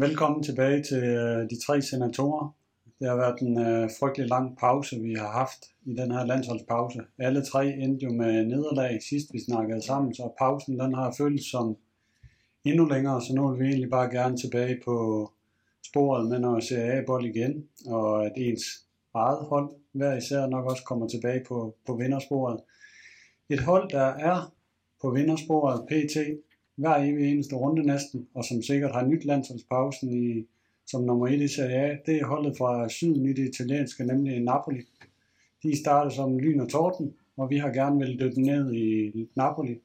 Jamen, velkommen tilbage til øh, de tre senatorer. Det har været en øh, frygtelig lang pause, vi har haft i den her landsholdspause. Alle tre endte jo med nederlag sidst, vi snakkede sammen, så pausen den har føltes som endnu længere, så nu vil vi egentlig bare gerne tilbage på sporet med noget Serie A-bold igen, og at ens eget hold hver især nok også kommer tilbage på, på vindersporet. Et hold, der er på vindersporet PT hver evig eneste runde næsten, og som sikkert har nyt landsholdspausen i, som nummer 1 i Serie A, det er holdet fra syden i det italienske, nemlig Napoli. De startede som lyn og torden, og vi har gerne vil dykke ned i Napoli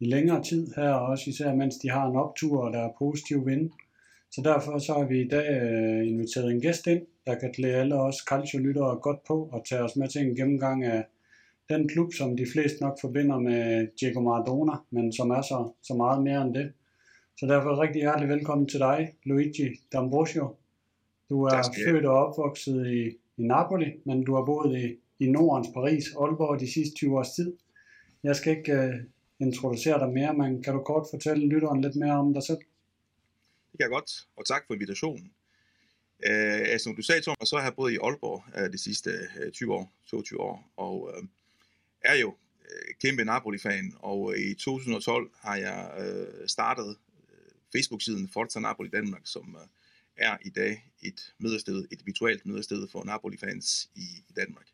i længere tid her, også især mens de har en optur, og der er positiv vind. Så derfor så har vi i dag øh, inviteret en gæst ind, der kan klæde alle os calcio-lyttere godt på og tage os med til en gennemgang af den klub, som de fleste nok forbinder med Diego Maradona, men som er så, så meget mere end det. Så derfor rigtig hjertelig velkommen til dig, Luigi D'Ambrosio. Du er født og opvokset i, i Napoli, men du har boet i, i Nordens Paris, Aalborg de sidste 20 års tid. Jeg skal ikke uh, introducere dig mere, men kan du kort fortælle lytteren lidt mere om dig selv? Det kan jeg godt, og tak for invitationen. Uh, altså, som du sagde, Thomas, så har jeg boet i Aalborg uh, de sidste uh, 20 år, 22 år, og uh, er jo øh, kæmpe Napoli-fan, og øh, i 2012 har jeg øh, startet øh, Facebook-siden Forza Napoli Danmark, som øh, er i dag et mødested, et virtuelt mødested for Napoli-fans i, i Danmark.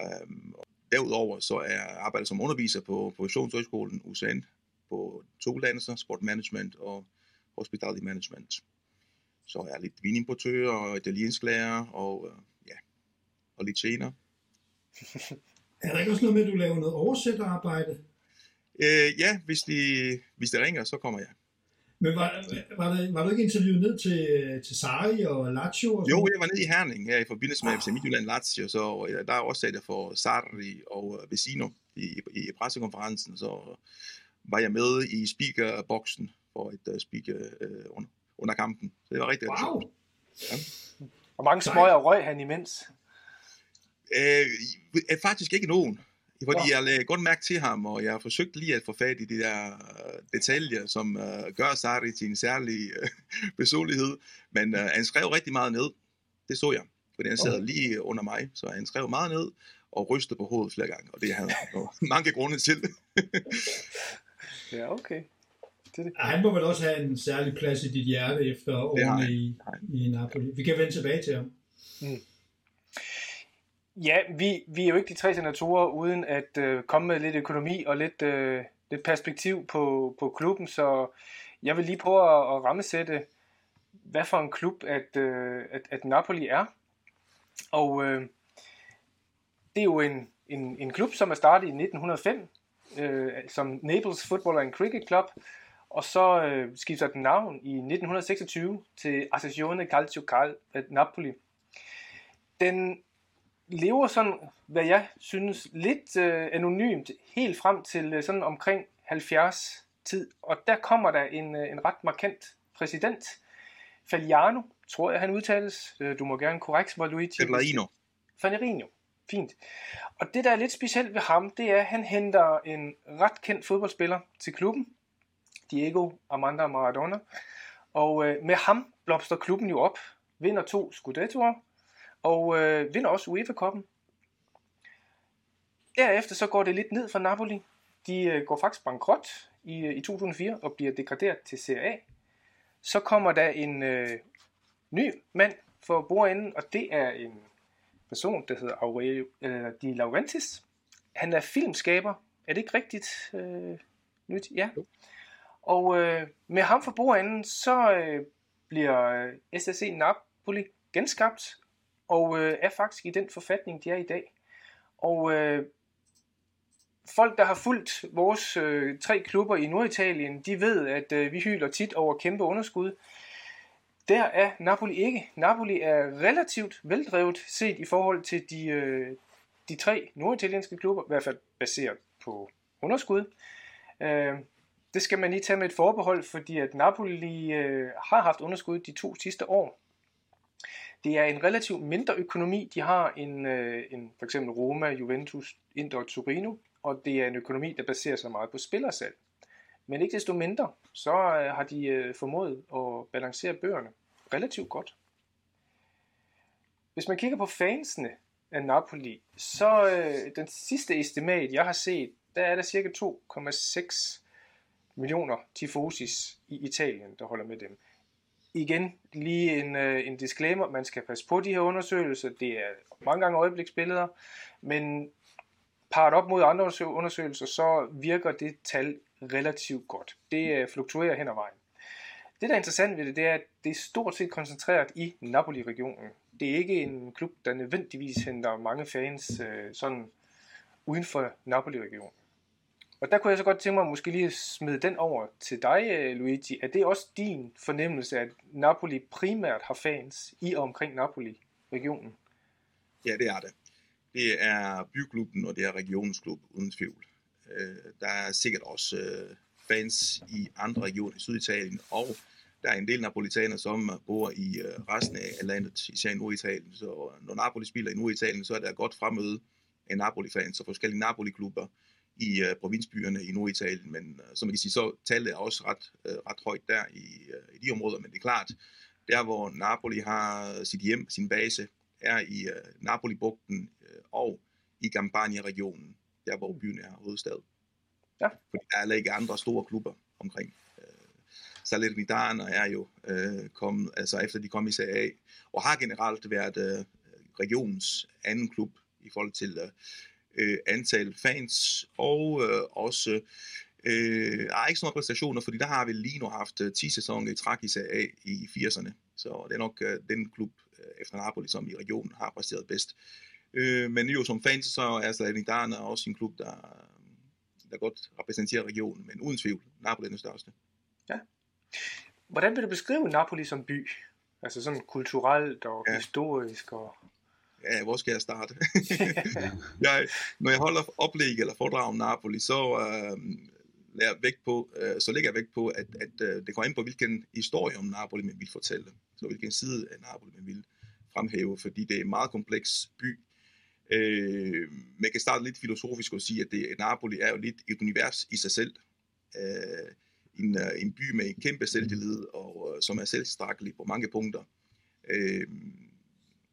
Øhm, og derudover så er jeg arbejdet som underviser på Professionshøjskolen USN på to uddannelser, Sport Management og Hospitality Management. Så jeg er lidt vinimportør og italiensk lærer og, øh, ja, og lidt tjener. er der ikke også noget med, at du laver noget oversætterarbejde? Uh, ja, hvis de, hvis de ringer, så kommer jeg. Men var, var, der, var du ikke interviewet ned til, til Sari og Lazio? Og jo, jeg var nede i Herning her i forbindelse med FC Midtjylland Lazio, så ja, der er også sat for Sarri og Vecino i, i, i pressekonferencen, så var jeg med i speakerboksen for et uh, speaker uh, under, under kampen. Så det var rigtig, rigtig wow. Ja. Og mange smøger røg han imens? Øh, faktisk ikke nogen. Fordi wow. jeg lagde godt mærke til ham, og jeg har forsøgt lige at få fat i de der detaljer, som uh, gør Sarri til en særlig uh, personlighed. Men uh, han skrev rigtig meget ned. Det så jeg, fordi han sad okay. lige under mig. Så han skrev meget ned og rystede på hovedet flere gange. Og det havde han mange grunde til. ja, okay. Det det. Han må vel også have en særlig plads i dit hjerte efter årene i, i Napoli. Vi kan vende tilbage til ham. Mm. Ja, vi, vi er jo ikke de tre senatorer uden at øh, komme med lidt økonomi og lidt, øh, lidt perspektiv på, på klubben, så jeg vil lige prøve at, at rammesætte, hvad for en klub at, øh, at, at Napoli er. Og øh, det er jo en, en, en klub, som er startet i 1905 øh, som Naples Football and Cricket Club, og så øh, skifter den navn i 1926 til Associazione Calcio Cal Napoli. Den lever sådan, hvad jeg synes, lidt øh, anonymt, helt frem til øh, sådan omkring 70 tid. Og der kommer der en, øh, en ret markant præsident, Fagliano, tror jeg han udtales. Øh, du må gerne korrekt mig, Luigi. Fagliano. Fagliano. Fint. Og det, der er lidt specielt ved ham, det er, at han henter en ret kendt fodboldspiller til klubben, Diego Armando Maradona. Og øh, med ham blomster klubben jo op, vinder to Scudettoer, og øh, vinder også UEFA-koppen. Derefter så går det lidt ned for Napoli. De øh, går faktisk bankrot i, øh, i 2004 og bliver degraderet til Serie A. Så kommer der en øh, ny mand for bordenden, og det er en person, der hedder Aurelio øh, Di Laurentiis. Han er filmskaber. Er det ikke rigtigt øh, nyt? Ja. Og øh, med ham for bordenden, så øh, bliver øh, SSC Napoli genskabt, og øh, er faktisk i den forfatning, de er i dag. Og øh, folk, der har fulgt vores øh, tre klubber i Norditalien, de ved, at øh, vi hyler tit over kæmpe underskud. Der er Napoli ikke. Napoli er relativt veldrevet set i forhold til de, øh, de tre norditalienske klubber, i hvert fald baseret på underskud. Øh, det skal man lige tage med et forbehold, fordi at Napoli øh, har haft underskud de to sidste år. Det er en relativt mindre økonomi, de har end, øh, end for eksempel Roma, Juventus, Inter og Torino, og det er en økonomi, der baserer sig meget på spillersalg. Men ikke desto mindre, så øh, har de øh, formået at balancere bøgerne relativt godt. Hvis man kigger på fansene af Napoli, så øh, den sidste estimat, jeg har set, der er der cirka 2,6 millioner tifosis i Italien, der holder med dem. Igen, lige en, øh, en disclaimer, man skal passe på de her undersøgelser, det er mange gange øjebliksbilleder, men parret op mod andre undersøgelser, så virker det tal relativt godt. Det øh, fluktuerer hen ad vejen. Det, der er interessant ved det, det er, at det er stort set koncentreret i Napoli-regionen. Det er ikke en klub, der nødvendigvis henter mange fans øh, sådan uden for Napoli-regionen. Og der kunne jeg så godt tænke mig måske lige smide den over til dig, øh, Luigi. Er det også din fornemmelse, at Napoli primært har fans i og omkring Napoli-regionen? Ja, det er det. Det er byklubben, og det er regionsklub, uden tvivl. Øh, der er sikkert også øh, fans i andre regioner i Syditalien, og der er en del napolitaner, som bor i resten af landet, især i Norditalien. Så når Napoli spiller i Norditalien, så er der godt fremmøde af Napoli-fans og forskellige Napoli-klubber i uh, provinsbyerne i Norditalien, men uh, som man kan sige, så tallet er også ret, uh, ret højt der i, uh, i de områder, men det er klart, der hvor Napoli har sit hjem, sin base, er i uh, Napoli-bugten uh, og i Campania-regionen, der hvor byen er hovedstad. Ja. Fordi der er ikke andre store klubber omkring. Uh, Salernitana er jo uh, kommet, altså efter de kom i Serie A, og har generelt været uh, regionens anden klub i forhold til uh, øh, antal fans, og øh, også øh, er ikke så mange præstationer, fordi der har vi lige nu haft 10 øh, sæsoner i træk i A i 80'erne. Så det er nok øh, den klub øh, efter Napoli, som i regionen har præsteret bedst. Øh, men jo som fans, så er Salernitana også en klub, der, der godt repræsenterer regionen, men uden tvivl, Napoli er den største. Ja. Hvordan vil du beskrive Napoli som by? Altså sådan kulturelt og ja. historisk og ja, hvor skal jeg starte? jeg, når jeg holder oplæg eller foredrag om Napoli, så øh, lægger jeg vægt på, øh, så lægger jeg vægt på, at, at øh, det kommer ind på, hvilken historie om Napoli man vil fortælle. Så hvilken side af Napoli man vil fremhæve, fordi det er en meget kompleks by. Øh, man kan starte lidt filosofisk og sige, at det, Napoli er jo lidt et univers i sig selv. Øh, en, øh, en by med en kæmpe selvtillid, og øh, som er selvstrækkelig på mange punkter. Øh,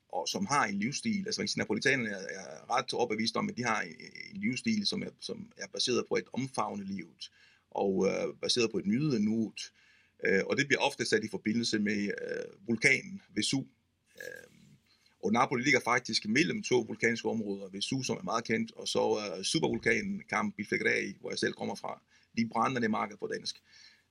og som har en livsstil, altså man napolitanerne er, er ret overbevist om, at de har en, en livsstil, som er, som er baseret på et omfavne livet, og øh, baseret på et nydende nuet, øh, og det bliver ofte sat i forbindelse med øh, vulkanen Vesu. Øh, og Napoli ligger faktisk mellem to vulkanske områder, Vesu, som er meget kendt, og så øh, supervulkanen Campi Flegrei, hvor jeg selv kommer fra, de brændende marked på dansk.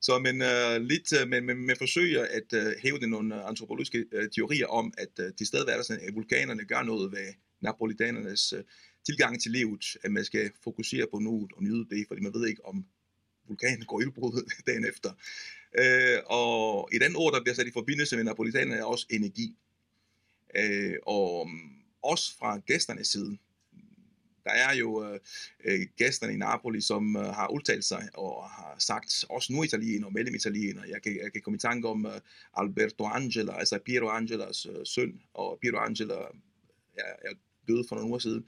Så men uh, lidt, uh, men, men man forsøger at uh, hæve nogle antropologiske uh, teorier om, at uh, tilstedeværelsen af vulkanerne gør noget ved napolitanernes uh, tilgang til livet, at man skal fokusere på nuet og nyde det, fordi man ved ikke, om vulkanen går ildbrud dagen efter. Uh, og i den ord, der bliver sat i forbindelse med napolitanerne, er også energi. Uh, og mm, også fra gæsternes side, der er jo øh, øh, gæsterne i Napoli, som øh, har udtalt sig og har sagt, også nu italiener mellem italiener. Jeg kan, jeg kan komme i tanke om øh, Alberto Angela, altså Piero Angelas øh, søn, og Piero Angela er, er døde for nogle uger siden,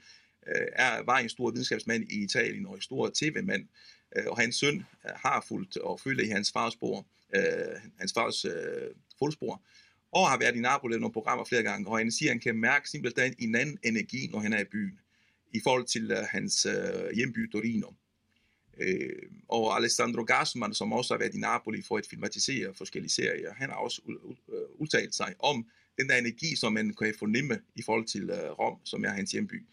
øh, er, var en stor videnskabsmand i Italien og en stor tv-mand. Øh, og hans søn øh, har fulgt og følger i hans fars spor, øh, hans fars øh, fodspor og har været i Napoli nogle programmer flere gange, og han siger, at han kan mærke simpelthen en anden energi, når han er i byen i forhold til uh, hans uh, hjemby Torino. Uh, og Alessandro Gassman, som også har været i Napoli for at filmatisere forskellige serier, han har også udtalt sig om den der energi, som man kan fornemme i forhold til uh, Rom, som er hans hjemby.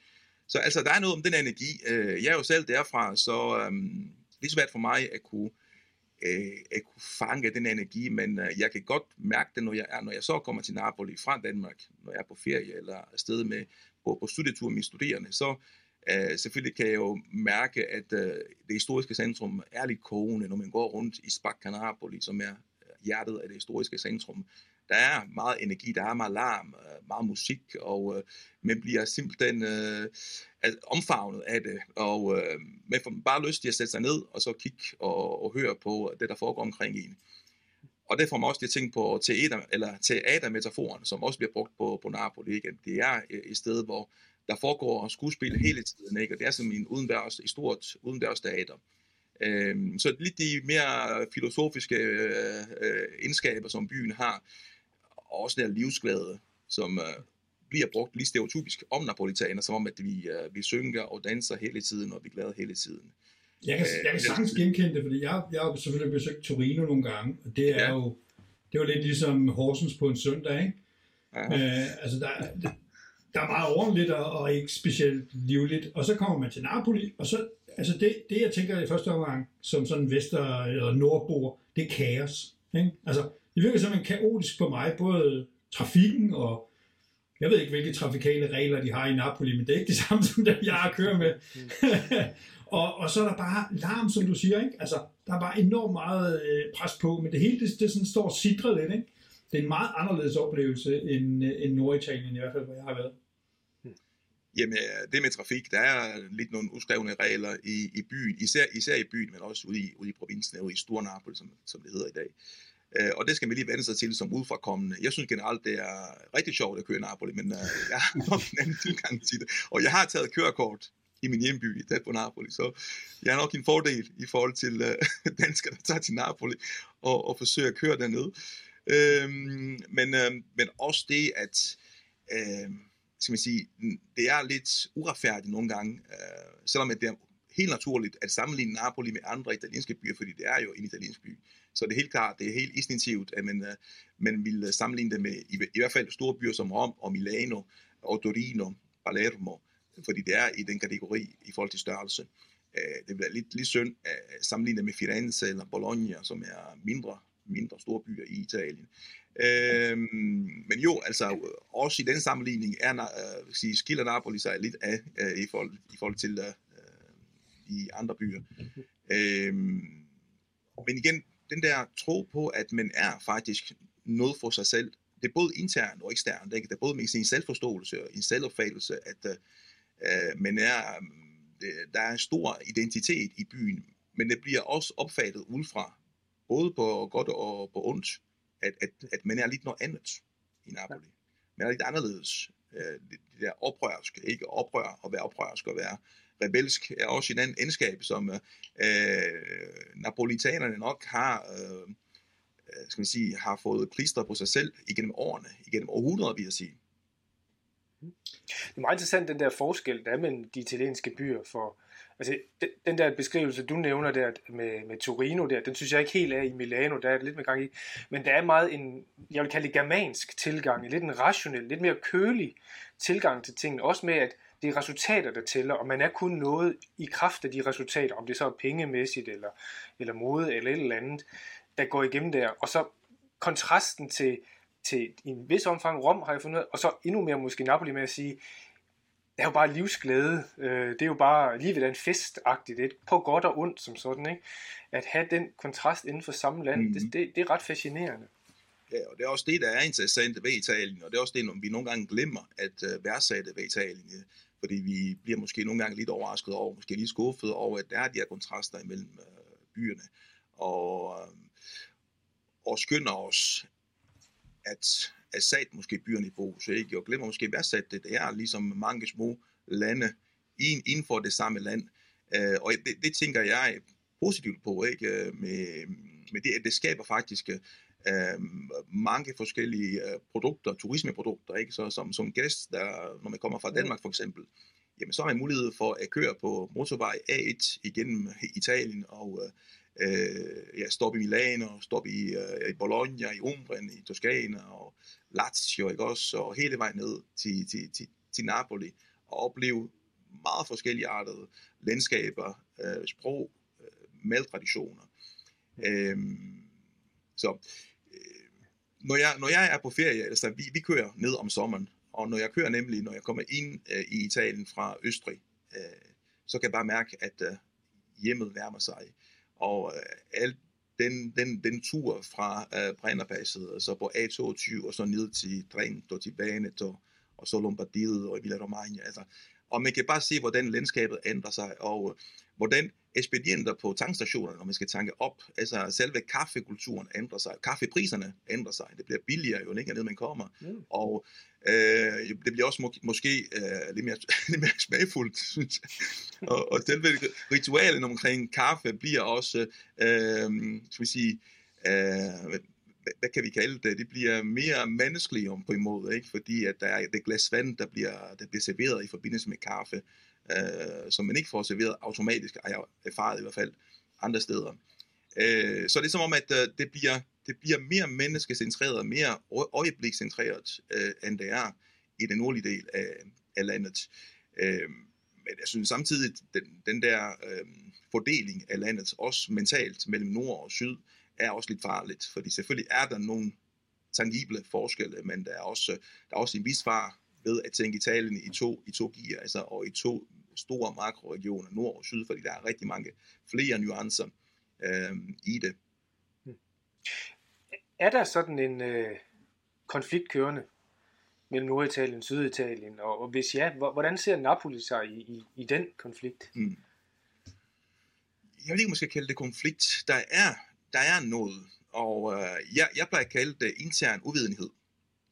Så altså, der er noget om den energi. Uh, jeg er jo selv derfra, så um, det er svært for mig at kunne at kunne fange den energi, men uh, jeg kan godt mærke det, når jeg, er, når jeg så kommer til Napoli fra Danmark, når jeg er på ferie eller afsted med, på, på studietur med studerende, så øh, selvfølgelig kan jeg jo mærke, at øh, det historiske centrum er lidt kogende, når man går rundt i Spacca Napoli, som er øh, hjertet af det historiske centrum. Der er meget energi, der er meget larm, øh, meget musik, og øh, man bliver simpelthen uh, omfavnet af det, og øh, man får bare lyst til at sætte sig ned, og så kigge og, og høre på det, der foregår omkring en. Og det får mig også til at tænke på teater, eller teatermetaforen, som også bliver brugt på, på Napoli. Ikke? Det er øh, et sted, hvor der foregår skuespil hele tiden, ikke? og det er som en udendørs, et stort udendørs teater. Øhm, så lidt de mere filosofiske øh, øh, indskaber, som byen har, og også den livsglæde, som øh, bliver brugt lige stereotypisk om napolitaner, som om at vi, øh, vi synger og danser hele tiden, og vi glæder hele tiden. Jeg kan, jeg kan sagtens genkende det, fordi jeg, jeg har selvfølgelig besøgt Torino nogle gange, og det er ja. jo det var lidt ligesom Horsens på en søndag, ikke? Ja. Øh, altså, der, der er meget ordentligt og, og ikke specielt livligt. Og så kommer man til Napoli, og så, altså det, det jeg tænker i første omgang, som sådan vester- eller nordbor, det er kaos. Ikke? Altså, det virker som en kaotisk på mig, både trafikken og jeg ved ikke, hvilke trafikale regler de har i Napoli, men det er ikke det samme som dem, jeg har kørt med. Og, og så er der bare larm, som du siger, ikke? Altså, der er bare enormt meget øh, pres på, men det hele, det, det sådan står sidret lidt, ikke? Det er en meget anderledes oplevelse end, øh, end Norditalien, i hvert fald, hvor jeg har været. Jamen, øh, det med trafik, der er lidt nogle uskrevne regler i, i byen, især, især i byen, men også ude i, ude i provinsen, ude i Stor Napoli, som, som det hedder i dag. Uh, og det skal man lige vende sig til som udfrakommende. Jeg synes generelt, det er rigtig sjovt at køre i Napoli, men uh, jeg har nok en anden tilgang til det. Og jeg har taget kørekort i min hjemby, tæt på Napoli, så jeg er nok en fordel i forhold til øh, danskere, der tager til Napoli og, og forsøger at køre dernede. Uh, men, øh, men også det, at øh, skal man sige, det er lidt uretfærdigt nogle gange, øh, selvom det er helt naturligt at sammenligne Napoli med andre italienske byer, fordi det er jo en italiensk by. Så det er helt klart, det er helt instinktivt, at man, uh, man vil sammenligne det med i, i hvert fald store byer som Rom og Milano og Torino, Palermo, fordi det er i den kategori i forhold til størrelse. Uh, det bliver lidt, lidt synd øh, at sammenligne med Firenze eller Bologna, som er mindre mindre store byer i Italien. Øhm, men jo, altså også i den sammenligning er øh, sige, skiller Napoli sig lidt af øh, i, forhold, i forhold til øh, de andre byer. Øhm, men igen, den der tro på, at man er faktisk noget for sig selv, det er både internt og eksternt, ikke? det er både med sin selvforståelse og en selvopfattelse, at øh, Øh, men er, øh, der er en stor identitet i byen, men det bliver også opfattet udefra, både på godt og på ondt, at, at, at man er lidt noget andet i Napoli. Man er lidt anderledes. Øh, det, det der oprørsk, ikke oprør og være oprørsk og være rebelsk, er også en anden egenskab, som øh, napolitanerne nok har, øh, skal man sige, har fået klister på sig selv igennem årene, igennem århundreder, vil jeg sige. Det er meget interessant, den der forskel, der er mellem de italienske byer, for Altså, den, den der beskrivelse, du nævner der med, med Torino der, den synes jeg ikke helt er i Milano, der er det lidt med gang i. Men der er meget en, jeg vil kalde det germansk tilgang, lidt en rationel, lidt mere kølig tilgang til tingene. Også med, at det er resultater, der tæller, og man er kun noget i kraft af de resultater, om det så er pengemæssigt, eller, eller mode, eller et eller andet, der går igennem der. Og så kontrasten til, til i en vis omfang Rom, har jeg fundet og så endnu mere måske Napoli med at sige, det er jo bare livsglæde. Øh, det er jo bare, livet er en festagtigt. Det på godt og ondt som sådan, ikke? At have den kontrast inden for samme land, mm-hmm. det, det, det er ret fascinerende. Ja, og det er også det, der er interessant ved Italien, og det er også det, vi nogle gange glemmer at uh, værdsætte ved Italien, fordi vi bliver måske nogle gange lidt overrasket over, måske lidt skuffet over, at der er de her kontraster imellem uh, byerne, og, og skynder os at er sat måske byerne i fokus, ikke? og glemmer måske værdsat det. Det er ligesom mange små lande inden for det samme land. Uh, og det, det tænker jeg positivt på, ikke? Med, med det, at det skaber faktisk uh, mange forskellige uh, produkter, turismeprodukter, ikke? Så som, som gæst, der, når man kommer fra Danmark for eksempel, jamen så har man mulighed for at køre på motorvej A1 igennem Italien og øh, ja, stop i Milano, stop i, øh, i Bologna, i Umbrien, i Toscana og Lazio, ikke også, og hele vejen ned til, til, til, til Napoli, og opleve meget forskellige artede landskaber, øh, sprog, øh, madtraditioner. Øh, så øh, når, jeg, når jeg er på ferie, altså vi, vi kører ned om sommeren, og når jeg kører nemlig, når jeg kommer ind øh, i Italien fra Østrig, øh, så kan jeg bare mærke, at øh, hjemmet nærmer sig. Og øh, alt den, den, den tur fra øh, Brennerpasset, og så på A22, og så ned til Trento, til Veneto, og så Lombardiet og Emilia Romagna. Altså, og man kan bare se, hvordan landskabet ændrer sig, og hvordan ekspedienter på tankstationerne, når man skal tanke op, altså selve kaffekulturen ændrer sig, kaffepriserne ændrer sig, det bliver billigere jo længere ned man kommer, mm. og øh, det bliver også må, måske øh, lidt, mere, lidt mere smagfuldt, synes jeg. og, og selve ritualen omkring kaffe bliver også, øh, skal vi sige, øh, hvad kan vi kalde det, det bliver mere menneskeligt på en måde, ikke? fordi at der er det glas vand, der bliver, der bliver serveret i forbindelse med kaffe, øh, som man ikke får serveret automatisk, har jeg erfaret i hvert fald andre steder. Øh, så det er som om, at øh, det, bliver, det bliver mere menneskecentreret, mere øjeblikscentreret, øh, end det er i den nordlige del af, af landet. Øh, men jeg synes samtidig, den, den der øh, fordeling af landet, også mentalt mellem nord og syd, er også lidt farligt, fordi selvfølgelig er der nogle tangible forskelle, men der er også, der er også en vis far ved at tænke Italien i to, i to gear, altså, og i to store makroregioner, nord og syd, fordi der er rigtig mange flere nuancer øh, i det. Er der sådan en øh, konflikt kørende mellem Norditalien og Syditalien, og, og hvis ja, hvordan ser Napoli sig i, i, i den konflikt? Mm. Jeg vil ikke måske kalde det konflikt. Der er, der er noget, og øh, jeg, jeg plejer at kalde det intern uvidenhed.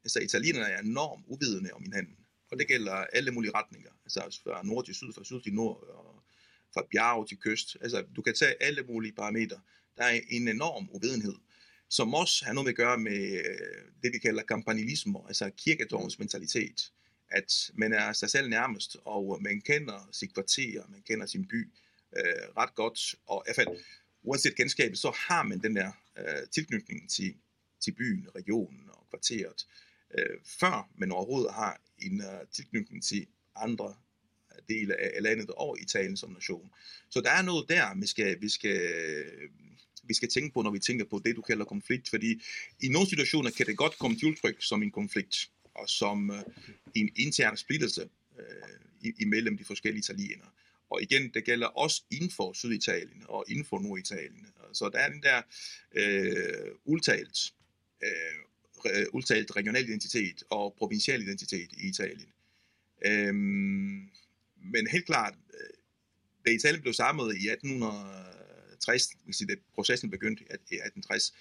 Altså italienerne er enormt uvidende om hinanden, og det gælder alle mulige retninger, altså fra nord til syd, fra syd til nord, og fra bjerg til kyst. Altså du kan tage alle mulige parametre. Der er en enorm uvidenhed, som også har noget med at gøre med øh, det, vi kalder kampanilisme, altså kirkedorens mentalitet. At man er sig selv nærmest, og man kender sit kvarter, man kender sin by øh, ret godt, og i hvert fald uanset kendskabet, så har man den der øh, tilknytning til, til byen, regionen og kvarteret, øh, før man overhovedet har en øh, tilknytning til andre dele af, landet og Italien som nation. Så der er noget der, vi skal, vi skal, øh, vi skal tænke på, når vi tænker på det, du kalder konflikt, fordi i nogle situationer kan det godt komme til udtryk som en konflikt, og som øh, en intern splittelse øh, imellem de forskellige italienere. Og igen, det gælder også inden for Syditalien og inden for Norditalien. Så der er den der øh, udtalt, øh, Øh, udtalt regional identitet og provincial identitet i Italien. Øhm, men helt klart, øh, da Italien blev samlet i 1860, hvis det processen begyndte i 1860,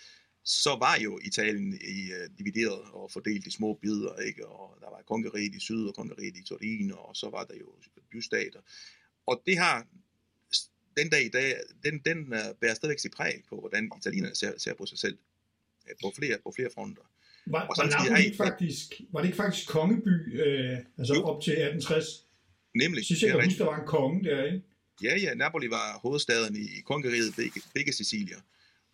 så var jo Italien i, uh, divideret og fordelt i små bidder, ikke? og der var kongeriget i syd og kongeriget i Torino, og så var der jo bystater. Og det har den dag i dag, den, den uh, bærer stadigvæk sit præg på, hvordan italienerne ser, ser på sig selv på flere, på flere fronter. Var, og var, Napoli ikke faktisk, var det ikke faktisk kongeby, øh, altså jo. op til 1860? Nemlig. Synes jeg, jeg huske, der var en konge der, ikke? Ja, ja, Napoli var hovedstaden i kongeriget begge, begge Sicilier.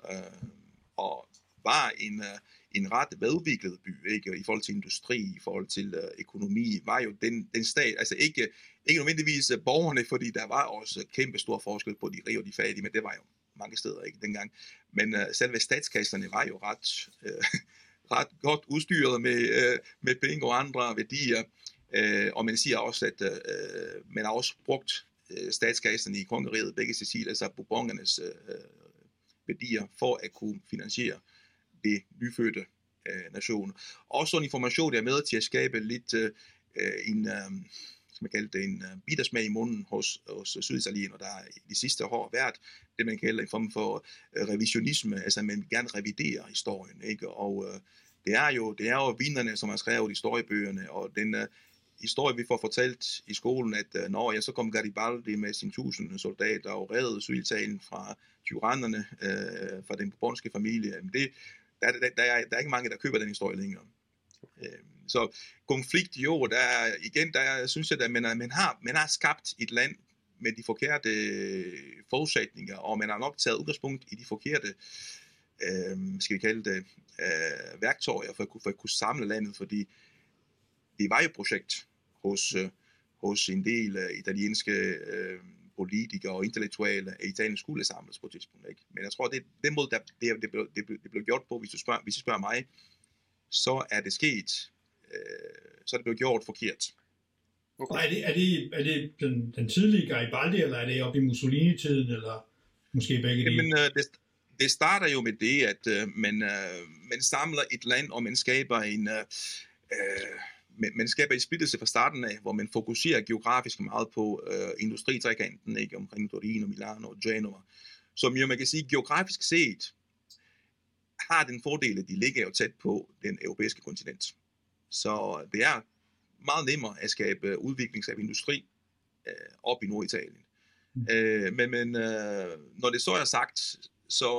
Øh, og var en, uh, en ret veludviklet by, ikke? i forhold til industri, i forhold til uh, økonomi, var jo den, den stat, altså ikke, ikke nødvendigvis uh, borgerne, fordi der var også kæmpe stor forskel på de rige og de fattige, men det var jo mange steder ikke dengang. Men uh, selve statskasserne var jo ret, uh, ret godt udstyret med, øh, med penge og andre værdier, øh, og man siger også, at øh, man har også brugt øh, statskasserne i kongeriget, begge Sicilier, altså Bourbongernes øh, værdier, for at kunne finansiere det nyfødte øh, nation. Også en information, der er med til at skabe lidt øh, en, øh, som jeg kaldte det, en øh, bittersmag i munden hos, hos Syditalien, og der har i de sidste år været det, man kalder en form for øh, revisionisme, altså man vil gerne revidere historien, ikke? og øh, det er jo det er jo vinderne, som har skrevet historiebøgerne, og den historie, vi får fortalt i skolen, at når ja, så kom Garibaldi med sine tusinde soldater og reddede Syditalien fra tyrannerne, øh, fra den bourbonske familie, men det, der, der, der, er, der er ikke mange, der køber den historie længere. Øh, så konflikt, jo, der er, igen, der synes jeg, at man, man, har, man har skabt et land med de forkerte forudsætninger, og man har nok taget udgangspunkt i de forkerte, øh, skal vi kalde det, øh, værktøjer for at, kunne, for at kunne samle landet, fordi det var jo et projekt hos, øh, hos en del øh, italienske øh, politikere og intellektuelle, at Italien skulle samles på et tidspunkt. Ikke? Men jeg tror, det den måde, der, det, det, blev, det, blev, det blev gjort på, hvis du spørger, hvis du spørger mig, så er det sket, øh, så er det blevet gjort forkert. Okay. Er det, er det, er det den, den tidlige Garibaldi, eller er det oppe i Mussolini-tiden, eller måske begge dele? Jamen, øh, det, det starter jo med det, at øh, man, øh, man samler et land, og man skaber en, øh, øh men man skaber et splittelse fra starten af, hvor man fokuserer geografisk meget på øh, industritrikanten, ikke omkring Torino, Milano og Genova, som jo man kan sige geografisk set har den fordel, at de ligger jo tæt på den europæiske kontinent. Så det er meget nemmere at skabe udvikling af industri øh, op i Norditalien. Mm. Øh, men men øh, når det så er sagt, så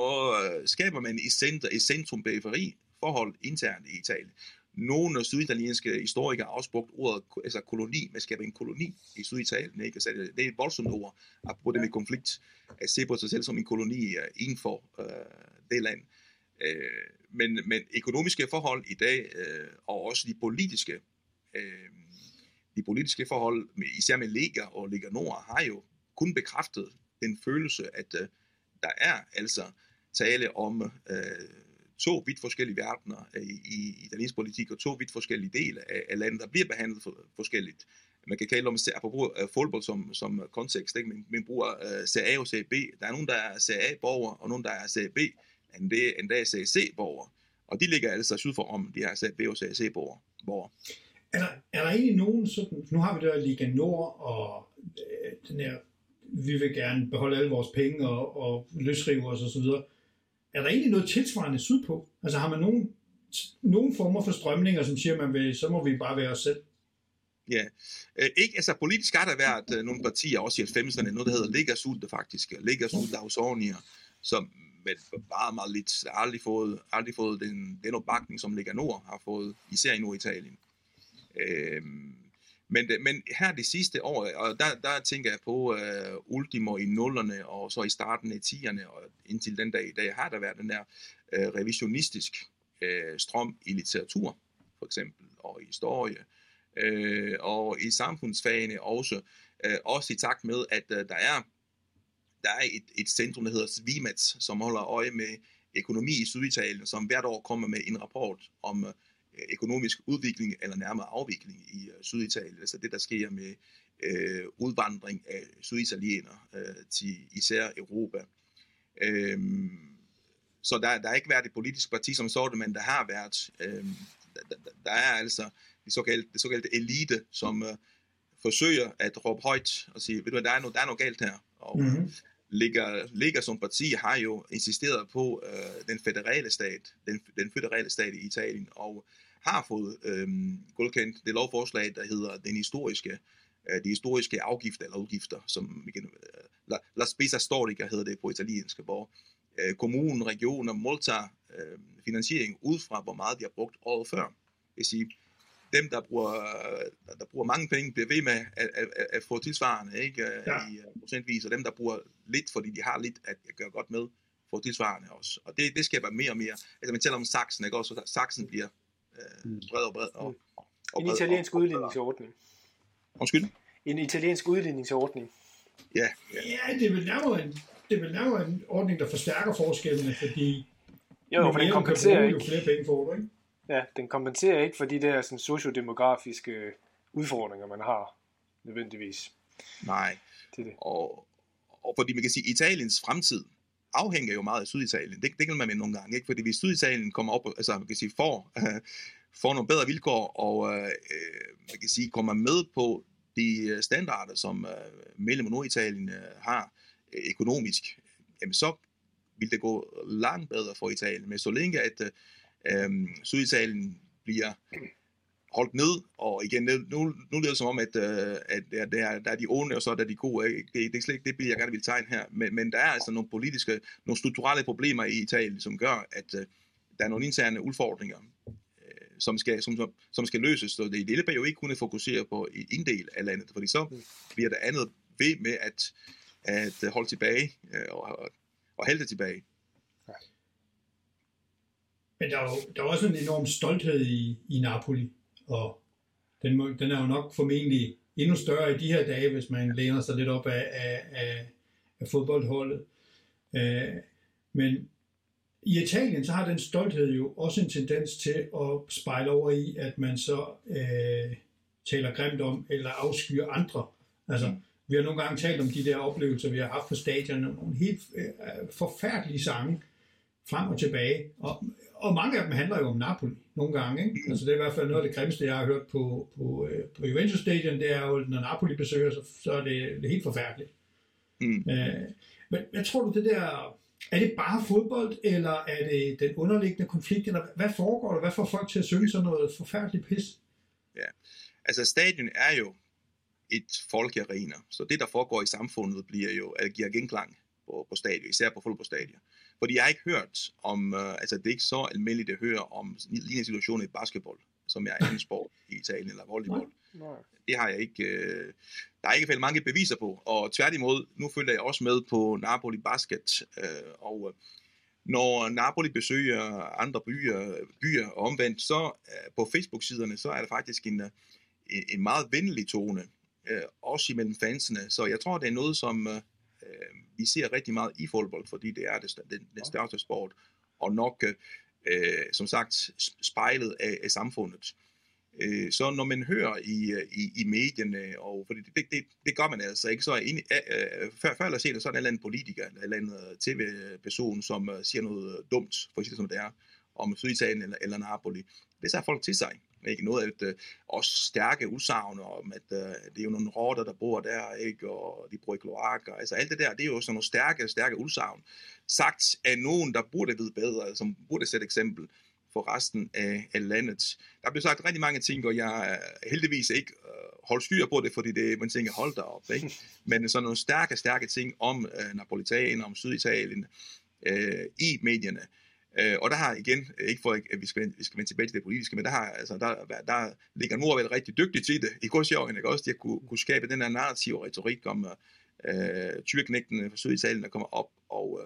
øh, skaber man i, center, i centrum periferi forhold internt i Italien. Nogle syditalienske historikere har også brugt ordet altså koloni, man skaber en koloni i Syditalien. Ikke? Altså, det er et voldsomt ord, at bruge det med konflikt, at se på sig selv som en koloni uh, inden for uh, det land. Uh, Øh, men, men økonomiske forhold i dag, øh, og også de politiske, øh, de politiske forhold, især med Lega og Lega Nord, har jo kun bekræftet den følelse, at øh, der er altså tale om øh, to vidt forskellige verdener øh, i, i italiensk politik, og to vidt forskellige dele af, af landet, der bliver behandlet for, forskelligt. Man kan kalde om apropos uh, øh, fodbold som, som kontekst, ikke? Men, man bruger øh, CA og CB. Der er nogen, der er CA-borger, og nogen, der er CB, end det endda er CAC-borger. Og de ligger altså syd for om, de her CB og CAC-borger. Er der, er der egentlig nogen sådan, nu har vi der Liga Nord og øh, den her, vi vil gerne beholde alle vores penge og, og løsrive os osv., er der egentlig noget tilsvarende sydpå? Altså har man nogen, nogen former for strømninger, som siger, man vil, så må vi bare være os selv? Ja, øh, ikke, altså politisk har der været øh, nogle partier, også i 90'erne, noget der hedder Lega Sud, faktisk, Lega Sud Lausonia, som med bare meget lidt, aldrig fået, aldrig fået den, den opbakning, som Lega Nord har fået, især i Norditalien. Øh, men, men her det sidste år, og der, der tænker jeg på øh, ultimo i nullerne, og så i starten af 10'erne, og indtil den dag i dag, har der været den der øh, revisionistisk øh, strøm i litteratur, for eksempel, og i historie, øh, og i samfundsfagene også, øh, også i takt med, at øh, der er der er et, et centrum, der hedder Svimats, som holder øje med økonomi i Syditalien, som hvert år kommer med en rapport om uh, økonomisk udvikling eller nærmere afvikling i uh, Syditalien. Altså det, der sker med uh, udvandring af syditalienere uh, til især Europa. Um, så der, der har ikke været et politisk parti som sådan, men der har været, um, der, der er altså det såkaldte, det såkaldte elite, som uh, forsøger at råbe højt og sige, ved du hvad, der er noget, der er noget galt her. Og, mm-hmm. Ligger, ligger som parti har jo insisteret på øh, den federale stat, den, den federale stat i Italien, og har fået øh, godkendt det lovforslag, der hedder den historiske, øh, de historiske afgifter eller udgifter, som igen, øh, la, la spesa storica hedder det på italiensk, hvor øh, kommunen, regioner modtager øh, finansiering ud fra, hvor meget de har brugt året før. Det vil sige, dem, der bruger, der bruger mange penge, bliver ved med at, at, at få tilsvarende ikke, ja. i uh, procentvis, og dem, der bruger lidt, fordi de har lidt at gøre godt med, får tilsvarende også. Og det, det skaber mere og mere. Altså man taler om saksen, ikke også? Saksen bliver uh, bred og bred. Og, og en italiensk udligningsordning. Undskyld? En italiensk udligningsordning. Ja. Ja, ja det er vel nærmere en, det er vel nærmere en ordning, der forstærker forskellene, fordi jo, for den kompenserer ikke. Jo flere penge får du, ikke? Ja, den kompenserer ikke for de der sådan, sociodemografiske udfordringer, man har nødvendigvis. Nej, det det. Og, og fordi man kan sige, Italiens fremtid afhænger jo meget af Syditalien. Det, det kan man med nogle gange, ikke? Fordi hvis Syditalien kommer op, altså man kan sige, får, øh, får nogle bedre vilkår, og øh, man kan sige, kommer med på de standarder, som øh, Mellem- og Norditalien øh, har øh, økonomisk, jamen så vil det gå langt bedre for Italien. Men så længe at øh, øhm, Syditalien bliver holdt ned, og igen, nu, nu lyder det som om, at, øh, at der, der, der er de onde, og så er der de gode. Øh, det, det er slet ikke det billede, jeg gerne vil tegne her, men, men der er altså nogle politiske, nogle strukturelle problemer i Italien, som gør, at øh, der er nogle interne udfordringer, øh, som, skal, som, som skal løses. Så det, det hjælper jo ikke kun at fokusere på en del af landet, fordi så bliver der andet ved med at, at holde tilbage øh, og, og, og halte tilbage. Men der er jo der er også en enorm stolthed i, i Napoli, og den, må, den er jo nok formentlig endnu større i de her dage, hvis man læner sig lidt op af, af, af, af fodboldholdet. Øh, men i Italien, så har den stolthed jo også en tendens til at spejle over i, at man så øh, taler grimt om eller afskyer andre. Altså, mm. vi har nogle gange talt om de der oplevelser, vi har haft på stadion, nogle helt øh, forfærdelige sange, frem og tilbage. Og, og mange af dem handler jo om Napoli nogle gange. Ikke? Altså det er i hvert fald noget af det grimmeste, jeg har hørt på, på, øh, på Juventus Stadion, det er jo, når Napoli besøger, så, så er det, det er helt forfærdeligt. Mm. Øh, men jeg tror du, det der, er det bare fodbold, eller er det den underliggende konflikt, eller hvad foregår der? Hvad får folk til at synge sådan noget forfærdeligt pis? Ja, altså stadion er jo et folkearena, så det, der foregår i samfundet, bliver jo, at giver genklang på, på stadion, især på fodboldstadion. Fordi jeg har ikke hørt om, uh, altså det er ikke så almindeligt at høre om lignende situationer i basketball, som er en sport i Italien, eller volleyball. Nej. Nej. Det har jeg ikke, uh, der er ikke fald mange beviser på, og tværtimod, nu følger jeg også med på Napoli Basket, uh, og uh, når Napoli besøger andre byer, byer og omvendt, så uh, på Facebook-siderne, så er der faktisk en, uh, en meget venlig tone, uh, også imellem fansene. Så jeg tror, det er noget, som uh, vi ser rigtig meget i fodbold, fordi det er det, den, den største sport, og nok, øh, som sagt, spejlet af, af samfundet. Øh, så når man hører i, i, i medierne, og fordi det, det, det gør man altså ikke, så er ind, øh, før, før eller senere, så er der en eller anden politiker, eller en eller anden tv-person, som siger noget dumt, for eksempel som det er, om Syditalien eller, eller Napoli. Det tager folk til sig. Ikke? Noget af det, øh, også stærke udsagn om, at øh, det er jo nogle rotter, der bor der, ikke? og de bruger kloakker. Altså alt det der, det er jo sådan nogle stærke, stærke udsagn. Sagt af nogen, der burde vide bedre, som burde sætte eksempel for resten af, af landet. Der bliver sagt rigtig mange ting, og jeg heldigvis ikke øh, holdt styr på det, fordi det, man tænker, hold da op. Ikke? Men sådan nogle stærke, stærke ting om øh, Napolitan, om Syditalien øh, i medierne. Øh, og der har igen, ikke for at vi skal, vi skal vende tilbage til det politiske, men der, har, altså, der, der ligger Nordvæld rigtig dygtig til det, i godsjøringen, ikke også, de at kunne, kunne skabe den her narrative retorik om øh, tyrknægtene fra Syditalien, der kommer op og,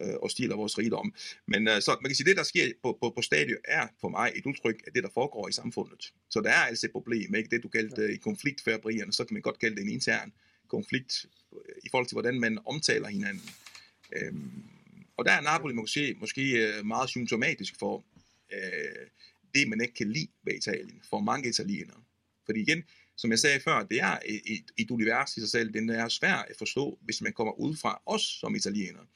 øh, og stiler vores rigdom. Men øh, så man kan sige, det der sker på, på, på stadion er for mig et udtryk af det, der foregår i samfundet. Så der er altså et problem, ikke det du kaldte øh, i konfliktfærbrierne, så kan man godt kalde det en intern konflikt øh, i forhold til, hvordan man omtaler hinanden. Øhm, og der er Napoli måske, måske øh, meget symptomatisk for øh, det, man ikke kan lide ved Italien, for mange italienere. Fordi igen, som jeg sagde før, det er et, et, et univers i sig selv, den er svært at forstå, hvis man kommer ud fra os som italienere.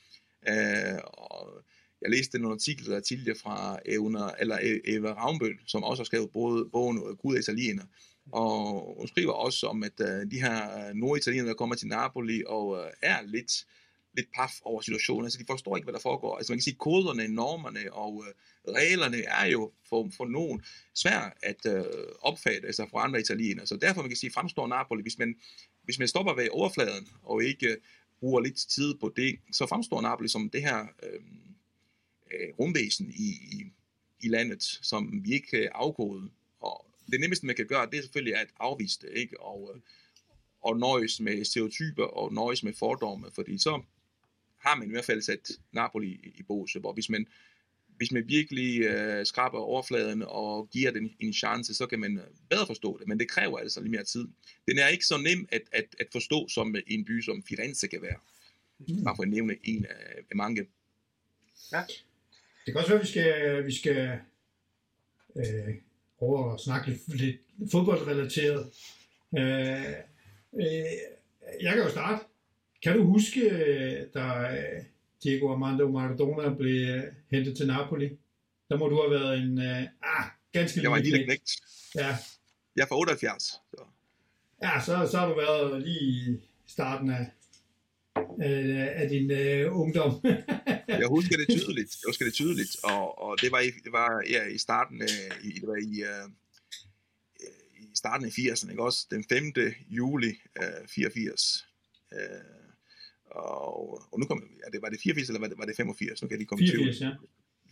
Øh, og jeg læste en artikel der tidligere fra Evner, eller e, Eva Ravnbøl, som også har skrevet både bogen øh, Gud af italiener, og hun skriver også om, at øh, de her øh, norditalienere, der kommer til Napoli og øh, er lidt lidt paf over situationen. Altså, de forstår ikke, hvad der foregår. Altså, man kan sige, koderne, normerne og øh, reglerne er jo for, for nogen svært at øh, opfatte altså fra andre italienere. Så derfor, man kan sige, fremstår Napoli, hvis man, hvis man stopper ved overfladen og ikke øh, bruger lidt tid på det, så fremstår Napoli som det her øh, øh, rumvæsen i, i, i landet, som vi ikke øh, kan afkode. Og det nemmeste, man kan gøre, det er selvfølgelig at afvise det, ikke? Og, øh, og nøjes med stereotyper og nøjes med fordomme, fordi så har man i hvert fald sat Napoli i, i båse, hvor hvis man, hvis man virkelig øh, skraber overfladen og giver den en chance, så kan man øh, bedre forstå det, men det kræver altså lidt mere tid. Den er ikke så nem at, at, at forstå, som en by som Firenze kan være. Mm. Bare for at nævne en af, af mange. Ja. Det kan også være, at vi skal, vi skal øh, over og snakke lidt, lidt fodboldrelateret. Øh, øh, jeg kan jo starte. Kan du huske, da øh, Diego Armando Maradona blev øh, hentet til Napoli? Der må du have været en ah, ganske lille Jeg var lille knægt. Ja. Jeg er fra 78. Så. Ja, så, så har du været lige i starten af, af, af din uh, ungdom. jeg husker det tydeligt. Jeg husker det tydeligt. Og, og det var, i, det var ja, i starten af, i, det var i, uh, i starten af 80'erne, ikke også? Den 5. juli uh, 84. Uh, og, og nu kom, ja, det var det 84 eller var det, var det 85? Nu kan de komme 84, ja.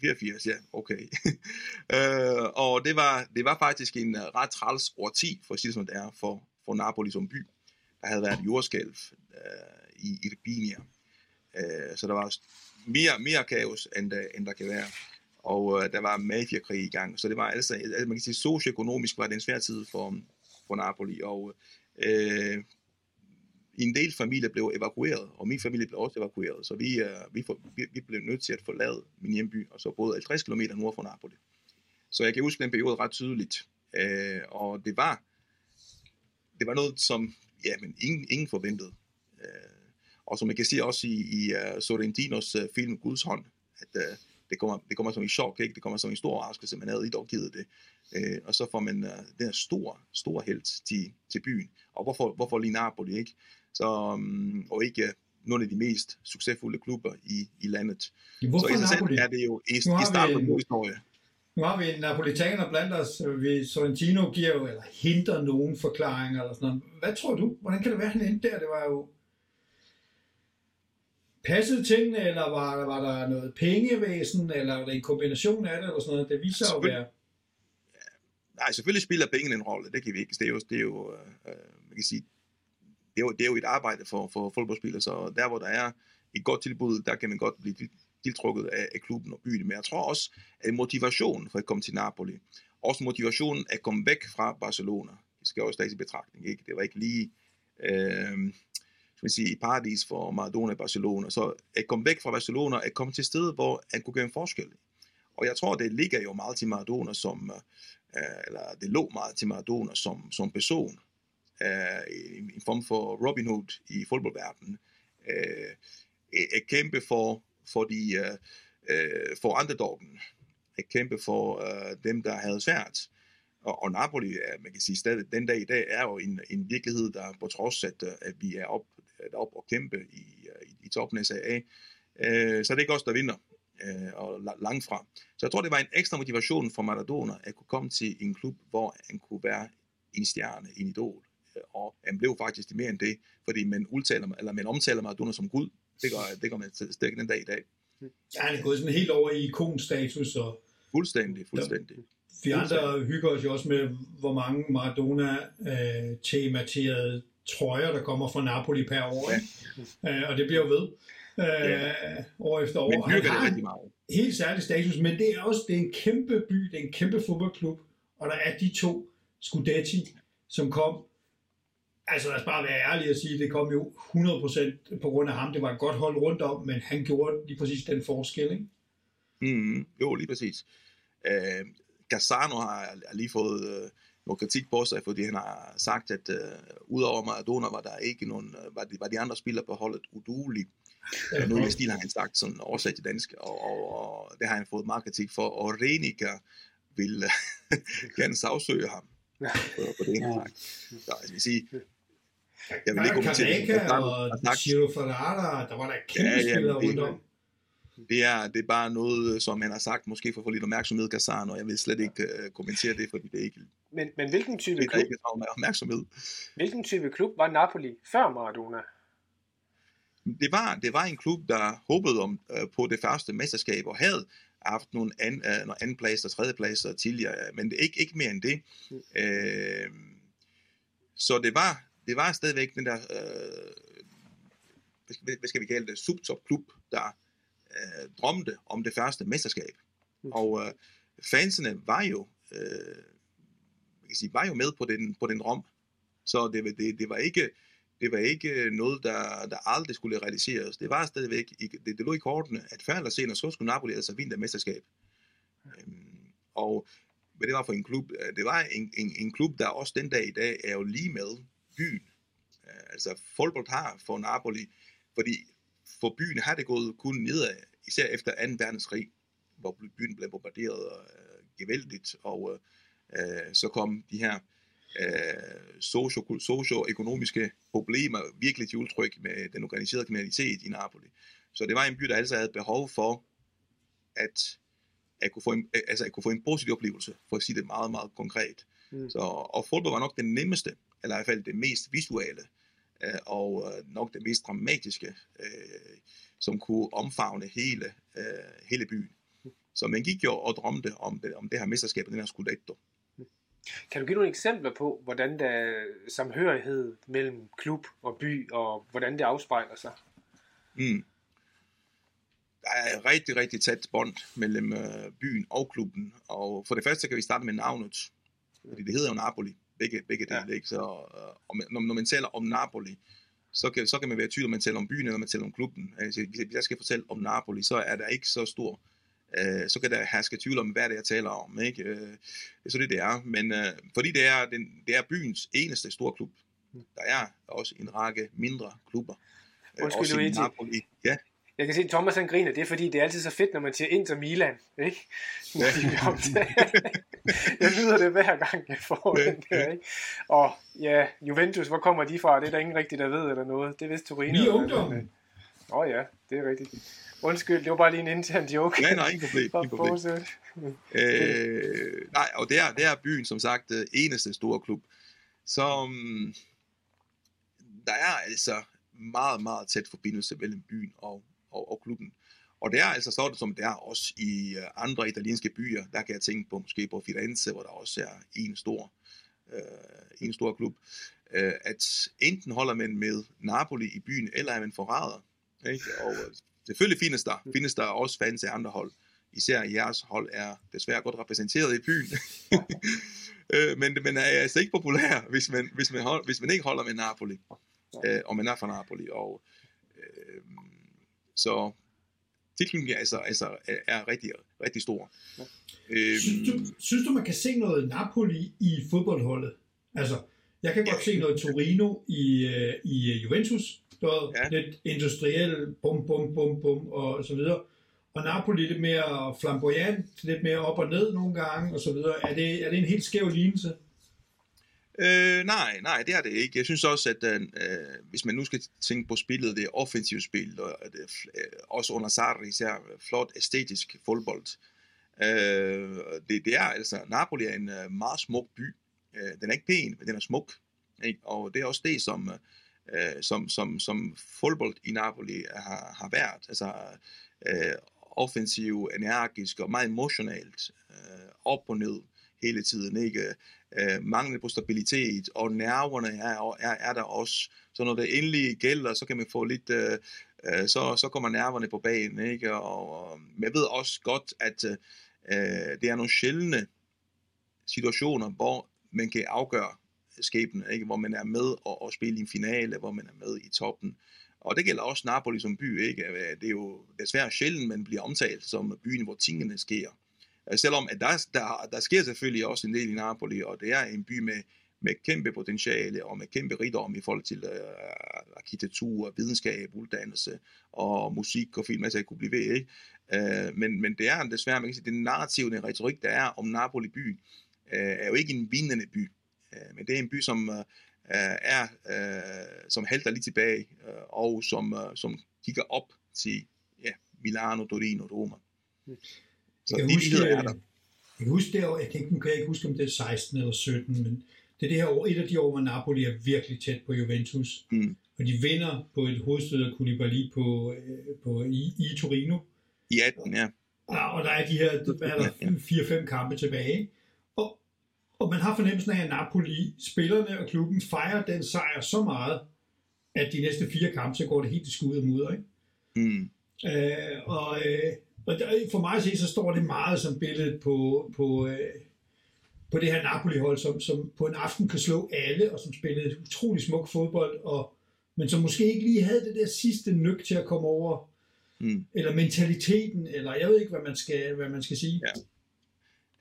84, ja, okay. øh, og det var, det var faktisk en uh, ret træls årti, for at sige det som det er, for, for Napoli som by. Der havde været jordskælv uh, i Irbinia. Uh, så der var mere, mere kaos, end, uh, end der kan være. Og uh, der var mafiakrig i gang. Så det var altså, altså man kan sige, socioøkonomisk var det en svær tid for, for Napoli. Og uh, en del familier blev evakueret, og min familie blev også evakueret, så vi, uh, vi, for, vi, vi blev nødt til at forlade min hjemby, og så boede 50 km nord for Napoli. Så jeg kan huske den periode ret tydeligt, uh, og det var, det var noget, som ja, men ingen, ingen forventede. Uh, og som man kan se også i, i uh, Sorrentinos uh, film Guds hånd, at uh, det kommer, det kommer som en chok, ikke? det kommer som en stor overraskelse, man havde ikke givet det. Øh, og så får man uh, den her store, store held til, til byen. Og hvorfor, hvorfor lige Napoli, ikke? Så, um, og ikke nogle af de mest succesfulde klubber i, i landet. Hvorfor så i sig selv er det jo i, i starten på en historie. Nu har vi en napolitaner blandt os. Vi, Sorrentino giver jo, eller henter nogen forklaringer eller sådan noget. Hvad tror du? Hvordan kan det være, han endte der? Det var jo... Passede tingene, eller var, var der noget pengevæsen, eller var det en kombination af det, eller sådan noget? Det viser jo at være... Nej, selvfølgelig spiller pengene en rolle, det kan vi ikke. Det er jo, det er jo øh, øh, man kan sige, det er jo, det er jo et arbejde for, for fodboldspillere, så der hvor der er et godt tilbud, der kan man godt blive tiltrukket af, af klubben og byen. Men jeg tror også, at motivationen for at komme til Napoli, også motivationen at komme væk fra Barcelona, det skal også tages i betragtning, ikke? Det var ikke lige, øh, skal man sige, paradis for Maradona i Barcelona. Så at komme væk fra Barcelona, at komme til et sted, hvor han kunne gøre en forskel. Og jeg tror, det ligger jo meget til Maradona som, øh, eller det lå meget til Maradona som, som person, øh, i en form for Robin Hood i fodboldverdenen. Øh, at kæmpe for, for, de, øh, øh, for underdoggen, at kæmpe for øh, dem, der havde svært. Og, og Napoli, man kan sige stadig, den dag i dag, er jo en, en virkelighed, der på trods at, øh, at vi er op, er op og kæmpe i, øh, i, i toppen af SAA, øh, så er det ikke os, der vinder, øh, og la- langt fra. Så jeg tror, det var en ekstra motivation for Maradona at kunne komme til en klub, hvor han kunne være en stjerne, en idol. Øh, Og han blev faktisk mere end det, fordi man, udtaler, eller man omtaler Maradona som Gud. Det gør, det gør man stadig den dag i dag. Ja, han er gået sådan helt over i ikonstatus, og Fuldstændig, fuldstændig. vi andre hygger os jo også med, hvor mange Maradona-tematerede trøjer, der kommer fra Napoli per år. Ja. Ja. Øh, og det bliver jo ved øh, år efter år. Men dyrker det rigtig meget. helt særlig status, men det er også det er en kæmpe by, det er en kæmpe fodboldklub, og der er de to Scudetti, som kom Altså lad os bare være ærlige og sige, det kom jo 100% på grund af ham. Det var et godt hold rundt om, men han gjorde lige præcis den forskel. Ikke? Mm, jo, lige præcis. Øh, Gazzano har lige fået øh, noget kritik på sig, fordi han har sagt, at øh, udover Maradona var der ikke nogen, øh, var, de, var de andre spillere på holdet udulige. Ja, noget i stil har han sagt, sådan oversat til dansk, og, og, og det har han fået meget kritik for, og Renica vil øh, gerne sagsøge ham på, på det, sagt. Så jeg vil sige, jeg vil ikke kommentere det. Og Giro Ferrara, der var der kæmpe Ja, ja, spillere det- rundt om. Det er, det er bare noget, som han har sagt, måske for at få lidt opmærksomhed, Gazzano, og jeg vil slet ikke uh, kommentere det, fordi det er ikke, Men, men hvilken type det er klub, ikke opmærksomhed. hvilken type klub var Napoli før Maradona? Det var, det var en klub, der håbede om, uh, på det første mesterskab, og havde haft nogle, an, uh, nogle anden pladser, tredje pladser tidligere, men det er ikke, ikke mere end det. Mm. Uh, så det var, det var stadigvæk den der, uh, hvad, skal, vi kalde det, subtopklub, der uh, drømte om det første mesterskab. Mm. Og uh, fansene var jo, uh, man kan sige, var jo med på den, på den rom. Så det, det, det var ikke det var ikke noget, der, der aldrig skulle realiseres. Det var stadigvæk, det, det lå i kortene, at før eller senere, så skulle Napoli altså vinde det mesterskab. Øhm, og hvad det var for en klub? Øh, Det var en, en, en klub, der også den dag i dag er jo lige med byen. Øh, Altså fodbold har for Napoli, fordi for byen har det gået kun nedad, især efter 2. verdenskrig, hvor byen blev bombarderet øh, gevældigt, og øh, så kom de her øh, socio- socio-økonomiske problemer virkelig til udtryk med den organiserede kriminalitet i Napoli. Så det var en by, der altså havde behov for at, at, kunne, få en, altså at kunne få en positiv oplevelse, for at sige det meget, meget konkret. Mm. Så, og fodbold var nok den nemmeste, eller i hvert fald det mest visuelle, øh, og øh, nok det mest dramatiske, øh, som kunne omfavne hele, øh, hele byen. Så man gik jo og drømte om det, om det her mesterskab, den her Scudetto. Kan du give nogle eksempler på, hvordan der er samhørighed mellem klub og by, og hvordan det afspejler sig? Mm. Der er rigtig, rigtig tæt bånd mellem øh, byen og klubben. Og for det første kan vi starte med navnet. Fordi det hedder jo Napoli. Begge, begge dele, Ja. ikke? Så, øh, og når, når man taler om Napoli, så kan, så kan man være tvivl, om man taler om byen, eller man taler om klubben. Altså, hvis jeg skal fortælle om Napoli, så er der ikke så stor øh, så kan der herske tvivl om, hvad det er, jeg taler om. Ikke? Øh, så det, det er. Men øh, fordi det er, den, det er byens eneste store klub. Der er også en række mindre klubber. Øh, Undskyld, også i. Napoli. Ja, Jeg kan se, at Thomas han griner, det er fordi, det er altid så fedt, når man siger Inter Milan, ikke? Ja. jeg nyder det hver gang, jeg får den der, ikke? Og ja, Juventus, hvor kommer de fra? Det er der ingen rigtig, der ved eller noget. Det er vist Torino. Vi er ungdommen. Åh oh, ja, det er rigtigt. Undskyld, det var bare lige en intern joke. Nej, nej, ingen problem. Ingen problem. øh, nej, og det er, det er byen, som sagt, øh, eneste store klub, som der er altså meget, meget tæt forbindelse mellem byen og, og, og klubben. Og det er altså sådan, som det er også i øh, andre italienske byer. Der kan jeg tænke på måske på Firenze, hvor der også er en stor, øh, en stor klub. Øh, at enten holder man med Napoli i byen, eller er man forræder. Ikke? Og øh, selvfølgelig findes der, findes der også fans af andre hold. Især jeres hold er desværre godt repræsenteret i byen. øh, men, men er altså ikke populær, hvis man, hvis man, hold, hvis man ikke holder med Napoli. Øh, og man er fra Napoli. Og, øh, så tilknytningen er, altså, altså, er, rigtig, rigtig stor. Ja. Øhm, synes, du, synes du, man kan se noget Napoli i fodboldholdet? Altså, jeg kan godt ja. se noget Torino i, uh, i Juventus, der er ja. lidt industriel, bum, bum, bum, bum, og så videre. Og Napoli lidt mere flamboyant, lidt mere op og ned nogle gange, og så videre. Er det, er det en helt skæv lignelse? Øh, nej, nej, det er det ikke. Jeg synes også, at øh, øh hvis man nu skal tænke på spillet, det er offensivt spil, og det er, øh, øh, også under Sarri især øh, flot æstetisk fodbold. Øh, det, det er altså, Napoli er en øh, meget smuk by. Øh, den er ikke pæn, men den er smuk. Ikke? Og det er også det, som, øh, som, som, som fodbold i Napoli har, har været. Altså øh, offensiv, energisk og meget emotionalt. Øh, op og ned hele tiden. Ikke? Øh, mangel på stabilitet, og nerverne er, er, er der også. Så når det endelig gælder, så kan man få lidt, øh, øh, så, så kommer nerverne på banen, ikke? Og, og jeg ved også godt, at øh, øh, det er nogle sjældne situationer, hvor man kan afgøre skæbnen, ikke? hvor man er med og, og spille i en finale, hvor man er med i toppen. Og det gælder også Napoli som by, ikke? Øh, det er jo desværre sjældent, man bliver omtalt som byen, hvor tingene sker. Øh, selvom at der, der, der sker selvfølgelig også en del i Napoli, og det er en by med, med kæmpe potentiale og med kæmpe rigdom i forhold til øh, arkitektur, videnskab, uddannelse og musik og film, altså jeg kunne blive ved, ikke? Øh, men, men det er desværre, man kan sige, det narrativ, den retorik, der er om Napoli by, øh, er jo ikke en vindende by, øh, men det er en by, som øh, er, øh, som halter lidt tilbage, øh, og som, øh, som kigger op til ja, Milano, Torino, Roma. Mm. Så jeg huske, er der. jeg kan huske det år, jeg kan ikke, nu kan jeg ikke huske, om det er 16 eller 17, men det er det her år, et af de år, hvor Napoli er virkelig tæt på Juventus. Mm. Og de vinder på et hovedstød af Koulibaly på, øh, på, i, i Torino. I 18, ja. Og der er de her hvad er der, 4-5 kampe tilbage. Og, og man har fornemmelsen af, at Napoli, spillerne og klubben fejrer den sejr så meget, at de næste fire kampe, så går det helt til skud og mudder. Ikke? Mm. Øh, og, øh, og der, for mig at se, så står det meget som billede på, på, øh, på det her Napoli-hold, som, som på en aften kan slå alle, og som spillede utrolig smuk fodbold, og, men som måske ikke lige havde det der sidste nyk til at komme over, mm. eller mentaliteten, eller jeg ved ikke, hvad man skal, hvad man skal sige. Ja.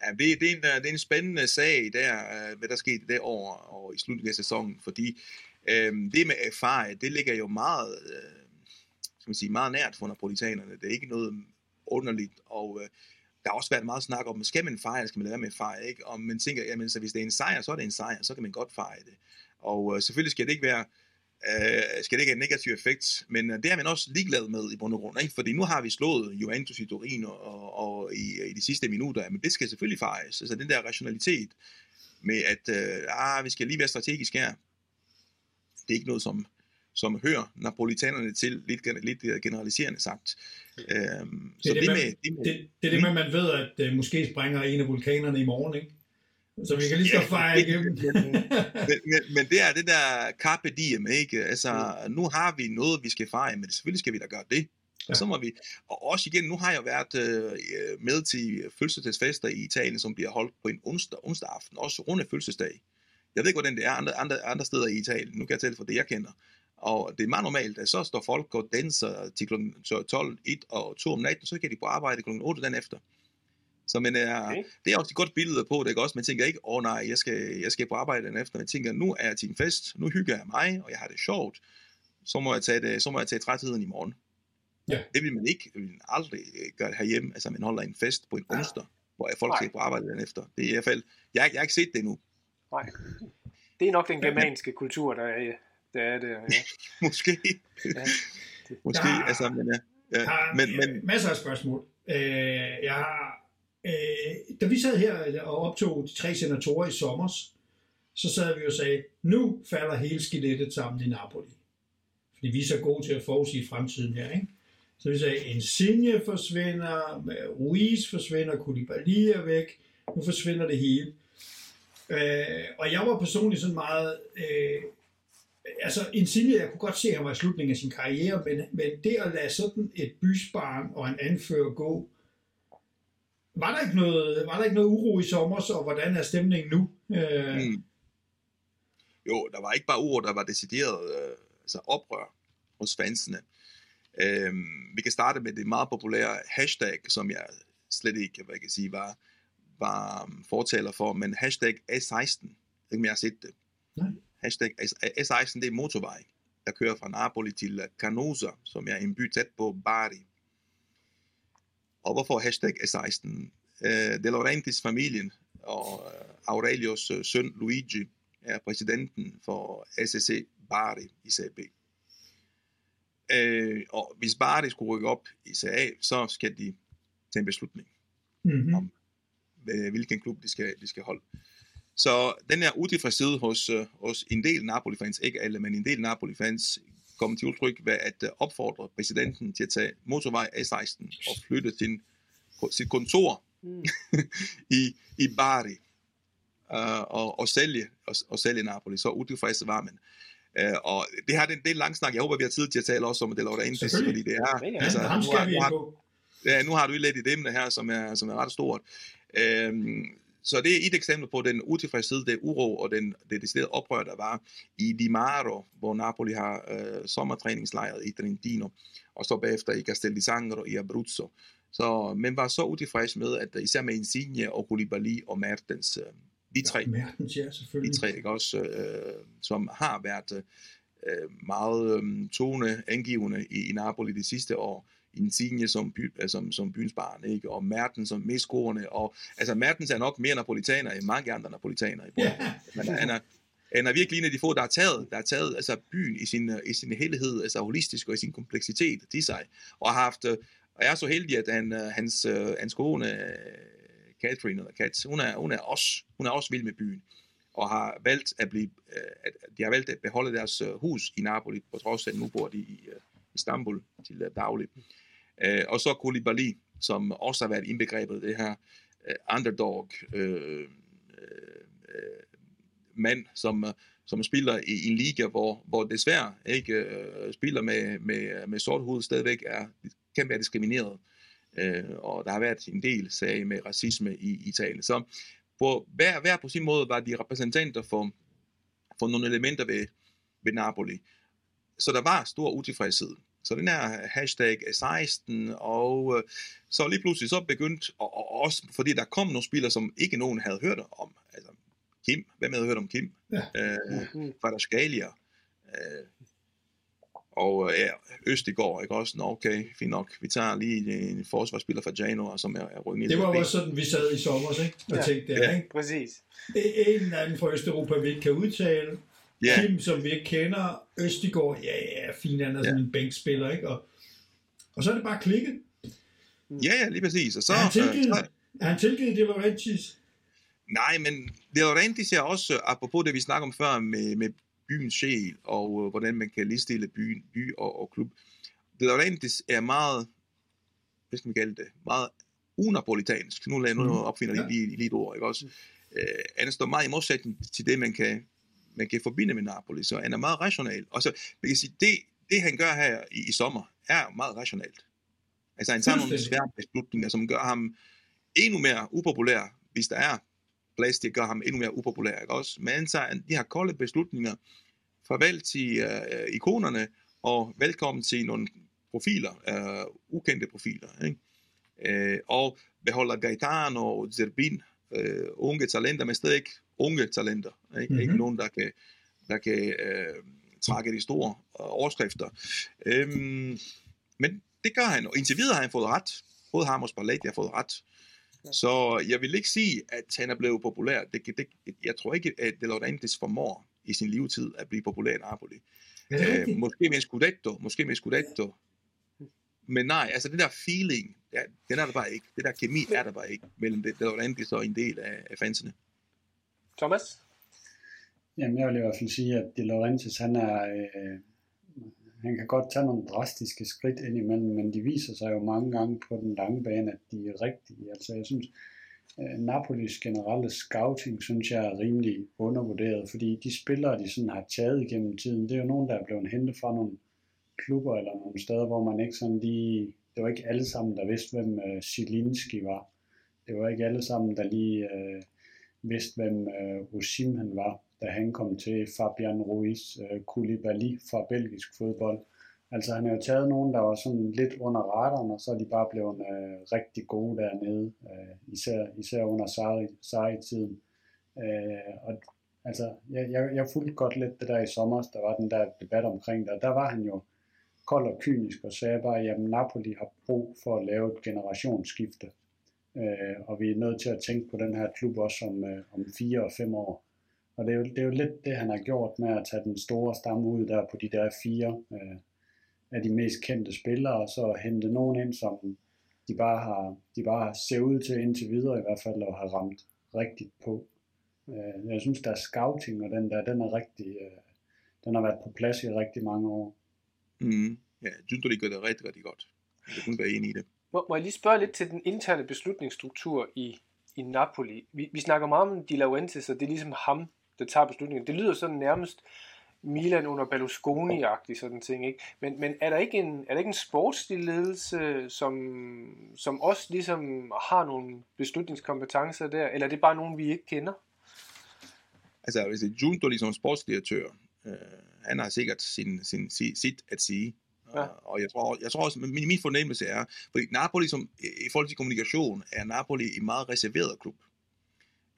Ja, det, det, er en, det er en spændende sag, der, øh, hvad der skete det år og i slutningen af sæsonen, fordi øh, det med erfaring, det ligger jo meget, øh, skal man sige, meget nært for napolitanerne. Det er ikke noget underligt, og øh, der har også været meget snak om, skal man fejre, skal man lade være med at fejre, ikke? Og man tænker, jamen, så hvis det er en sejr, så er det en sejr, så kan man godt fejre det. Og øh, selvfølgelig skal det ikke være, øh, skal det ikke have en negativ effekt, men øh, det er man også ligeglad med i bund og grund, ikke? Fordi nu har vi slået Juventus i Torino og, og i, i de sidste minutter, men det skal selvfølgelig fejres. Altså den der rationalitet med, at øh, ah, vi skal lige være strategisk her, det er ikke noget, som som hører napolitanerne til, lidt, lidt generaliserende sagt. Øhm, det, er så det, det, med, det, med, det, det er det med, man ved, at uh, måske springer en af vulkanerne i morgen, ikke? Så vi kan lige så fejre igennem. men, men, men det er det der carpe diem, ikke? Altså, mm. nu har vi noget, vi skal fejre, men selvfølgelig skal vi da gøre det. Ja. Og så må vi, og også igen, nu har jeg været øh, med til fødselsdagsfester i Italien, som bliver holdt på en onsdag, onsdag aften, også runde fødselsdag. Jeg ved ikke, hvordan det er andre, andre, andre steder i Italien. Nu kan jeg tælle for det, jeg kender. Og det er meget normalt, at så står folk og danser til kl. 12, 1 og 2 om natten, så kan de på arbejde kl. 8 den efter. Så men, er, okay. det er også et godt billede på det, ikke også? Man tænker ikke, åh oh, nej, jeg skal, jeg skal på arbejde den efter. Man tænker, nu er jeg til en fest, nu hygger jeg mig, og jeg har det sjovt. Så må jeg tage, det, så må jeg tage trætheden i morgen. Ja. Det vil man ikke, det vil man aldrig øh, gøre herhjemme. Altså, man holder en fest på en Ja. onsdag, hvor folk Nej. skal på arbejde den efter. Det er i hvert fald, jeg, jeg har ikke set det endnu. Nej. Det er nok den germanske kultur, der der er det. Ja. Måske. Ja. Måske, Der- altså, men, ja. Jeg ja. men, men, men masser af spørgsmål. Øh, jeg har, øh, da vi sad her og optog de tre senatorer i sommer, så sad vi og sagde, nu falder hele skelettet sammen i Napoli. Fordi vi er så gode til at forudsige fremtiden her, ikke? Så vi sagde, Insigne forsvinder, Ruiz forsvinder, Koulibaly er væk, nu forsvinder det hele. Øh, og jeg var personligt sådan meget... Øh, altså Insigne, jeg kunne godt se, at han var i slutningen af sin karriere, men, men det at lade sådan et bysbarn og en anfører gå, var der ikke noget, var der ikke noget uro i sommer, og hvordan er stemningen nu? Øh, mm. jo, der var ikke bare ord, der var decideret øh, altså oprør hos fansene. Øhm, vi kan starte med det meget populære hashtag, som jeg slet ikke, hvad jeg kan sige, var, var fortaler for, men hashtag S16, ikke om jeg har set det. Nej. Hashtag S- S16, det er motorvej, der kører fra Napoli til Canosa, som er en by tæt på Bari. Og hvorfor hashtag S16? Øh, De Laurentiis familien og øh, Aurelios øh, søn Luigi er præsidenten for SSC Bari i CB. Øh, og hvis Bari skulle rykke op i CA, så skal de tage en beslutning mm-hmm. øh, hvilken klub de skal, de skal holde. Så den her utilfredshed hos, øh, hos en del Napoli-fans, ikke alle, men en del Napoli-fans, kom til udtryk ved at øh, opfordre præsidenten til at tage motorvej A16 og flytte sin, sit kontor Mm. i, i Bari uh, og, og, sælge, og, og sælge Napoli. Så utilfredse var man. Uh, og det her det er en del lang snak. Jeg håber, vi har tid til at tale også om det Laurentiis, Selvfølgelig. fordi det er... Ja, altså, nu har- nu har-. Ja, nu har du lidt et emne her, som er, som er ret stort. Øhm, så det er et eksempel på den utilfredshed, det uro og den, det deciderede oprør, der var i Di Maro, hvor Napoli har øh, sommertræningslejret i Trentino, og så bagefter i Castel di Sangro i Abruzzo. Så man var så utilfreds med, at især med Insigne og Koulibaly og Mertens, øh, de tre, Mertens, ja, selvfølgelig. de tre ikke også, øh, som har været øh, meget øh, toneangivende i, i Napoli de sidste år. Insigne som, by, øh, som, som byens barn, ikke? og Mertens som mest scorende. Og, altså Mertens er nok mere napolitaner end mange andre napolitaner i. Ja, Men han er, han er virkelig en af de få, der har taget, der har taget altså byen i sin, i sin helhed, altså holistisk og i sin kompleksitet til sig. Og har haft, øh, og jeg er så heldig, at han, øh, hans, øh, hans kone, øh, Catherine, eller Kat, hun er, hun er også, hun er også vild med byen og har valgt at blive, øh, at de har valgt at beholde deres øh, hus i Napoli, på trods af, at nu bor de i øh, Istanbul til øh, daglig. Øh, og så Koulibaly, som også har været indbegrebet det her øh, underdog øh, øh, øh mand, som, som spiller i, en liga, hvor, hvor desværre ikke øh, spiller med, med, med sort hud stadigvæk er, kan være diskrimineret. Øh, og der har været en del sager med racisme i, i Italien. Så på hver, hver på sin måde var de repræsentanter for, for nogle elementer ved, ved Napoli. Så der var stor utilfredshed. Så den her hashtag 16, og øh, så lige pludselig så begyndte, og, og også fordi der kom nogle spillere, som ikke nogen havde hørt om. Altså Kim, hvem havde hørt om Kim? Ja. Øh, Mm. Kvaratskhelia. Øh, og øh, ja, Østegård, ikke også? Nå, okay, fint nok. Vi tager lige en forsvarsspiller fra Genoa, som er, er ned Det var også sådan, vi sad i sommer, ikke? Og Ja. tænkte der, Ja. ikke? Præcis. En eller anden fra Østeuropa, vi ikke kan udtale. Ja, Kim, som vi ikke kender. Østigård, ja, ja, fint, han er sådan en bænkspiller, ikke? Og, og så er det bare klikket. ja, ja, lige præcis. Og så, er han øh, tilgivet? så, Er han tilgivet De Laurentiis? Nej, men De Laurentiis er også, øh, apropos det vi snakker om før med, med byens sjæl, og øh, hvordan man kan ligestille byen, by og, og klub. De Laurentiis er meget, hvad skal man kalde det, meget unapolitansk. Nu, nu opfinder jeg Ja. lige, lige et ord, ikke også? Øh, han står meget i modsætning til det, man kan, man kan forbinde med Napoli, så han er meget rationel. Og så, man kan sige, det, det han gør her i, i sommer, er meget rationelt. Altså han tager nogle svære beslutninger, som gør ham endnu mere upopulær, hvis der er plads til at gøre ham endnu mere upopulær, ikke også? Men han tager de her kolde beslutninger, farvel til øh, ikonerne, og velkommen til nogle profiler, øh, ukendte profiler, ikke? Øh, og beholder Gaetano og Zerbin, øh, unge talenter, men stadig unge talenter, ikke? Mm-hmm. ikke Mhm. nogen, der kan, der kan øh, trække de store øh, overskrifter. Øhm, men det gør han, og indtil videre har han fået ret. Både ham og Spalletti har fået ret. Så jeg vil ikke sige, at han er blevet populær. Det, det, jeg tror ikke, at De Laurentiis formår i sin livetid at blive populær i Napoli. Øh, måske med Scudetto, måske med Scudetto. Men nej, altså det der feeling, ja, den er der bare ikke. Det der kemi er der bare ikke mellem det, De Laurentiis og en del af, af fansene. Thomas? Jamen, jeg vil i hvert fald sige, at De Laurentiis, han er... Øh, han kan godt tage nogle drastiske skridt ind imellem, men de viser sig jo mange gange på den lange bane, at de er rigtige. Altså, jeg synes, øh, Napolis generelle scouting, synes jeg er rimelig undervurderet, fordi de spillere, de sådan har taget igennem tiden, det er jo nogen, der er blevet hentet fra nogle klubber eller nogle steder, hvor man ikke sådan lige, det var ikke alle sammen, der vidste, hvem uh, Zielinski var. Det var ikke alle sammen, der lige uh, vidste, hvem øh, Osim han var da han kom til Fabian Ruiz øh, Koulibaly fra belgisk fodbold. Altså han har jo taget nogen, der var sådan lidt under radaren, og så er de bare blevet øh, rigtig gode dernede, øh, især, især under Sarri-tiden. Øh, og altså, jeg, jeg, jeg fulgte godt lidt det der i sommer, der var den der debat omkring det, og der var han jo kold og kynisk og sagde bare, at Napoli har brug for at lave et generationsskifte. Øh, og vi er nødt til at tænke på den her klub også om, øh, om fire og fem år. Og det er, jo, det er jo lidt det, han har gjort med at tage den store stamme ud der på de der fire øh, af de mest kendte spillere, og så hente nogen ind, som de bare har, de bare ser ud til indtil videre i hvert fald at have ramt rigtigt på. Øh, jeg synes, der er scouting, og den der, den er rigtig, øh, den har været på plads i rigtig mange år. Mm. Ja, Giuntoli gør det rigtig, rigtig godt. Jeg kan kun være enig i det. Må, må jeg lige spørge lidt til den interne beslutningsstruktur i, i Napoli? Vi, vi snakker meget om De Laurentiis, og det er ligesom ham, der tager beslutningen. Det lyder sådan nærmest Milan under Berlusconi-agtig sådan ting, ikke? Men, men er der ikke en, er der ikke en sportslig ledelse, som, som også ligesom har nogle beslutningskompetencer der, eller er det bare nogen, vi ikke kender? Altså, hvis det er Junto ligesom sportsdirektør, øh, han har sikkert sin, sin, sin, sit at sige. Ja. Og jeg tror, jeg tror også, min, min fornemmelse er, fordi Napoli som, i forhold til kommunikation, er Napoli en meget reserveret klub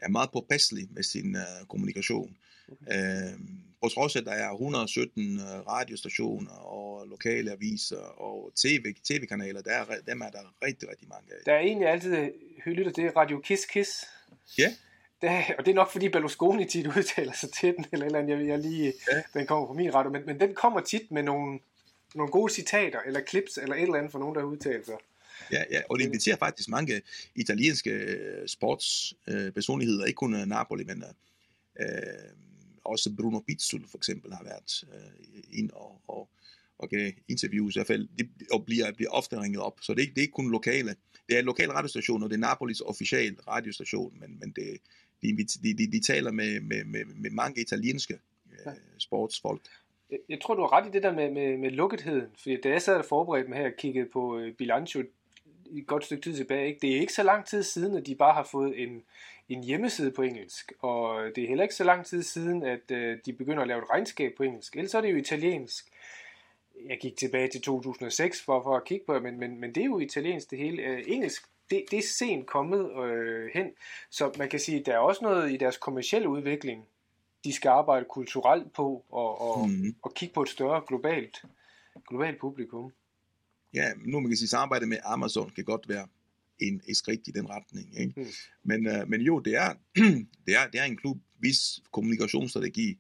er meget påpasselig med sin uh, kommunikation. Okay. Uh, på trods af, at der er 117 uh, øh, radiostationer og lokale aviser og TV, tv-kanaler, der er, dem er der rigtig, rigtig mange af. Der er egentlig altid hyldet, det er Radio Kiss Kiss. Ja. Det, og det er nok fordi Berlusconi tit udtaler sig til den, eller, eller andet, jeg, jeg lige, ja. den kommer på min radio, men, men den kommer tit med nogle, nogle gode citater, eller clips, eller et eller andet for nogen, der udtaler sig. Ja, ja, og det inviterer faktisk mange italienske øh, sportspersonligheder, øh, ikke kun øh, Napoli, men øh, også Bruno Pizzul for eksempel har været øh, ind og, og, og gav interviews i hvert fald, de, og bliver, bliver ofte ringet op. Så det er, ikke, det er ikke kun lokale. Det er en lokal radiostation, og det er Napolis official radiostation, men, men det, de, de, de, de taler med, med, med, med mange italienske øh, sportsfolk. Jeg tror, du har ret i det der med, med, med lukketheden, fordi da jeg sad og forberedte mig her og kiggede på øh, Bilancio, et godt stykke tid tilbage. Ikke? Det er ikke så lang tid siden, at de bare har fået en, en hjemmeside på engelsk, og det er heller ikke så lang tid siden, at øh, de begynder at lave et regnskab på engelsk. Ellers er det jo italiensk. Jeg gik tilbage til 2006 for, for at kigge på det, men, men, men det er jo italiensk det hele. Øh, engelsk, det, det er sent kommet øh, hen, så man kan sige, at der er også noget i deres kommercielle udvikling, de skal arbejde kulturelt på og, og, mm. og kigge på et større globalt, globalt publikum ja, nu man kan sige, samarbejde med Amazon kan godt være en, et skridt i den retning. Ikke? Mm. Men, uh, men jo, det er, det, er, det er en klub, hvis kommunikationsstrategi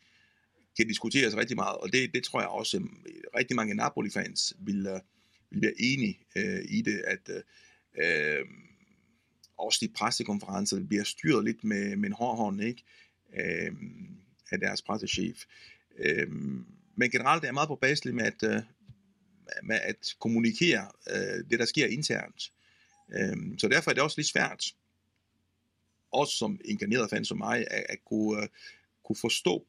kan diskuteres rigtig meget, og det, det tror jeg også, at rigtig mange Napoli-fans vil, uh, vil være enige uh, i det, at uh, også de pressekonferencer bliver styret lidt med, med en hård hånd, ikke? Uh, af deres pressechef. Uh, men generelt er jeg meget på baselig med, at uh, med at kommunikere øh, det, der sker internt. Øhm, så derfor er det også lidt svært, også som inkarneret fan som mig, at, at kunne, uh, kunne forstå,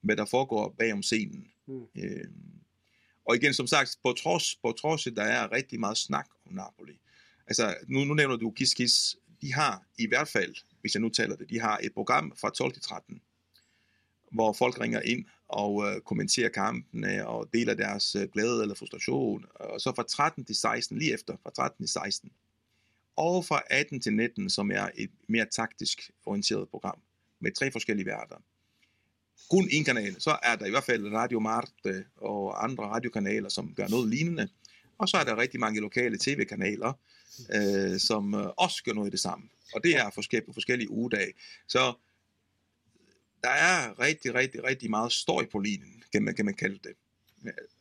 hvad der foregår bag om scenen. Mm. Øhm, og igen, som sagt, på trods, på trods der er rigtig meget snak om Napoli. Altså, nu, nu nævner du Kiss Kiss. De har i hvert fald, hvis jeg nu taler det, de har et program fra 12 til 13, hvor folk ringer ind og øh, kommenterer kampene øh, og deler deres øh, glæde eller frustration. Og så fra 13 til 16, lige efter, fra 13 til 16. Og fra 18 til 19, som er et mere taktisk orienteret program med tre forskellige værter. Kun en kanal, så er der i hvert fald Radio Marte øh, og andre radiokanaler, som gør noget lignende. Og så er der rigtig mange lokale tv-kanaler, øh, som øh, også gør noget af det samme. Og det er forskellige, på forskellige ugedage. Så der er rigtig, rigtig, rigtig meget støj på linjen, kan man, kan man kalde det.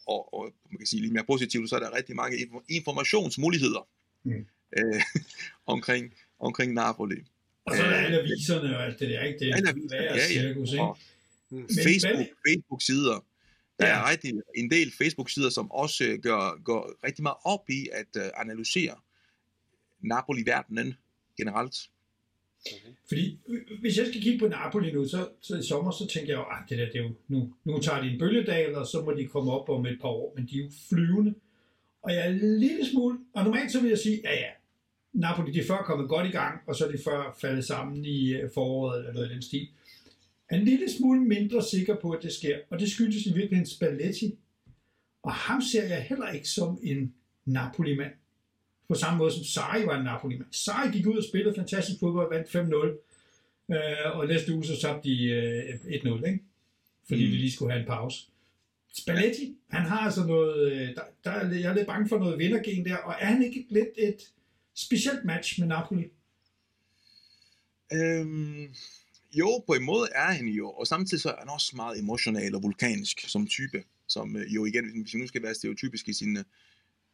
Og, og man kan sige lidt mere positivt, så er der rigtig mange informationsmuligheder mm. øh, omkring, omkring Napoli. Og så er der alle aviserne og alt det der, ikke? Det er alle aviserne, ja, ja. Cirkus, ikke? Og Facebook, Facebook-sider. Der ja. er rigtig, en del Facebook-sider, som også gør, går rigtig meget op i at uh, analysere Napoli-verdenen generelt. Okay. Fordi øh, hvis jeg skal kigge på Napoli nu, så, så i sommer, så tænker jeg jo, at ah, det der, det er jo, nu, nu tager de en bølgedal, og så må de komme op om et par år, men de er jo flyvende. Og jeg er en lille smule, og normalt så vil jeg sige, ja ja, Napoli de er før kommet godt i gang, og så er de før faldet sammen i øh, foråret eller noget i den stil. Jeg er en lille smule mindre sikker på, at det sker, og det skyldes i virkeligheden Spalletti. Og ham ser jeg heller ikke som en Napoli-mand på samme måde som Sarri var en Napoli. Men Sarri gik ud og spillede fantastisk fodbold, vandt 5-0, øh, og næste uge så tabte de øh, 1-0, ikke? fordi mm. de lige skulle have en pause. Spalletti, han har altså noget, øh, der, der, jeg er lidt bange for noget vindergen der, og er han ikke lidt et specielt match med Napoli? Øhm, jo, på en måde er han jo, og samtidig så er han også meget emotionel og vulkansk som type, som øh, jo igen, hvis vi nu skal være stereotypisk i sin,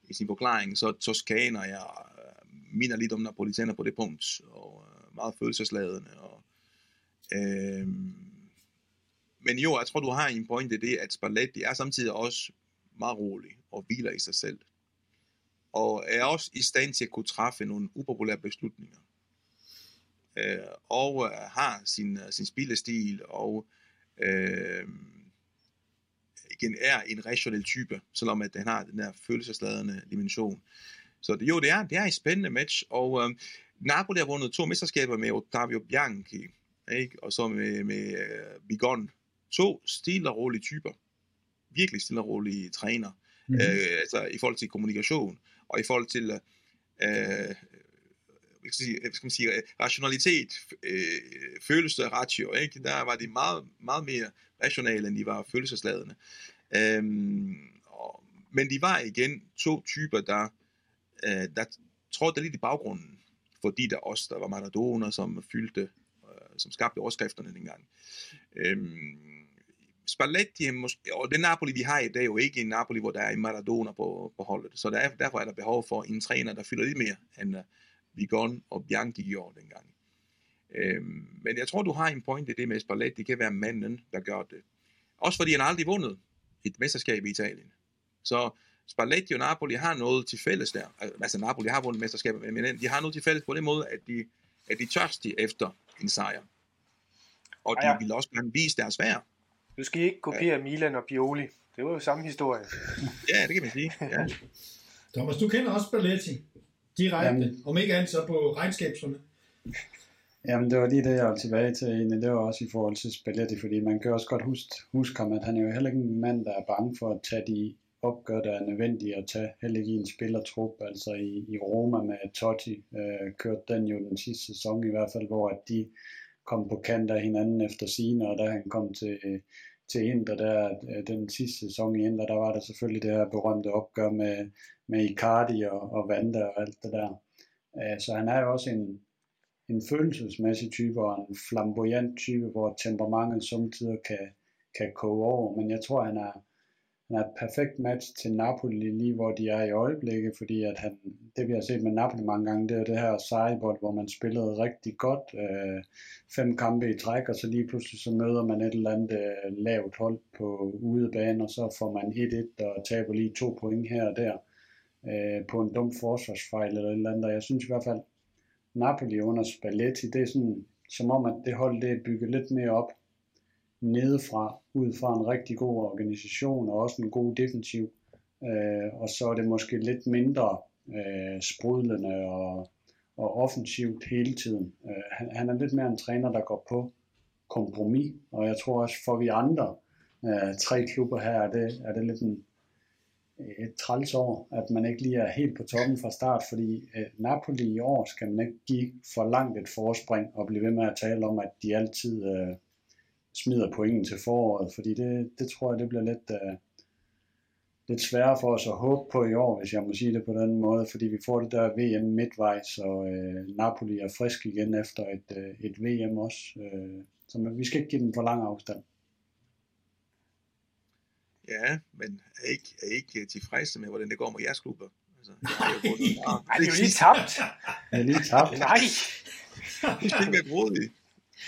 i sin forklaring, så toskaner jeg øh, minder lidt om napolitaner på det punkt, og øh, meget følelsesladende. Og, øh, men jo, jeg tror, du har en pointe i det, at Spalletti er samtidig også meget rolig og hviler i sig selv. Og er også i stand til at kunne træffe nogle upopulære beslutninger. Øh, og øh, har sin, sin spillestil og øh, igen er en rationel type, selvom at den har den der følelsesladende dimension. Så det, jo, det er, det er et spændende match, og øh, Napoli har vundet to mesterskaber med Ottavio Bianchi, ikke? og så med, med uh, Bigon. To stille og rolige typer. Virkelig stille og rolige træner. Mm-hmm. Øh, altså i forhold til kommunikation, og i forhold til øh, hvad skal, sige, skal man sige, rationalitet, øh, følelse ratio, ikke? der var de meget, meget mere rationale, end de var følelsesladende. Øhm, og, men de var igen to typer, der, øh, der trådte lidt i baggrunden, fordi der også der var Maradona, som fyldte, øh, som skabte overskrifterne dengang. Øhm, Spalletti, måske, og det Napoli, vi har i dag, er jo ikke en Napoli, hvor der er en Maradona på, på holdet. Så der er, derfor er der behov for en træner, der fylder lidt mere, end uh, Vigon og Bianchi gjorde dengang. Øhm, men jeg tror, du har en point i det med Spalletti. Det kan være manden, der gør det. Også fordi han aldrig vundet et mesterskab i Italien. Så Spalletti og Napoli har noget til fælles der. Altså Napoli har vundet mesterskabet, men de har noget til fælles på den måde, at de, at de tørstige efter en sejr. Og de ja. vil også gerne vise deres værd. Du skal ikke kopiere ja. Milan og Pioli. Det var jo samme historie. ja, det kan man sige. Ja. Thomas, du kender også Spalletti direkte, Jamen. om ikke andet så på regnskabserne. Jamen, det var lige det, jeg var tilbage til egentlig. Det var også i forhold til Spalletti, fordi man kan også godt huske, huske ham, at han er jo heller ikke en mand, der er bange for at tage de opgør, der er nødvendige at tage, heller ikke i en spillertrup. Altså i, i Roma med Totti øh, kørte den jo den sidste sæson i hvert fald, hvor at de kom på kant af hinanden efter sine, og da han kom til, til Inter, der, øh, den sidste sæson i Inter, der var der selvfølgelig det her berømte opgør med, med Icardi og, og Vanda og alt det der. Øh, så han er jo også en, en følelsesmæssig type og en flamboyant type, hvor temperamentet samtidig kan, kan koge over. Men jeg tror, han er, han er et perfekt match til Napoli, lige hvor de er i øjeblikket, fordi at han, det vi har set med Napoli mange gange, det er det her sejbold, hvor man spillede rigtig godt, øh, fem kampe i træk, og så lige pludselig så møder man et eller andet øh, lavt hold på udebane, og så får man 1-1 og taber lige to point her og der øh, på en dum forsvarsfejl eller et eller andet, og jeg synes i hvert fald, Napoli under Spalletti, det er sådan, som om at det hold det er bygget lidt mere op nedefra, ud fra en rigtig god organisation og også en god defensiv. Øh, og så er det måske lidt mindre øh, sprudlende og, og offensivt hele tiden. Øh, han, han er lidt mere en træner, der går på kompromis, og jeg tror også for vi andre øh, tre klubber her, er det, er det lidt en, et træls år, at man ikke lige er helt på toppen fra start, fordi øh, Napoli i år skal man ikke give for langt et forspring og blive ved med at tale om, at de altid øh, smider pointen til foråret, fordi det, det tror jeg, det bliver lidt, øh, lidt sværere for os at håbe på i år, hvis jeg må sige det på den måde, fordi vi får det der VM midtvejs, og øh, Napoli er frisk igen efter et, øh, et VM også. Øh, så vi skal ikke give dem for lang afstand. Ja, men er ikke, er ikke tilfredse med, hvordan det går med jeres klubber? Altså, Nej, det er jo lige tabt. Det er lige tabt. Nej. Det skal ikke være grådige.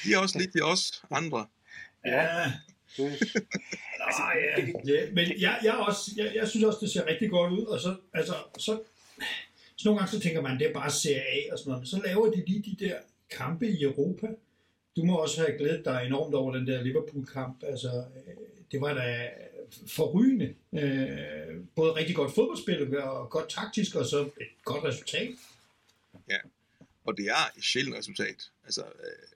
De er også lidt til os andre. Ja. Nej, ja. ja. Men jeg, jeg, også, jeg, jeg synes også, det ser rigtig godt ud, og så, altså, så, så nogle gange så tænker man, det er bare Serie A og sådan noget, men så laver de lige de der kampe i Europa. Du må også have glædet dig enormt over den der Liverpool-kamp. Altså, øh, det var da forrygende. Øh, både rigtig godt fodboldspil og godt taktisk, og så et godt resultat. Ja, og det er et sjældent resultat. Altså, øh,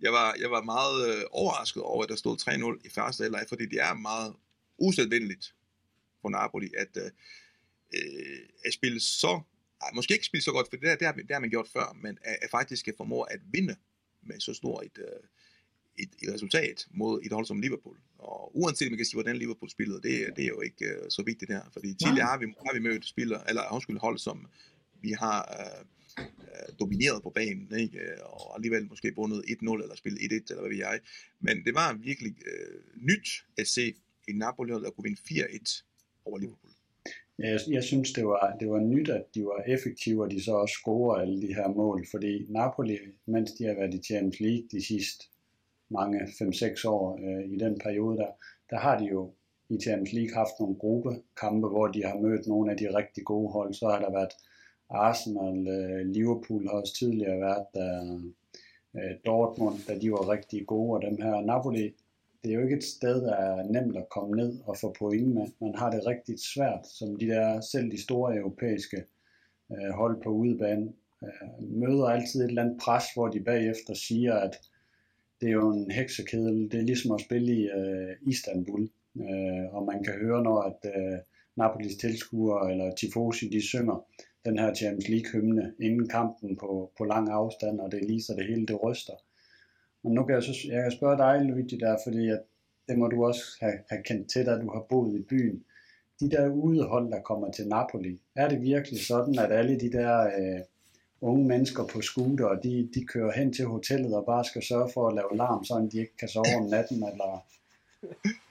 jeg var, jeg var meget øh, overrasket over, at der stod 3-0 i første halvleg, fordi det er meget usædvanligt for Napoli, at, øh, øh at spille så, ej, måske ikke spille så godt, for det, der, det, har, det har man gjort før, men at, at faktisk formå at vinde med så stort et, øh, et, et resultat mod et hold som Liverpool. Og uanset man kan sige, hvordan Liverpool spillede, det, det er jo ikke uh, så vigtigt der. Fordi tidligere har vi, har vi mødt spillere, eller undskyld, hold, som vi har uh, uh, domineret på banen, ikke? og alligevel måske bundet 1-0 eller spillet 1-1, eller hvad ved jeg. Men det var virkelig uh, nyt at se en Napoli, der kunne vinde 4-1 over Liverpool. Ja, jeg, jeg synes, det var, det var nyt, at de var effektive, og de så også scorer alle de her mål, fordi Napoli, mens de har været i Champions League de sidste mange 5-6 år øh, i den periode der, der har de jo i Champions League haft nogle gruppekampe, hvor de har mødt nogle af de rigtig gode hold. Så har der været Arsenal, øh, Liverpool har også tidligere været der, øh, Dortmund, da de var rigtig gode, og dem her Napoli, det er jo ikke et sted, der er nemt at komme ned og få point med. Man har det rigtig svært, som de der, selv de store europæiske øh, hold på udebane, øh, møder altid et eller andet pres, hvor de bagefter siger, at det er jo en heksekedel. Det er ligesom at spille i øh, Istanbul. Øh, og man kan høre, når at øh, Napolis tilskuere eller Tifosi, de synger den her Champions League-hymne inden kampen på, på lang afstand, og det er lige så det hele det ryster. Men nu kan jeg, så, jeg kan spørge dig, Luigi, der, fordi at det må du også have, have kendt til, da du har boet i byen. De der udehold, der kommer til Napoli, er det virkelig sådan, at alle de der øh, unge mennesker på scooter, de, de kører hen til hotellet og bare skal sørge for at lave larm, så de ikke kan sove om natten, eller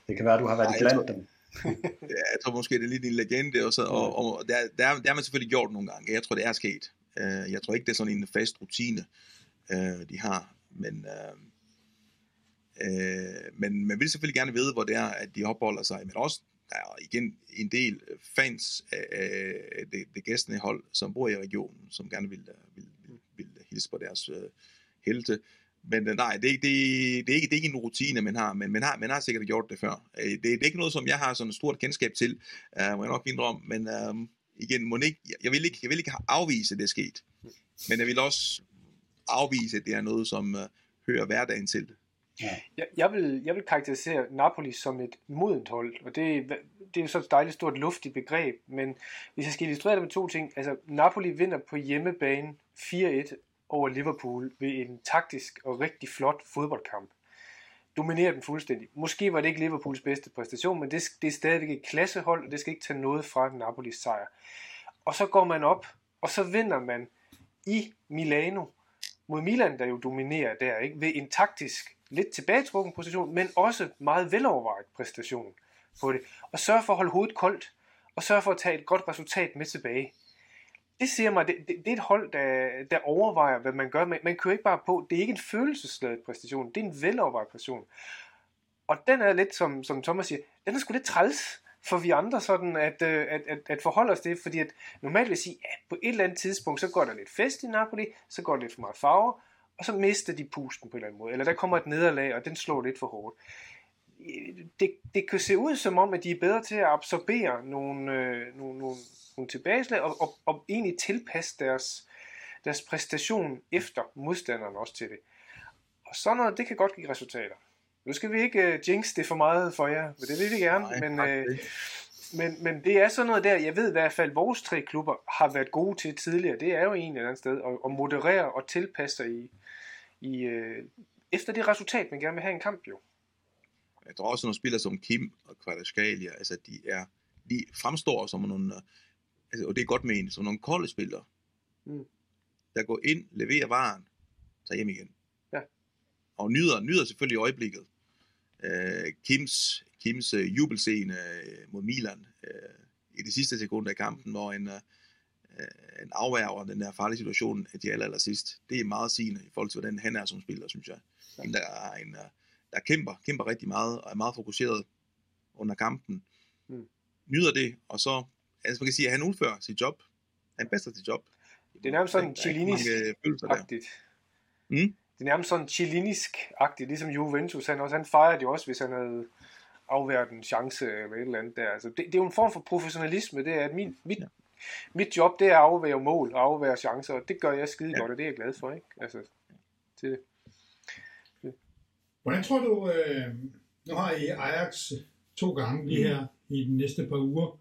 det kan være, du har været Ej, blandt dem. ja, jeg tror måske, det er lidt en legende, og, så, og, og der, der, der har man selvfølgelig gjort nogle gange. Jeg tror, det er sket. Uh, jeg tror ikke, det er sådan en fast rutine, uh, de har, men, uh, men man vil selvfølgelig gerne vide, hvor det er, at de opholder sig, men også der er igen en del øh, fans af det, det gæstende hold, som bor i regionen, som gerne vil, øh, vil, vil, vil hilse på deres øh, helte. Men øh, nej, det, det, det, er ikke, det er ikke en rutine, man har, men man har, man har sikkert gjort det før. Det, det er ikke noget, som jeg har sådan et stort kendskab til, øh, må jeg nok indrømme, men øh, igen, må ikke, jeg, vil ikke, jeg vil ikke afvise, at det er sket. Men jeg vil også afvise, at det er noget, som øh, hører hverdagen til. Ja. Jeg, jeg, vil, jeg vil karakterisere Napoli som et modent hold, og det, det er jo så et dejligt stort luftigt begreb, men hvis jeg skal illustrere det med to ting, altså Napoli vinder på hjemmebane 4-1 over Liverpool ved en taktisk og rigtig flot fodboldkamp. Dominerer den fuldstændig. Måske var det ikke Liverpools bedste præstation, men det, det er stadigvæk et klassehold, og det skal ikke tage noget fra Napolis sejr. Og så går man op, og så vinder man i Milano mod Milan, der jo dominerer der, ikke? ved en taktisk lidt tilbagetrukken position, men også meget velovervejet præstation på det. Og sørge for at holde hovedet koldt, og sørge for at tage et godt resultat med tilbage. Det siger mig, det, det, det er et hold, der, der overvejer, hvad man gør. Man, man kører ikke bare på, det er ikke en følelsesladet præstation, det er en velovervejet præstation. Og den er lidt, som, som Thomas siger, den er sgu lidt træls for vi andre sådan at, øh, at, at, at forholde os til, fordi at normalt vil sige, at på et eller andet tidspunkt, så går der lidt fest i Napoli, så går der lidt for meget farver, og så mister de pusten på en eller anden måde. Eller der kommer et nederlag, og den slår lidt for hårdt. Det, det kan se ud som om, at de er bedre til at absorbere nogle, øh, nogle, nogle, nogle tilbageslag, og, og, og egentlig tilpasse deres, deres præstation efter modstanderen også til det. Og sådan noget, det kan godt give resultater. Nu skal vi ikke uh, jinx det for meget for jer, for det vil vi gerne, Nej, men, uh, men, men det er sådan noget der, jeg ved i hvert fald, at vores tre klubber har været gode til tidligere, det er jo en eller anden sted, at, at moderere og tilpasse sig i, i, øh, efter det resultat, man gerne vil have en kamp jo. Jeg tror også, nogle spillere som Kim og Kvaratskhelia, altså de er de fremstår som nogle, altså, og det er godt ment, som nogle kolde spillere, Mm. der går ind, leverer varen, tager hjem igen. Ja. Og nyder, nyder selvfølgelig øjeblikket. Øh, Kims, Kims øh, jubelscene øh, mod Milan øh, i de sidste sekunder af kampen, hvor en, øh, en afværger den der farlige situation af de aller, aller sidst. Det er meget sigende i forhold til, hvordan han er som spiller, synes jeg. Ja. En, der, er en, øh, der kæmper, kæmper rigtig meget, og er meget fokuseret under kampen. Mm. Nyder det, og så, altså man kan sige, at han udfører sit job. Han bedster sit job. Det er nærmest sådan Der er ikke chilinisk mange følelser der. agtigt. Mm? Det er nærmest sådan chilinisk-agtigt, ligesom Juventus. Han, også, han fejrede jo også, hvis han havde afværet en chance eller et eller andet der. Altså, det, det, er jo en form for professionalisme. Det er, at min, mit, Ja. Mit job, det er at afvære mål og afvære chancer, og det gør jeg skide Ja. godt, og det er jeg glad for. Ikke? Altså, det, Hvordan tror du, øh, nu har I Ajax to gange lige her i de næste par uger,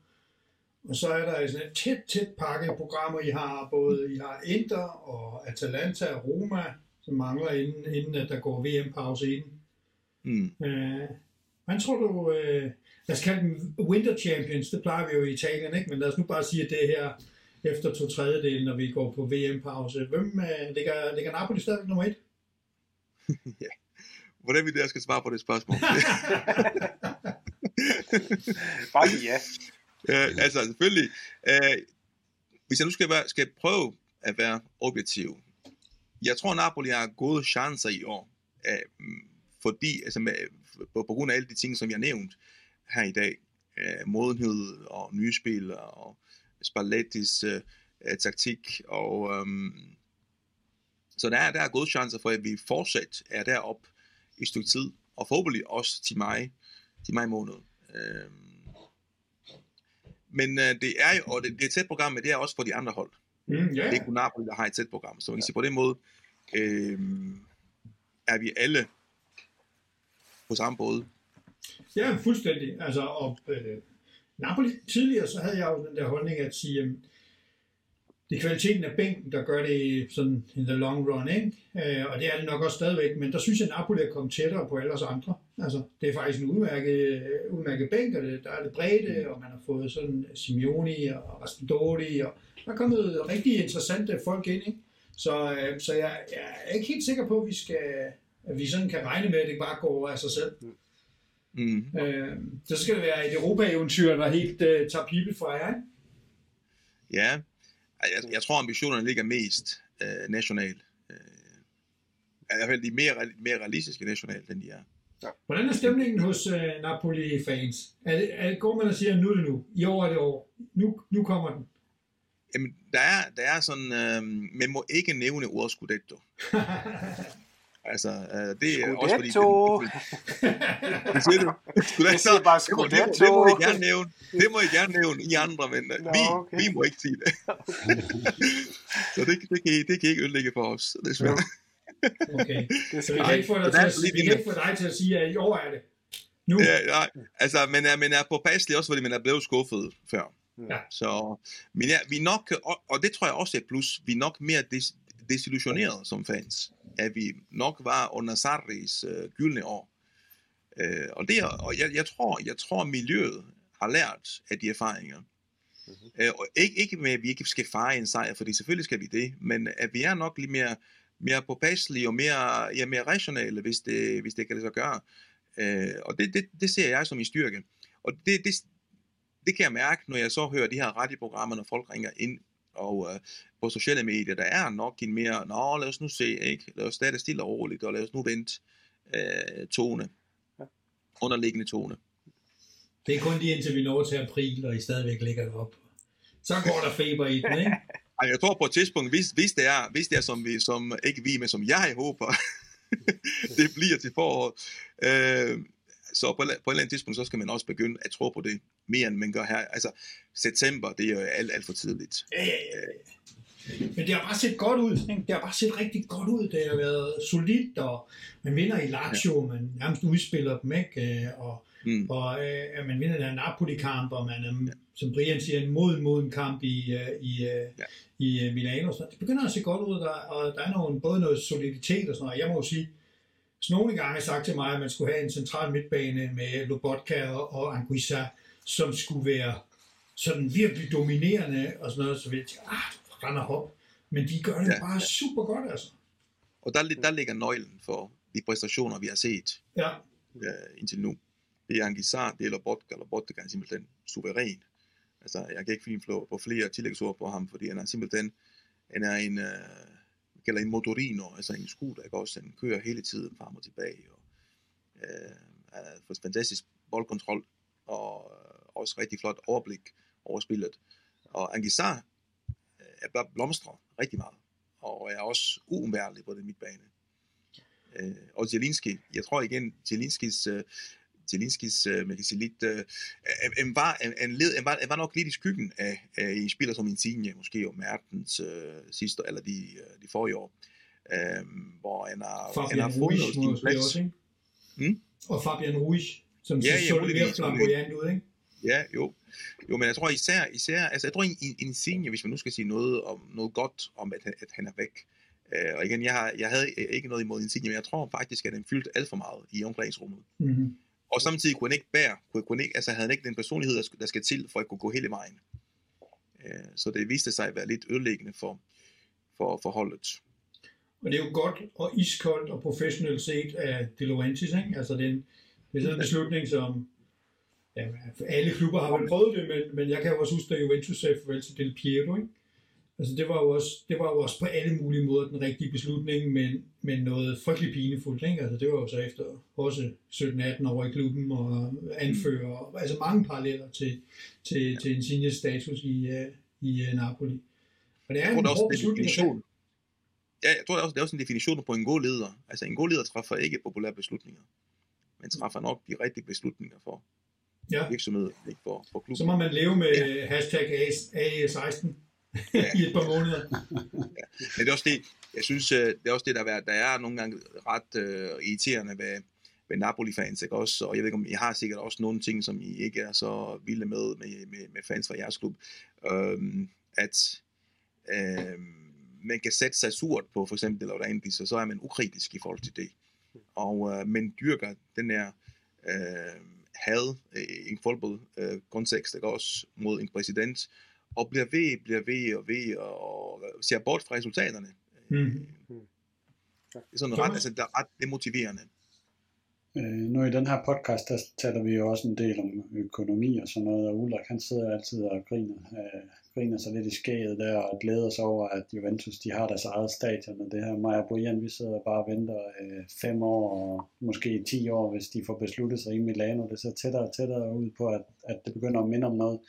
og så er der sådan et tæt, tæt pakke af programmer, I har. Både I har Inter og Atalanta og Roma, som mangler inden, inden at der går VM-pause inden. Mm. Øh, hvordan tror du, øh, lad os kalde dem Winter Champions, det plejer vi jo i Italien, ikke? men lad os nu bare sige, at det er her efter to tredjedel, når vi går på VM-pause. Hvem øh, ligger, ligger Napoli stadigvæk nummer et? Hvordan vi der skal svare på det spørgsmål? bare ja. øh, altså selvfølgelig, øh, hvis jeg nu skal, være, skal prøve at være objektiv, jeg tror Napoli har gode chancer i år, øh, fordi, altså med, på, på grund af alle de ting, som jeg nævnt her i dag, øh, modenhed og nye spil og Spallettis øh, øh, taktik, og øhm, så der er, der er gode chancer for, at vi fortsat er deroppe i et stykke tid, og forhåbentlig også til maj, til maj måned. Øhm, men øh, det er jo, og det, det er et tæt program, men det er også for de andre hold. Mm, ja, Det er kun Napoli, der har et tæt program. Så man kan sige, på den måde øh, er vi alle på samme båd. Ja, fuldstændig. Altså, og øh, Napoli tidligere, så havde jeg jo den der holdning at sige, øh, det er kvaliteten af bænken, der gør det sådan in the long run, ikke? Øh, og det er det nok også stadigvæk, men der synes jeg, at Napoli er kommet tættere på alle os andre. Altså, det er faktisk en udmærket, udmærket bænk, og det, der er lidt bredde, og man har fået sådan Simeoni og Raspadori, og der er kommet rigtig interessante folk ind, ikke? Så, øh, så jeg, jeg er ikke helt sikker på, at vi skal at vi sådan kan regne med, at det bare går over af sig selv. Mm. Øh, så skal det være et Europa-eventyr, der helt øh, tager pibet fra jer, ikke? Ja, jeg, jeg tror ambitionerne ligger mest øh, nationalt. Øh, I hvert fald de er mere, mere realistiske nationalt, end de er. Hvordan er stemningen hos øh, Napoli-fans? Er det, er går man og siger, nu er det nu, i år er det år, nu, nu kommer den? Jamen, der er, der er sådan, øh, man må ikke nævne ordet Scudetto. Altså, øh, det er også fordi... Scudetto. Hvad siger du? Scudetto. Jeg siger bare Det må, det, Scudetto. det må I gerne nævne. Det må I gerne nævne i andre, men Nå, vi, okay. vi må ikke sige det. så det, det, kan, I, det kan I ikke ødelægge for os. desværre. Okay. Det Så vi kan ikke få dig Så til er at, vi kan ikke få dig til at sige, at i år er det. Nu. Ja, nej, altså, men er, men er påpasselig også, fordi man er blevet skuffet før. Ja. Så, men ja, vi nok, og, og det tror jeg også er et plus, vi er nok mere des, desillusioneret som fans, at vi nok var under Sarris øh, gyldne år. Øh, og det, og jeg, jeg, tror, jeg tror, miljøet har lært af de erfaringer. Mm-hmm. Øh, og ikke, ikke med, at vi ikke skal fejre en sejr, fordi selvfølgelig skal vi det, men at vi er nok lidt mere, mere påpasselige og mere, ja, mere rationale, hvis det, hvis det kan lade sig gøre. Øh, og det, det, det ser jeg som en styrke. Og det, det, det kan jeg mærke, når jeg så hører de her radioprogrammer, når folk ringer ind og øh, på sociale medier, der er nok en mere, nå lad os nu se, ikke? lad os starte stille og roligt, og lad os nu vente øh, tone, Ja. underliggende tone. Det er kun lige indtil vi når til april, og I stadigvæk ligger deroppe. Så går der feber i den, ikke? Ej, jeg tror på et tidspunkt, hvis, hvis, det er, hvis det er som, vi, som ikke vi, men som jeg håber, det bliver til foråret, øh, så på, på et eller andet tidspunkt, så skal man også begynde at tro på det, mere end man gør her. Altså, september, det er jo alt, alt for tidligt. Ja, ja, ja. Men det har bare set godt ud. Ikke? Det har bare set rigtig godt ud. Det har været solidt, og man vinder i Lazio, man nærmest udspiller dem, ikke? Øh, Og, Mm. og øh, man vinder den Napoli-kamp, og man er, som Brian siger, en mod mod en kamp i, øh, i, øh, Ja. i Milano. Så det begynder at se godt ud, og der, og der er nogle, både noget soliditet og sådan noget. Jeg må jo sige, så nogle gange sagt til mig, at man skulle have en central midtbane med Lobotka og, Anguissa, som skulle være sådan virkelig dominerende og sådan noget, så vi tænker, ah, render hop. Men de gør det ja, bare super godt, altså. Og der, der ligger nøglen for de præstationer, vi har set ja. uh, indtil nu. Det er Angisar, det er Lobotka. Lobotka er simpelthen suveræn. Altså, jeg kan ikke finde på flere tillægsord på ham, fordi han er simpelthen han er en, uh, kalder en motorino, altså en scooter, ikke også? Den kører hele tiden frem og tilbage, og øh, er for fantastisk boldkontrol, og uh, også rigtig flot overblik over spillet. Og Angisar øh, er bare blomstret rigtig meget, og er også uundværlig på den midtbane. Øh, og Zielinski, jeg tror igen, Zielinskis øh, Zelinskis, øh, man kan sige lidt, øh, en, var, en, en, led, en, var, en var nok lidt i skyggen af, af en spiller som Insigne, måske jo Mertens øh, sidste, eller de, øh, de forrige år, øh, hvor han har, Fabian han har fundet sin plads. Også, ikke? Hmm? Og Fabian Ruiz, som ja, så ja, mere flamboyant ud, ikke? Ja, jo. Jo, men jeg tror især, især altså jeg tror Insigne, hvis man nu skal sige noget, om, noget godt om, at, at han er væk, Uh, og igen, jeg, har, jeg havde ikke noget imod Insigne, men jeg tror faktisk, at han fyldte alt for meget i omklædningsrummet. Mm-hmm. Og samtidig kunne han ikke bære, kunne, kunne ikke, altså havde han ikke den personlighed, der skal til, for at kunne gå hele vejen. Øh, så det viste sig at være lidt ødelæggende for, for, for holdet. Og det er jo godt og iskoldt og professionelt set af De Laurentiis, ikke? Altså det er, en, det er sådan en beslutning, som ja, alle klubber har vel prøvet det, men, men jeg kan jo også huske, at Juventus sagde farvel til Del Piero, ikke? Altså det var, jo også, det var jo også på alle mulige måder den rigtige beslutning, men, men noget frygtelig pinefuldt. Ikke? Altså det var jo så efter også 17-18 år i klubben og anfører, mm. altså mange paralleller til, til, ja. til Insignes status i, uh, i uh, Napoli. Og det er en hård beslutning. Ja, jeg tror også, det er også en definition på en god leder. Altså en god leder træffer ikke populære beslutninger, men træffer nok de rigtige beslutninger for ja. virksomheden, ikke for, for klubben. Så må man leve med ja. hashtag A16 i et par måneder. ja. Men det er også det, jeg synes, øh, det er også det, der er, der er nogle gange ret uh, irriterende ved, ved Napoli-fans, ikke også? Og jeg ved ikke, om I har sikkert også nogle ting, som I ikke er så vilde med, med, med, med fans fra jeres klub. Um, at um, man kan sætte sig surt på for eksempel Laurentiis, og så er man ukritisk i forhold til det. Og uh, man dyrker den her uh, had i en fodboldkontekst, uh, kontekst, ikke også, mod en præsident, og bliver ved, bliver ved og ved, og ser bort fra resultaterne. Mm. Det er sådan ret, altså, det er ret demotiverende. Øh, nu i den her podcast, der taler vi jo også en del om økonomi og sådan noget, og Ulrik han sidder altid og griner, øh, griner sig lidt i skæget der og glæder sig over, at Juventus de har deres eget stadion, og det her Maja Brian, vi sidder bare og venter øh, fem år og måske ti år, hvis de får besluttet sig i Milano. Det ser tættere og tættere ud på, at, at det begynder at minde om noget.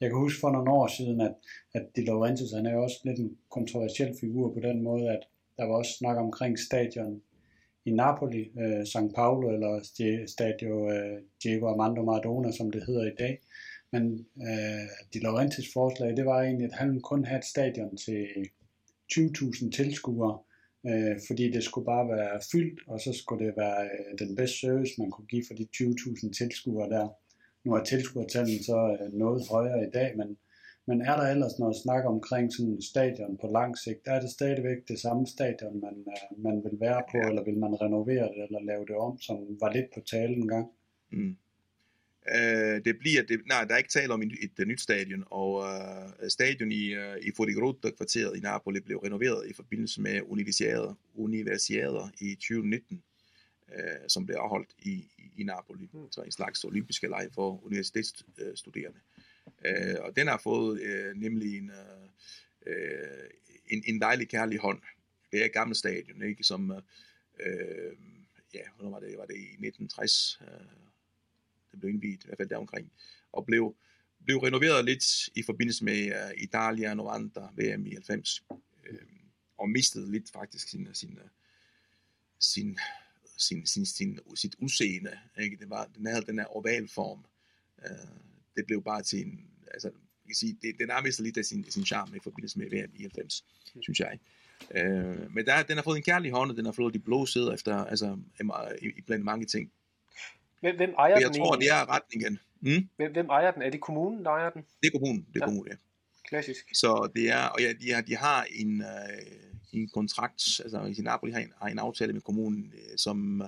Jeg kan huske for nogle år siden, at, at De Laurentiis, han er jo også lidt en kontroversiel figur på den måde, at der var også snak omkring stadion i Napoli, øh, San Paolo eller Stadio øh, Diego Armando Maradona, som det hedder i dag. Men øh, De Laurentiis forslag, det var egentlig, at han kun havde et stadion til 20.000 tilskuere, øh, fordi det skulle bare være fyldt, og så skulle det være øh, den bedste service, man kunne give for de 20.000 tilskuere der. Nu er tilskuertallet så øh, noget højere i dag, men men er der ellers noget snak omkring sådan en stadion på lang sigt? Er det stadigvæk det samme stadion, man, øh, man vil være på, eller vil man renovere det, eller lave det om, som var lidt på tale en gang? Mm. Uh, det bliver, det, nej, der er ikke tale om et, et, et nyt stadion, og uh, stadion i, uh, i Fodigrota-kvarteret i Napoli blev renoveret i forbindelse med universiader, universiader i 2019, uh, som blev afholdt i, i, i Napoli, mm. så en slags olympiske lege for universitetsstuderende. Øh, Øh, og den har fået øh, nemlig en, øh, øh en, en dejlig kærlig hånd. Det er et gammelt stadion, ikke? som øh, ja, hvornår var det? Var det i 1960? Øh, det blev indviet, i hvert fald deromkring. Og blev, blev renoveret lidt i forbindelse med uh, Italia 90 VM i 90. Øh, og mistede lidt faktisk sin, øh, sin, sin, sin, sin, sin, sit udseende. Ikke? Det var, den havde den her ovalform. Øh, det blev bare til en, altså, jeg kan sige, det, den har mistet lidt af sin, sin charme i forbindelse med VM i 90, mm. synes jeg. Øh, men der, den har fået en kærlig hånd, og den har fået de blå sæder efter, altså, i, i blandt mange ting. Hvem, hvem ejer jeg den tror, det er retningen. Hmm? Hvem, hvem ejer den? Er det kommunen, der ejer den? Det er kommunen, det er ja. kommunen, ja. Klassisk. Så det er, og ja, de har, de har en, øh, en kontrakt, altså i Napoli har en, har en aftale med kommunen, øh, som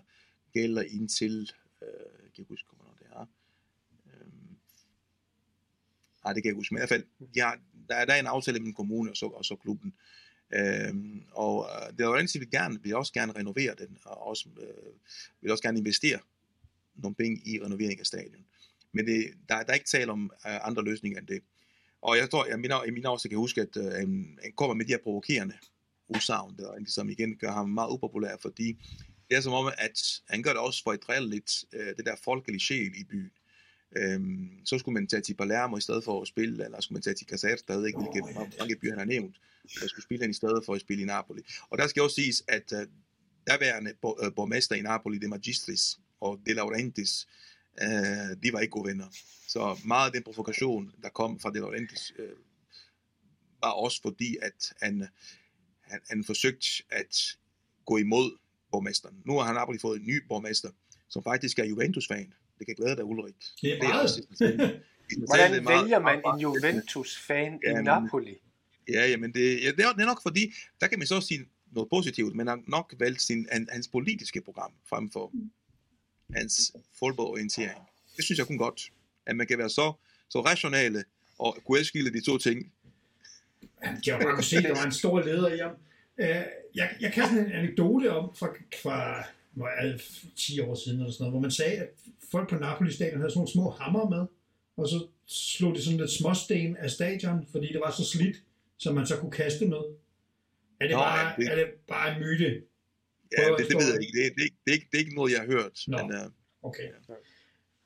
gælder indtil, øh, jeg kan huske, Nej, det kan jeg huske. Men i hvert fald, ja, der, er, der er en aftale mellem kommunen og så, og så klubben. Øhm, og uh, det er vil gerne, vil også gerne renovere den, og også, øh, vil også gerne investere nogle penge i renovering af stadion. Men det, der, der er ikke tale om uh, andre løsninger end det. Og jeg tror, jeg mener, i min også kan huske, at han kommer med de her provokerende udsagn, der ligesom igen gør ham meget upopulær, fordi det er som om, at han gør det også for at drille lidt uh, det der folkelige sjæl i byen. Øhm, så skulle man tage til Palermo i stedet for at spille, eller skulle man tage til Caserta, der ved ikke, hvilke oh, mange byer han har nævnt, der skulle spille han i stedet for at spille i Napoli. Og der skal også siges, at uh, derværende uh, borgmester i Napoli, De Magistris og De Laurentiis, uh, de var ikke gode venner. Så meget af den provokation, der kom fra De Laurentiis, uh, var også fordi, at han, han, han forsøgte at gå imod borgmesteren. Nu har han Napoli fået en ny borgmester, som faktisk er Juventus-fan. Det kan glæde dig, Ulrik. Det er meget. Det er Hvordan vælger man en Juventus-fan i Napoli? Ja, jamen det, ja, det, er, det er nok fordi, der kan man så sige noget positivt, men han har nok valgt sin, hans politiske program frem for hans fodboldorientering. Det synes jeg kun godt, at man kan være så, så rationale og kunne adskille de to ting. Jeg har kunne se, at der var en stor leder i ham. Øh, jeg, jeg kan sådan en anekdote om fra, fra var alt 10 år siden eller sådan noget, hvor man sagde, at folk på Napoli-stadion havde sådan nogle små hammer med, og så slog de sådan lidt småsten af stadion, fordi det var så slidt, som man så kunne kaste med. Er det, Nå, bare, det... er det bare en myte? Ja, det, det ved jeg ikke. Det, det, det, det, er ikke, det er ikke noget, jeg har hørt. Nå, men, uh, okay. okay.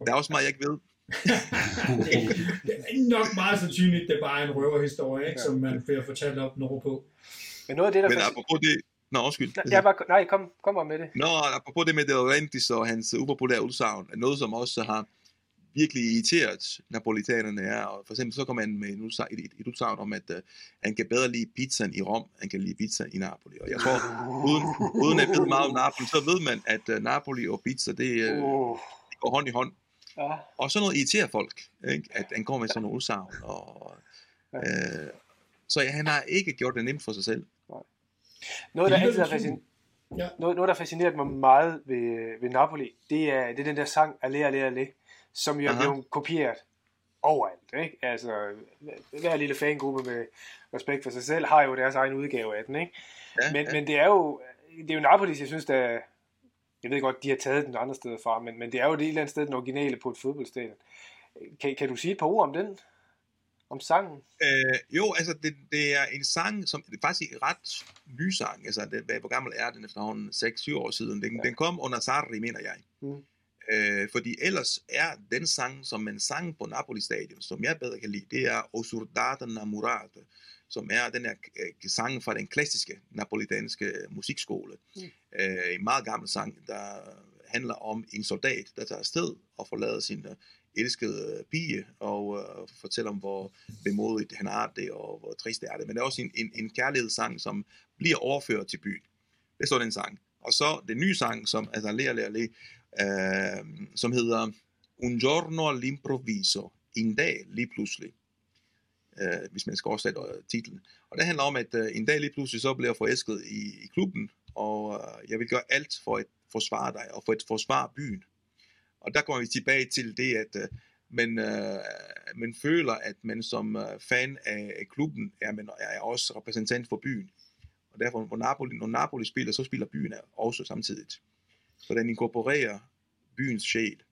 Der er også meget, jeg ikke ved. det er nok meget sandsynligt, det er bare en røverhistorie, ikke, ja. som man får fortalt op noget på. Men noget af det, der... Men apropos det, Nå, undskyld. Jeg var, nej, kom, kom med det. Nå, apropos det med De Laurentiis og hans upopulære udsagn, er noget, som også har virkelig irriteret napolitanerne er, og for eksempel så kommer han med et, et, et udsagn om, at uh, han kan bedre lide pizzaen i Rom, han kan lide pizza i Napoli. Og jeg tror, uden, uden at vide meget om Napoli, så ved man, at uh, Napoli og pizza, det, uh, oh. det går hånd i hånd. Ja. Og så noget irriterer folk, ikke? at han går med sådan nogle udsagn. Og, uh, så ja, han har ikke gjort det nemt for sig selv. Noget, der altid har fascineret, ja. noget, noget, der fascineret mig meget ved, ved Napoli, det er, det er den der sang, Allé, Allé, Allé, som jo er blevet kopieret overalt. Ikke? Altså, hver lille fangruppe med respekt for sig selv har jo deres egen udgave af den. Ikke? Ja, men, ja. men det er jo det er jo Napoli, jeg synes, der, jeg ved godt, de har taget den andre steder fra, men, men det er jo det et eller andet sted den originale på et fodboldstadion. Kan, kan du sige et par ord om den? Om sangen? Øh, jo, altså det, det er en sang, som det er faktisk en ret ny sang. Altså, det, hvor gammel er den efterhånden? 6-7 år siden. Den, ja. den kom under Sarri, mener jeg. Mm. Øh, fordi ellers er den sang, som en sang på Napoli Stadion, som jeg bedre kan lide, det er Osurdata Namurate, som er den her øh, sang fra den klassiske napolitanske musikskole. Mm. Øh, en meget gammel sang, der handler om en soldat, der tager afsted og forlader sin elskede øh, pige, og øh, fortæller om, hvor bemodigt han har det, og hvor trist det er det. Men det er også en, en, en kærlighedssang, som bliver overført til byen. Det er sådan en sang. Og så den nye sang, som, altså Lea Lea Lea, øh, som hedder Un giorno all'improvviso, en dag lige pludselig, øh, hvis man skal oversætte øh, titlen. Og det handler om, at øh, en dag lige pludselig så bliver jeg forelsket i, i klubben, og øh, jeg vil gøre alt for at forsvare dig, og for at forsvare byen. Og der kommer vi tilbage til det, at uh, man, uh, man føler, at man som uh, fan af, af klubben er, man er også repræsentant for byen. Og derfor, når Napoli, når Napoli spiller, så spiller byen også samtidig. Så den inkorporerer byens sjæl.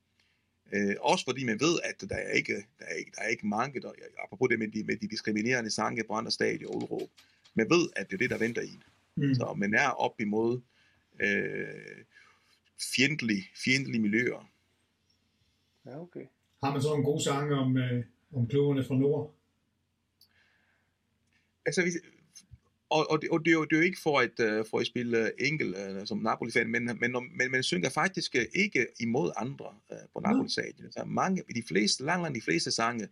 Uh, også fordi man ved, at der er ikke, der er ikke, der er ikke mange, der, apropos det med de, med de diskriminerende sange på andre stadier og udråb, man ved, at det er det, der venter i. Mm. Så man er op imod øh, fjendtlige, fjendtlige miljøer. Ja, okay. Har man så en god sang om, øh, om klubberne fra Nord? Altså, hvis, og, og, det, og det, er jo, det er jo ikke for at, uh, for at spille uh, enkel uh, som Napoli-fan, men, men, men man synger faktisk ikke imod andre uh, på Napoli-stadion. Altså, mange, de fleste, langt de fleste sange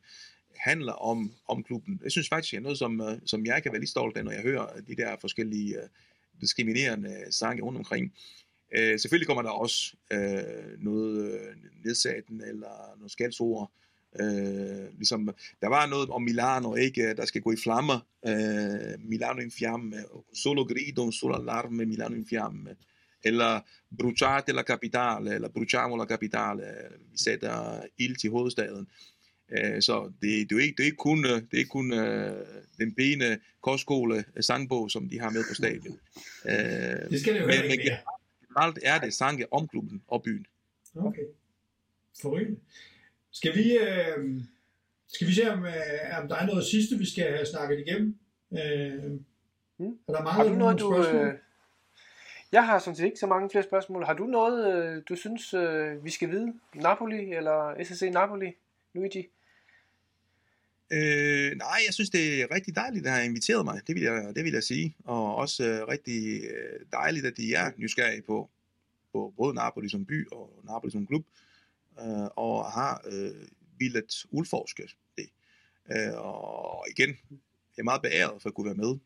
handler om, om klubben. Jeg synes faktisk, det er noget, som, uh, som jeg kan være lige stolt af, når jeg hører de der forskellige uh, diskriminerende sange rundt omkring. Øh, selvfølgelig kommer der også øh, noget øh, nedsættende eller noget skældsord. Øh, ligesom, der var noget om Milano, ikke, der skal gå i flammer. Øh, Milano in fiamme, solo grido, solo allarme, Milano in fiamme. Eller bruciate la capitale, eller bruciamo la capitale, vi sætter ild til hovedstaden. Øh, så det, det, er ikke, det er ikke kun, det er ikke kun øh, den pæne kostskole sangbog, som de har med på stadion. Øh, det skal det jo men, ikke være. Generelt er det sange om klubben og byen. Okay. Forrygende. Skal vi, øh, skal vi se, om, øh, om der er noget sidste, vi skal have snakket igennem? Øh, hmm. Er der mange har du noget, du, spørgsmål? Øh, jeg har sådan set ikke så mange flere spørgsmål. Har du noget, øh, du synes, øh, vi skal vide? Napoli eller SSC Napoli, Luigi? Øh, nej, jeg synes, det er rigtig dejligt, at have inviteret mig. Det vil jeg, det vil jeg sige. Og også øh, rigtig øh, dejligt, at de er nysgerrige på, på både Napoli som by og Napoli som klub. Øh, og har øh, villet udforske det. Øh, og igen, jeg er meget beæret for at kunne være med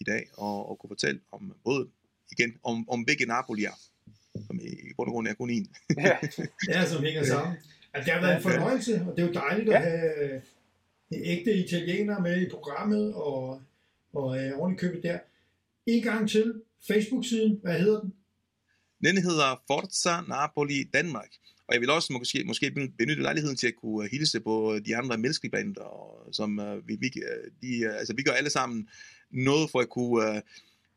i dag og, og kunne fortælle om både igen, om, om begge Napoli er, som i bund og grund er kun en. ja. ja, som hænger sammen. Altså, det har været en fornøjelse, og det er jo dejligt ja. at have øh, ægte italienere med i programmet, og, og øh, ordentligt købet der. En gang til, Facebook-siden, hvad hedder den? Den hedder Forza Napoli Danmark. Og jeg vil også måske, måske benytte lejligheden til at kunne øh, hilse på øh, de andre menneskebander, som uh, vi, vi, de, uh, altså, vi gør alle sammen noget for at kunne uh,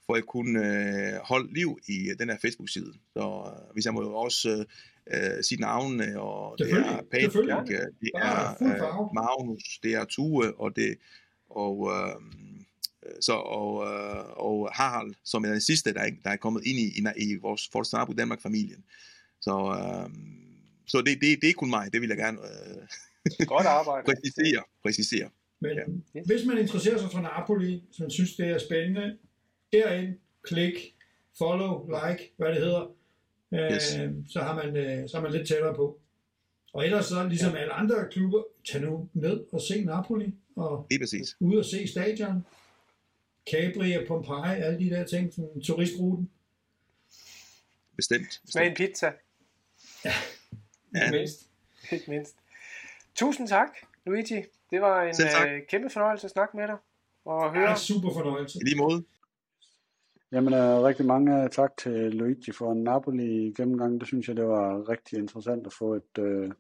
for at kunne øh, holde liv i den her Facebook-side. Så øh, hvis jeg må jo også øh, sige navnene, og det er Patrick, øh, det er øh, Magnus, det er Tue, og det og øh, så og, øh, og Harald, som er den sidste, der er, der er kommet ind i, i, i vores Forstnab Danmark familien. Så, øh, så det, det, det er kun mig, det vil jeg gerne øh, Godt arbejde. præcisere. præcisere. Men ja. hvis man interesserer sig for Napoli, så man synes, det er spændende, derind, klik, follow, like, hvad det hedder, øh, yes. så, har man, øh, så er man lidt tættere på. Og ellers så, ligesom ja. alle andre klubber, tag nu ned og se Napoli, og ud og se stadion, Capri og Pompeji, alle de der ting, sådan turistruten. Bestemt. bestemt. Smag en pizza. Ja, ja. mindst. Ikke mindst. Tusind tak, Luigi. Det var en øh, kæmpe fornøjelse at snakke med dig. Og høre. Ja, super fornøjelse. I lige måde. Jamen, uh, rigtig mange tak til Luigi for en Napoli gennemgang. Det synes jeg, det var rigtig interessant at få et, uh,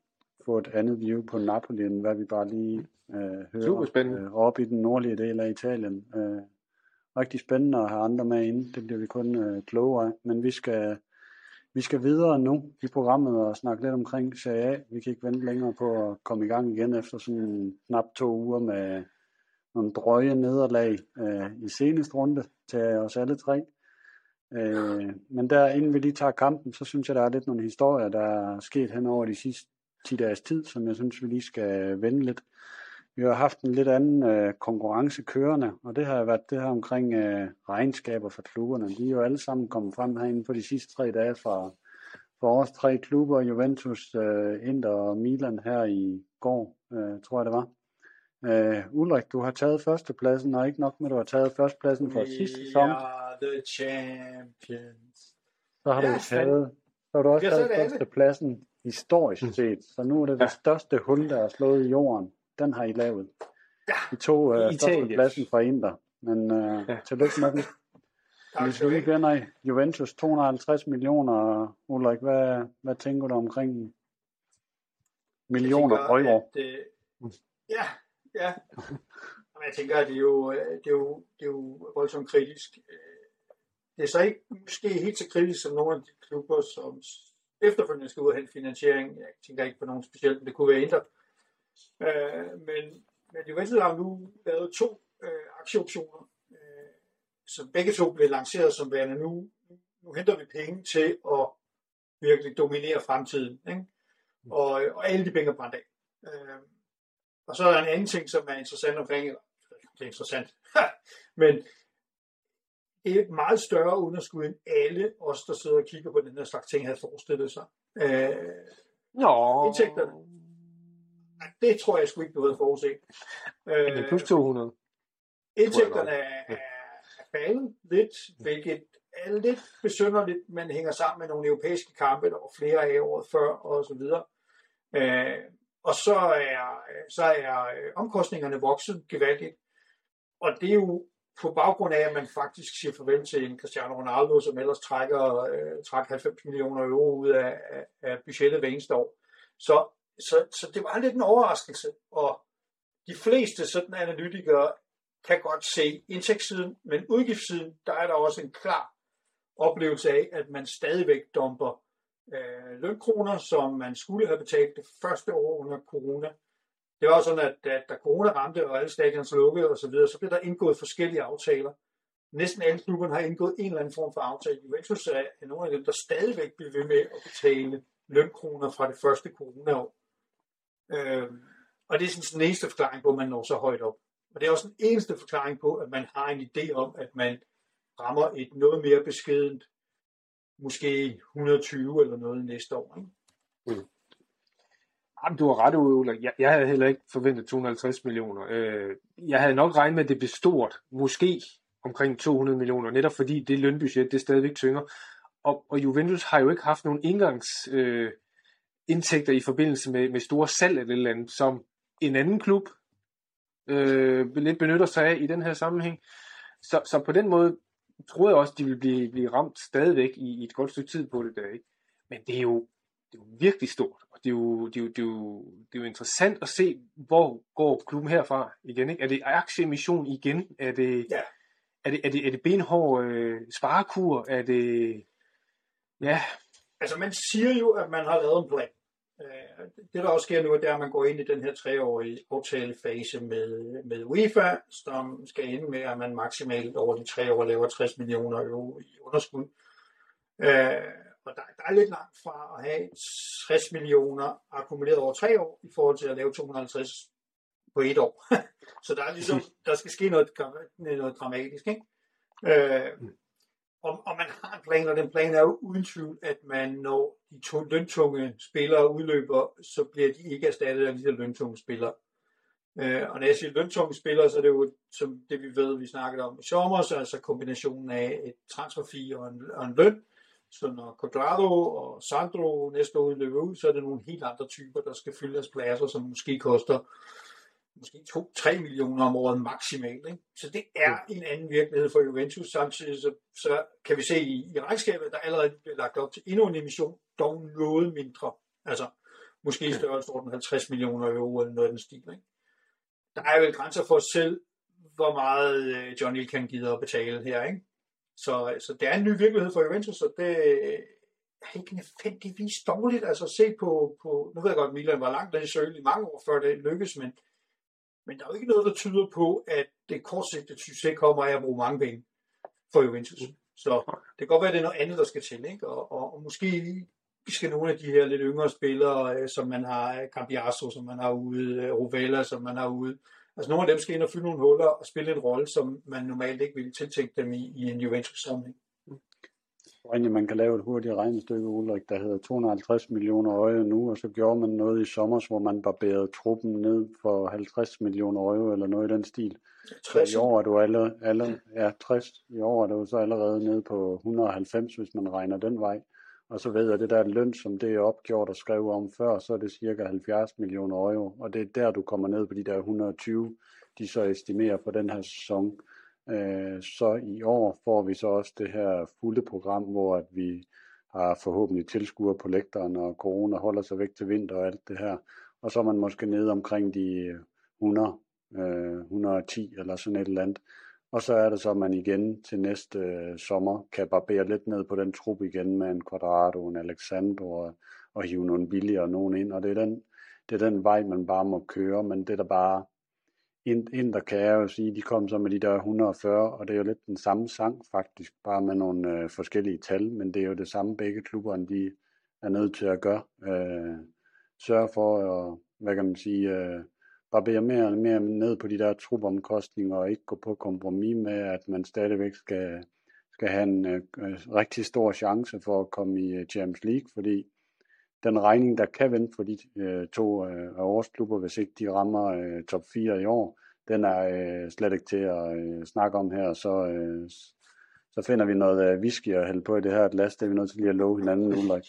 få et andet view på Napoli, end hvad vi bare lige uh, hører Super spændende. Uh, op i den nordlige del af Italien. Uh, rigtig spændende at have andre med ind. Det bliver vi kun uh, klogere af. Men vi skal, vi skal videre nu i programmet og snakke lidt omkring Serie A. Vi kan ikke vente længere på at komme i gang igen efter sådan knap to uger med nogle drøje nederlag øh, i seneste runde til os alle tre. Øh, men der, inden vi lige tager kampen, så synes jeg, der er lidt nogle historier, der er sket hen over de sidste 10 dages tid, som jeg synes, vi lige skal vende lidt. Vi har haft en lidt anden øh, konkurrence kørende, og det har været det her omkring øh, regnskaber for klubberne. De er jo alle sammen kommet frem herinde på de sidste tre dage fra, fra vores tre klubber, Juventus, øh, Inter og Milan her i går, øh, tror jeg det var. Uh, Ulrik, du har taget førstepladsen, og ikke nok med, at du har taget førstepladsen for sidste sæson. are the champions. Så har du yes, taget, så har du også taget førstepladsen historisk mm. set. Så nu er det ja. det største hul, der er slået i jorden. Den har I lavet. Ja. I to uh, førstepladsen fra Inter. Men uh, ja. tillykke med den. Hvis vi vinder Juventus 250 millioner, Ulrik, hvad, hvad tænker du omkring millioner euro? At, uh, ja, Ja, Men jeg tænker, at det er jo, øh, det er jo, det er jo voldsomt kritisk. Øh, det er så ikke måske helt så kritisk som nogle af de klubber, som efterfølgende skal ud og hente finansiering. Jeg tænker ikke på nogen specielt, men det kunne være ændret. Øh, men, men Juventus har nu lavet to aktieoptioner, som begge to blev lanceret som værende nu. Nu henter vi penge til at virkelig dominere fremtiden. Ikke? Og, og alle de penge er brændt af. Og så er der en anden ting, som er interessant omkring, eller det er interessant, men et meget større underskud, end alle os, der sidder og kigger på den her slags ting, havde forestillet sig. Øh, Nå. Indtægterne, det tror jeg sgu ikke, du havde forudset. Øh, det er plus 200. Indtægterne er, er faldet lidt, hvilket er lidt besynderligt, men hænger sammen med nogle europæiske kampe, der var flere af året før, og så videre. Øh, og så er, så er øh, omkostningerne vokset gevaldigt. Og det er jo på baggrund af, at man faktisk siger farvel til en Cristiano Ronaldo, som ellers trækker, øh, trækker 90 millioner euro ud af, af, af budgettet hver eneste år. Så, så, så det var lidt en overraskelse, og de fleste sådan analytikere kan godt se indtægtssiden, men udgiftssiden, der er der også en klar oplevelse af, at man stadigvæk dumper øh, lønkroner, som man skulle have betalt det første år under corona. Det var sådan, at, at da corona ramte, og alle stadions lukkede osv., så, videre, så blev der indgået forskellige aftaler. Næsten alle klubberne har indgået en eller anden form for aftale. Juventus er nogle af dem, der stadigvæk bliver ved med at betale lønkroner fra det første coronaår. Øh, og det er sådan den eneste forklaring på, at man når så højt op. Og det er også den eneste forklaring på, at man har en idé om, at man rammer et noget mere beskedent, måske 120 eller noget næste år. Ikke? Mm. Jamen, du har ret, Ulla. Jeg, jeg havde heller ikke forventet 250 millioner. Øh, jeg havde nok regnet med, at det blev stort. Måske omkring 200 millioner, netop fordi det lønbudget, det stadigvæk tynger. Og, og Juventus har jo ikke haft nogen indgangs øh, indtægter i forbindelse med, med store salg eller, eller andet, som en anden klub øh, lidt benytter sig af i den her sammenhæng. Så, så på den måde troede jeg også, de ville blive, blive ramt stadigvæk i, i et godt stykke tid på det der. Ikke? Men det er, jo, det er jo virkelig stort, og det er, jo, det, er jo, det, er jo, det er jo interessant at se, hvor går klubben herfra igen. Ikke? Er det aktieemission igen? Er det, ja. er det, er det, er det benhård øh, sparekur? Er det... Ja. Altså man siger jo, at man har lavet en plan. Øh, det, der også sker nu, det er, at man går ind i den her treårige aftalefase med, med UEFA, som skal ende med, at man maksimalt over de tre år laver 60 millioner euro i underskud. Øh, og der, der er lidt langt fra at have 60 millioner akkumuleret over tre år, i forhold til at lave 250 på et år. Så der er ligesom, der skal ske noget, noget dramatisk. Ikke? Øh, og, og man har en plan, og den plan er jo uden tvivl, at man, når de to løntunge spillere udløber, så bliver de ikke erstattet af de der løntunge spillere. Øh, og når jeg siger løntunge spillere, så er det jo som det vi ved, vi snakkede om i sommer, så altså kombinationen af et transferfee og en, og en løn. Så når Quadrado og Sandro næste år udløber ud, så er det nogle helt andre typer, der skal fylde deres pladser, som måske koster måske 2-3 millioner om året maksimalt. Ikke? Så det er en anden virkelighed for Juventus. Samtidig så, så kan vi se i, i regnskabet, der allerede bliver lagt op til endnu en emission, dog noget mindre. Altså måske i størrelsesorden 50 millioner euro eller noget af den stil. Ikke? Der er jo grænser for os selv, hvor meget øh, Johnny kan give at betale her. Ikke? Så, så det er en ny virkelighed for Juventus, og det er ikke nødvendigvis dårligt. Altså se på, på nu ved jeg godt, at Milan var langt nede i sølen i mange år før det lykkedes, men men der er jo ikke noget, der tyder på, at det kortsigtede succes kommer af at bruge mange penge for Juventus. Så det kan godt være, at det er noget andet, der skal til. Ikke? Og, og, og måske skal nogle af de her lidt yngre spillere, øh, som man har, Cambiasso, som man har ude, øh, Rovella, som man har ude, altså nogle af dem skal ind og fylde nogle huller og spille en rolle, som man normalt ikke ville tiltænke dem i, i en Juventus-samling tror egentlig, man kan lave et hurtigt regnestykke, Ulrik, der hedder 250 millioner øje nu, og så gjorde man noget i sommer, hvor man barberede truppen ned for 50 millioner øje, eller noget i den stil. 60. Så i år er du alle, alle, ja, 60. I år er du så allerede nede på 190, hvis man regner den vej. Og så ved jeg, det der løn, som det er opgjort og skrevet om før, så er det cirka 70 millioner euro. Og det er der, du kommer ned på de der 120, de så estimerer på den her sæson. Øh, så i år får vi så også det her fulde program, hvor at vi har forhåbentlig tilskuer på lægteren, og corona holder sig væk til vinter og alt det her. Og så er man måske nede omkring de 100, øh, 110 øh, eller sådan et eller andet. Og så er det så, at man igen til næste øh, sommer kan barbere lidt ned på den trup igen med en Quadrado, en Alexandro og, og hive nogle billigere nogen ind. Og det er, den, det er den vej, man bare må køre, men det der bare Inder kan jeg jo sige, de kom så med de der 140, og det er jo lidt den samme sang faktisk, bare med nogle øh, forskellige tal, men det er jo det samme begge klubberne, de er nødt til at gøre. Øh, sørge for at, hvad kan man sige, øh, barbere mere og mere ned på de der trupomkostninger, og ikke gå på kompromis med, at man stadigvæk skal, skal have en øh, øh rigtig stor chance for at komme i øh, Champions League, fordi den regning, der kan vente for de øh, to øh, af vores klubber, hvis ikke de rammer øh, top 4 i år, den er øh, slet ikke til at øh, snakke om her. Så, øh, så finder vi noget øh, whisky og hælde på i det her glas. Det er vi nødt til lige at love hinanden, Ulrik.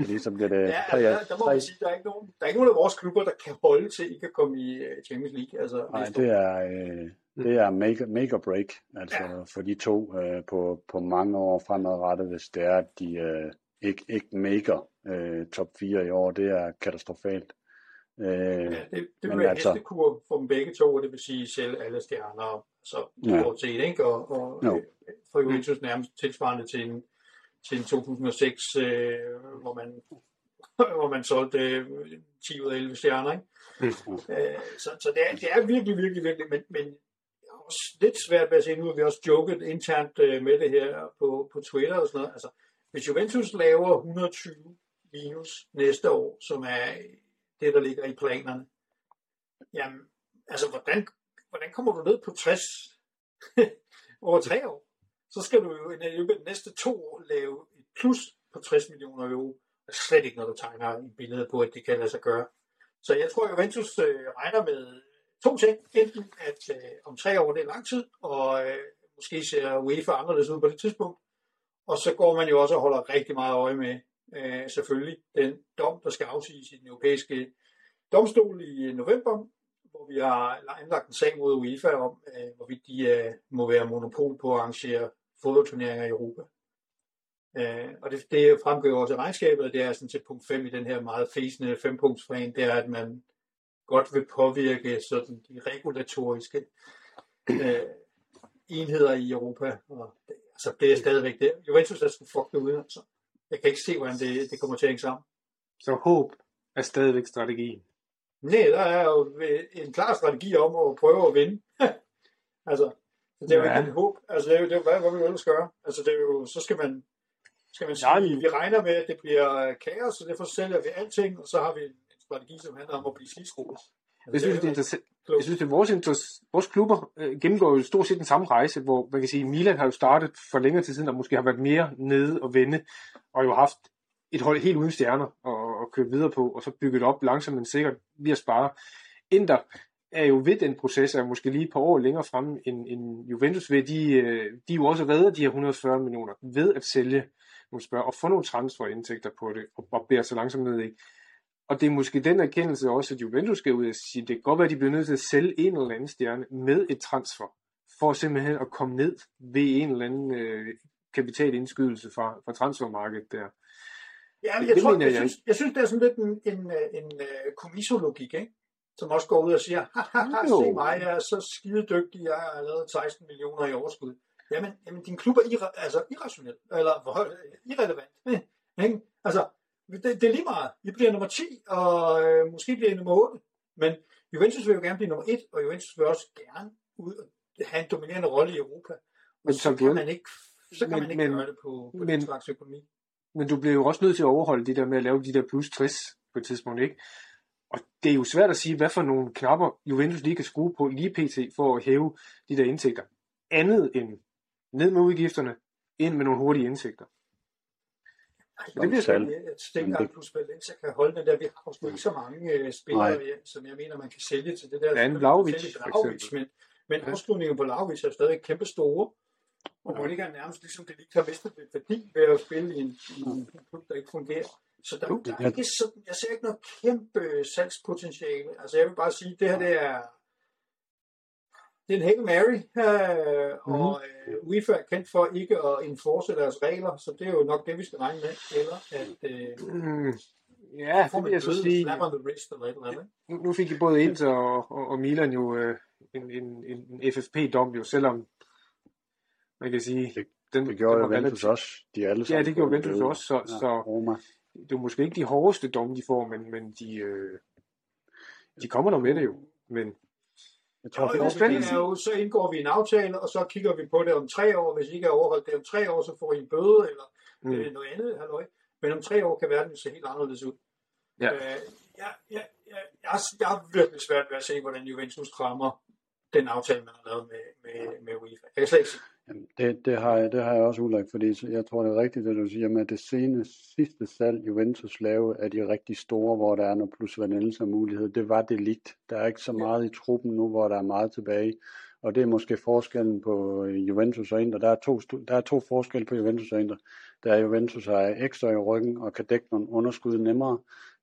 Fordi så bliver det... Ja, altså, der, der må man sige, der er, ikke nogen, der er ikke nogen af vores klubber, der kan holde til ikke at komme i uh, Champions League. Altså, Nej, det er, øh, det er make, make or break altså, ja. for de to øh, på, på mange år fremadrettet, hvis det er, at de, øh, ikke, ikke maker øh, top 4 i år. Det er katastrofalt. Øh, ja, det, det vil være altså, hestekur for dem begge to, det vil sige selv alle stjerner, så ja. stort set, ikke? Og, og no. for Juventus nærmest tilsvarende til en, til en 2006, øh, hvor man hvor man solgte øh, 10 ud af 11 stjerner. Ikke? Mm. Øh, så så det, er, det er virkelig, virkelig, virkelig, men, men også lidt svært ved at se, nu har vi også joket internt øh, med det her på, på Twitter og sådan noget. Altså, hvis Juventus laver 120 minus næste år, som er det, der ligger i planerne, jamen, altså, hvordan, hvordan kommer du ned på 60 over tre år? Så skal du jo i de næste to år lave et plus på 60 millioner euro slet ikke, når du tegner et billede på, at det kan lade sig gøre. Så jeg tror, at Juventus øh, regner med to ting. Enten, at øh, om tre år det er lang tid, og øh, måske ser UEFA anderledes ud på det tidspunkt. Og så går man jo også og holder rigtig meget øje med, øh, selvfølgelig, den dom, der skal afsiges i den europæiske domstol i øh, november, hvor vi har anlagt en sag mod UEFA om, øh, hvorvidt de øh, må være monopol på at arrangere fodboldturneringer i Europa. Øh, og det, det fremgår også af regnskabet, og det er sådan til punkt 5 i den her meget fæsende fempunktsplan, det er, at man godt vil påvirke sådan de regulatoriske øh, enheder i Europa. Og altså, det er stadigvæk det. Juventus er sgu fuck ud, altså. Jeg kan ikke se, hvordan det, det kommer til at hænge sammen. Så håb er stadigvæk strategien? Nej, der er jo en klar strategi om at prøve at vinde. altså, det er jo ja. ikke et håb. Altså, det er jo, det er jo hvad, hvad vi ellers gøre. Altså, det er jo, så skal man skal man sige, Nej, vi regner med, at det bliver kaos, og derfor sælger vi alting, og så har vi en strategi, som handler om at blive sidst. Jeg synes, det er interessant. Jeg synes, at vores, vores klubber øh, gennemgår jo stort set den samme rejse, hvor man kan sige, Milan har jo startet for længere tid siden, og måske har været mere nede og vende, og jo haft et hold helt uden stjerner og, og kørt videre på, og så bygget op langsomt, men sikkert ved at spare. Inter er jo ved den proces, er måske lige et par år længere fremme end, end Juventus ved. De, øh, de er jo også redder de her 140 millioner ved at sælge nogle spørge, og få nogle transferindtægter på det, og, og bære så langsomt ned. Ikke? Og det er måske den erkendelse også, at Juventus skal ud og sige, det kan godt være, at de bliver nødt til at sælge en eller anden stjerne med et transfer, for simpelthen at komme ned ved en eller anden øh, kapitalindskydelse fra, fra transfermarkedet der. Ja, men jeg, det tror, jeg, jeg, synes, jeg synes, det er sådan lidt en, en, en, en uh, komisologik, ikke? som også går ud og siger, haha, se mig, jeg er så skide dygtig, jeg har lavet 16 millioner i overskud. Jamen, jamen din klub er irra- altså irrationel, eller irrelevant. Ikke? Altså, det, det er lige meget. Vi bliver nummer 10, og øh, måske bliver I nummer 8. Men Juventus vil jo gerne blive nummer 1, og Juventus vil også gerne ud og have en dominerende rolle i Europa. Men så kan man ikke, så kan men, man ikke men, gøre det på, på men, den slags økonomi. Men du bliver jo også nødt til at overholde det der med at lave de der plus 60 på et tidspunkt, ikke? Og det er jo svært at sige, hvad for nogle knapper Juventus lige kan skrue på lige pt. for at hæve de der indtægter. Andet end ned med udgifterne, ind med nogle hurtige indtægter. Ej, det bliver spændende. At plus Valencia kan holde den der. Vi har jo ikke så mange uh, spillere, Nej. som jeg mener, man kan sælge til det der. Ja, en Vlaovic. Men, men ja. afslutningen på Vlaovic er stadig kæmpe store. Og ja. er nærmest ligesom det lige har mistet lidt værdi ved at spille i en, i en klub, der ikke fungerer. Så der, der er ikke sådan, jeg ser ikke noget kæmpe salgspotentiale. Altså jeg vil bare sige, det her det er det er en Hail Mary, øh, mm-hmm. og øh, UEFA er kendt for ikke at enforce deres regler, så det er jo nok det, vi skal regne med, eller at øh, mm. Ja, det vil jeg så sige. Wrist eller et eller andet. Nu, nu fik I både Inter og, og, og Milan jo øh, en, en, en FFP-dom, jo selvom man kan sige... Det, den, det gjorde den Juventus relativt... også. De alle ja, det gjorde Juventus også, så, ja, så Roma. det er måske ikke de hårdeste domme, de får, men, men de, øh, de kommer nok med det jo. Men jeg tror, jo, det er er jo, så indgår vi en aftale, og så kigger vi på det om tre år. Hvis I ikke har overholdt det om tre år, så får I en bøde eller mm. øh, noget andet. Halløj. Men om tre år kan verden se helt anderledes ud. Ja. Øh, jeg, jeg, jeg, jeg, jeg har virkelig svært ved at se, hvordan Juventus krammer den aftale, man har lavet med, med, med UEFA. Jeg kan slet ikke sige. Jamen, det, det, har jeg, det har jeg også udlagt, fordi jeg tror, det er rigtigt, det du siger med, at det seneste, sidste salg, Juventus lavede, er de rigtig store, hvor der er noget plus Vanessa mulighed. Det var det ligt. Der er ikke så meget i truppen nu, hvor der er meget tilbage. Og det er måske forskellen på øh, Juventus og Inter. Der er to, der er to forskelle på Juventus og Inter. Der er Juventus har ekstra i ryggen og kan dække nogle underskud nemmere.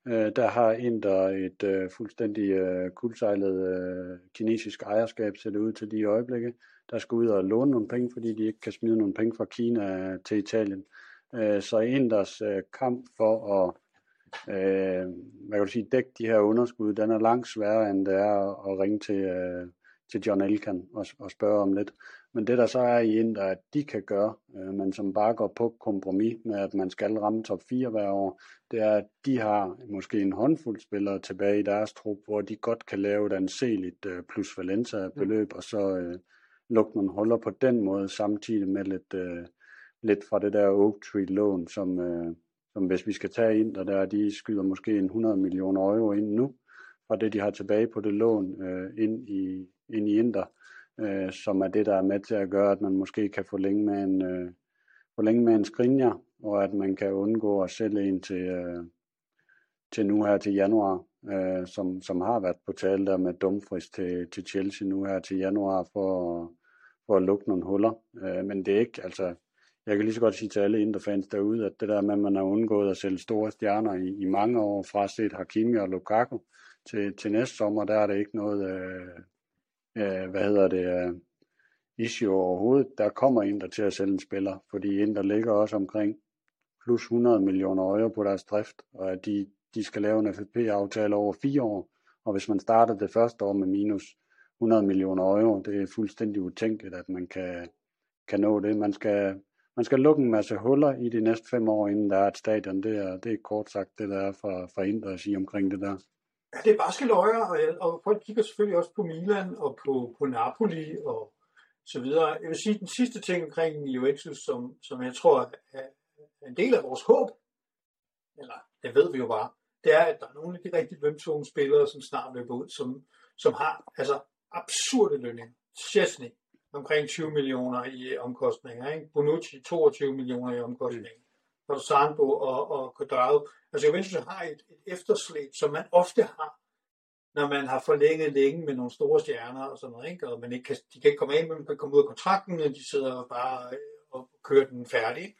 Øh, der har Inter et øh, fuldstændig øh, kuldsejlet øh, kinesisk ejerskab, ser det ud til de øjeblikke der skal ud og låne nogle penge, fordi de ikke kan smide nogle penge fra Kina til Italien. Øh, så en deres øh, kamp for at øh, hvad kan du sige, dække de her underskud, den er langt sværere, end det er at ringe til, øh, til John Elkan og, og spørge om lidt. Men det der så er i Inter, at de kan gøre, øh, men som bare går på kompromis med, at man skal ramme top 4 hver år, det er, at de har måske en håndfuld spillere tilbage i deres trup, hvor de godt kan lave et anseligt øh, plus Valencia beløb, mm. og så øh, lukke nogle huller på den måde, samtidig med lidt, øh, lidt fra det der Oak Tree lån, som, øh, som hvis vi skal tage ind, der, der de skyder måske en 100 millioner euro ind nu, fra det de har tilbage på det lån øh, ind, i, ind i Inter, øh, som er det, der er med til at gøre, at man måske kan forlænge med en, øh, forlænge med en skrinjer, og at man kan undgå at sælge en til, øh, til nu her til januar, øh, som, som har været på tale der med Dumfries til, til Chelsea nu her til januar for, for at lukke nogle huller. Øh, men det er ikke, altså, jeg kan lige så godt sige til alle Inter-fans derude, at det der med, at man har undgået at sælge store stjerner i, i mange år, fra set Hakimi og Lukaku til, til næste sommer, der er det ikke noget, øh, øh, hvad hedder det, øh, issue overhovedet. Der kommer Inter til at sælge en spiller, fordi Inter ligger også omkring plus 100 millioner euro på deres drift, og at de, de skal lave en FFP-aftale over fire år, og hvis man starter det første år med minus 100 millioner euro, det er fuldstændig utænkeligt, at man kan, kan nå det. Man skal, man skal lukke en masse huller i de næste fem år, inden der er et stadion. Det er, det er kort sagt det, der er fra, fra Indre at sige omkring det der. Ja, det er barske løjer, og, og folk kigger selvfølgelig også på Milan og på, på Napoli og så videre. Jeg vil sige, den sidste ting omkring Juventus, som, som jeg tror er en del af vores håb, eller det ved vi jo bare, det er, at der er nogle af de rigtig lømtunge spillere, som snart løber ud, som, som har altså absurde lønninger. Chesney, omkring 20 millioner i omkostninger. Ikke? Bonucci, 22 millioner i omkostninger. Mm. Sandbo og, og Quadrado. Altså Juventus har et, et efterslæb, som man ofte har, når man har forlænget længe med nogle store stjerner og sådan noget. Ikke? Og man ikke kan, de kan ikke komme af, men man kan komme ud af kontrakten, og de sidder bare øh, og kører den færdig.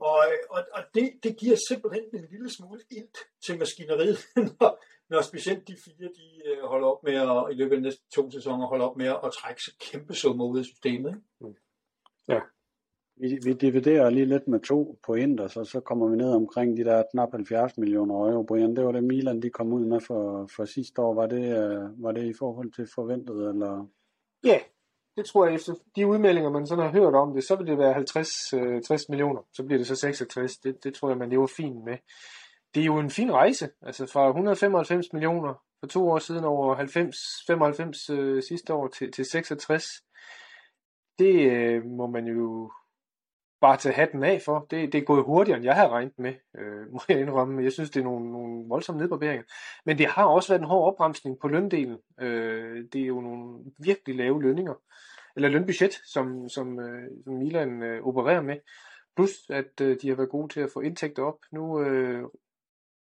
Og, og, og det, det giver simpelthen en lille smule ilt til maskineriet, når, når specielt de fire, de øh, holder op med at, i løbet af de næste to sæsoner, holder op med at trække så kæmpe summer ud af systemet. Ikke? Mm. Ja. Vi, vi dividerer lige lidt med to pointer, så, så kommer vi ned omkring de der knap 70 millioner euro. Brian, det var det Milan, de kom ud med for, for sidste år. Var det, uh, var det i forhold til forventet? Eller? Ja, det tror jeg efter de udmeldinger, man sådan har hørt om det, så vil det være 50 øh, 60 millioner. Så bliver det så 66. Det, det tror jeg, man lever fint med det er jo en fin rejse, altså fra 195 millioner for to år siden over 90, 95 øh, sidste år til, til 66. Det øh, må man jo bare tage hatten af for. Det, det er gået hurtigere, end jeg havde regnet med, øh, må jeg indrømme. Jeg synes, det er nogle, nogle voldsomme nedbarberinger. Men det har også været en hård opbremsning på løndelen. Øh, det er jo nogle virkelig lave lønninger, eller lønbudget, som, som, øh, som Milan øh, opererer med. Plus, at øh, de har været gode til at få indtægter op. Nu øh,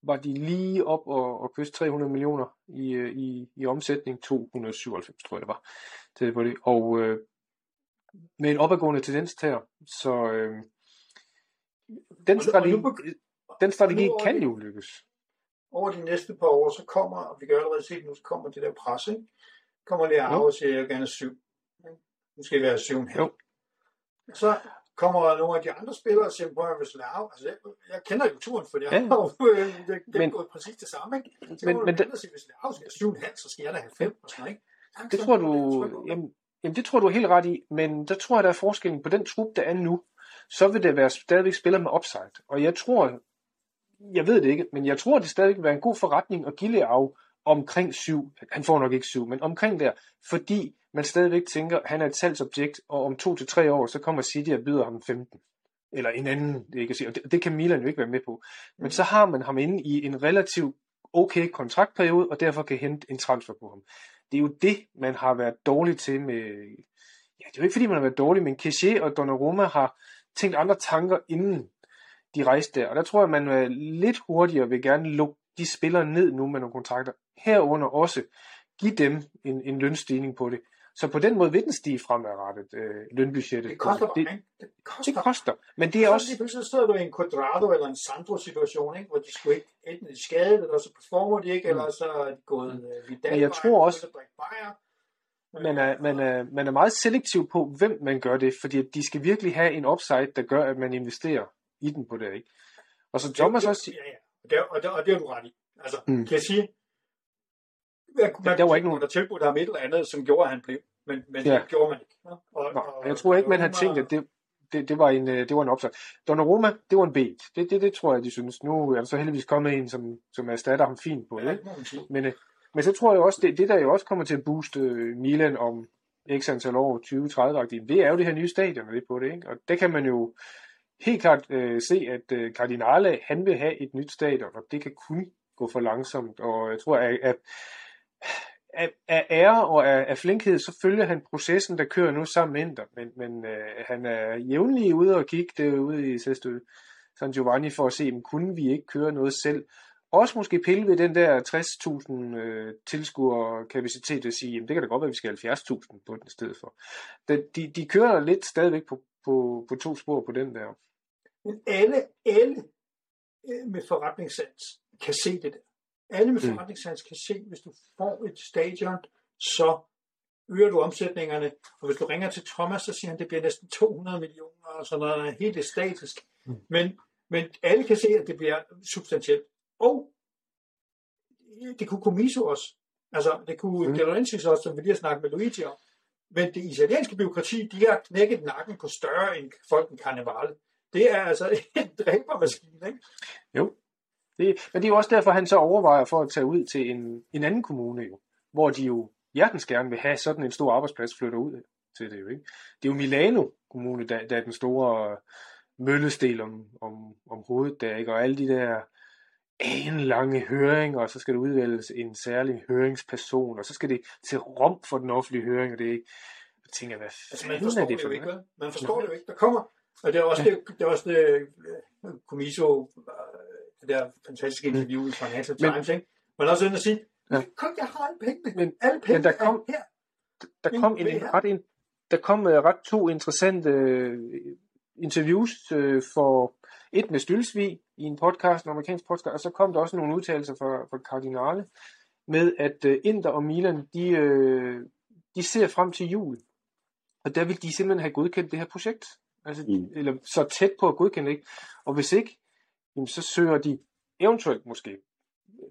var de lige op og, og kyste 300 millioner i, øh, i, i omsætning, 297 tror jeg det var. Det var det. Og øh, med en opadgående tendens her, så øh, den strategi, den strategi kan jo lykkes. Over de næste par år, så kommer, og vi kan allerede se nu, så kommer det der pres, ikke? kommer lige af og siger, jeg gerne syv. Nu skal det være syv og halv. Så kommer nogle af de andre spillere og siger, prøv at hvis altså jeg, jeg kender jo turen, for jeg ja. har jo gennemgået præcis det samme, ikke? Så men, men det, sige, hvis Lau skal 7,5, så skal jeg da have 5 og sådan, ikke? Jamen, det tror du, jamen, jamen, det tror du er helt ret i, men der tror jeg, der er forskellen på den trup, der er nu, så vil det være stadigvæk spiller med upside. Og jeg tror, jeg ved det ikke, men jeg tror, det stadigvæk vil være en god forretning at give af omkring syv. Han får nok ikke syv, men omkring der, fordi man stadigvæk tænker, at han er et salgsobjekt, og om to til tre år, så kommer City og byder ham 15. Eller en anden, det, kan sige. Det, det kan Milan jo ikke være med på. Men så har man ham inde i en relativt okay kontraktperiode, og derfor kan hente en transfer på ham. Det er jo det, man har været dårlig til med... Ja, det er jo ikke fordi, man har været dårlig, men Keshe og Donnarumma har tænkt andre tanker, inden de rejste der. Og der tror jeg, man er lidt hurtigere vil gerne lukke de spillere ned nu med nogle kontrakter. Herunder også give dem en, en lønstigning på det. Så på den måde vil den stige fremadrettet øh, lønbudgettet. Det koster det, det, koster. det koster. Men det er så også... Lige pludselig sidder du i en Quadrado eller en Sandro-situation, ikke? hvor de skulle ikke enten de skadet, eller så performer de ikke, mm. eller så er de gået øh, Vidal Men jeg tror også, man er, man, er, man er meget selektiv på, hvem man gør det, fordi de skal virkelig have en upside, der gør, at man investerer i den på det. Ikke? Og så Thomas det, også... Ja, ja. Og det, og det, og det er du ret i. Altså, mm. kan jeg sige, hvad, der, der var ikke nogen... der tilbudt ham et eller andet, som gjorde, at han blev. Men, men ja. det gjorde man ikke. Og, og, jeg tror ikke, man havde tænkt, at det, det, det, var en, øh, det var en opsat. Donnarumma, det var en beat. Det, det, det tror jeg, de synes. Nu er der så heldigvis kommet en, som, som erstatter ham fint på det. Ja, men, øh, men så tror jeg også, det, det der jo også kommer til at booste øh, Milan om x antal år, 20-30 det er jo det her nye stadion, det på det. Ikke? Og det kan man jo helt klart øh, se, at øh, Cardinale, han vil have et nyt stadion, og det kan kun gå for langsomt. Og jeg tror, at, at af, af ære og af, af flinkhed, så følger han processen, der kører nu sammen med Inter, men, men øh, han er jævnlig ude og kigge derude i Sesto San Giovanni for at se, om kunne vi ikke køre noget selv. Også måske pille ved den der 60.000 øh, tilskuer kapacitet og sige, jamen det kan da godt være, at vi skal 70.000 på den sted for. De, de, de kører lidt stadigvæk på, på, på to spor på den der. Men alle, alle øh, med forretningssans kan se det der. Alle med mm. forretningssans kan se, hvis du får et stadion, så øger du omsætningerne. Og hvis du ringer til Thomas, så siger han, at det bliver næsten 200 millioner, og sådan noget helt statisk. Mm. Men, men alle kan se, at det bliver substantielt. Og det kunne Comiso også. Altså, det kunne mm. De Laurentiis også, som vi lige har snakket med Luigi om. Men det italienske byråkrati, de har knækket nakken på større end folk en karneval. Det er altså en dræbermaskine, ikke? Jo. Det, men det er jo også derfor, han så overvejer for at tage ud til en, en anden kommune, jo, hvor de jo hjertens gerne vil have sådan en stor arbejdsplads flytter ud til det jo. Ikke? Det er jo Milano Kommune, der, der er den store møllestel om, om, om hovedet der, ikke? og alle de der en lange høringer, og så skal der udvælges en særlig høringsperson, og så skal det til Rom for den offentlige høring, og det er ikke... Jeg tænker, hvad altså, man forstår er det, for det jo ikke, Man forstår det jo ikke. Der kommer, og det er også ja. det, det, er også det Comiso det der fantastiske mm. interview i Financial Times, ikke? Men også at sige, ja. kom, jeg har alle pengene. Men, alle penge men der kom, her. Der kom en, en ret, en, der kom uh, ret to interessante uh, interviews uh, for et med Stylsvig i en podcast, en amerikansk podcast, og så kom der også nogle udtalelser fra, fra Cardinale med, at uh, Inter og Milan, de, uh, de ser frem til jul. Og der vil de simpelthen have godkendt det her projekt. Altså, mm. Eller så tæt på at godkende det. Og hvis ikke, jamen så søger de eventuelt måske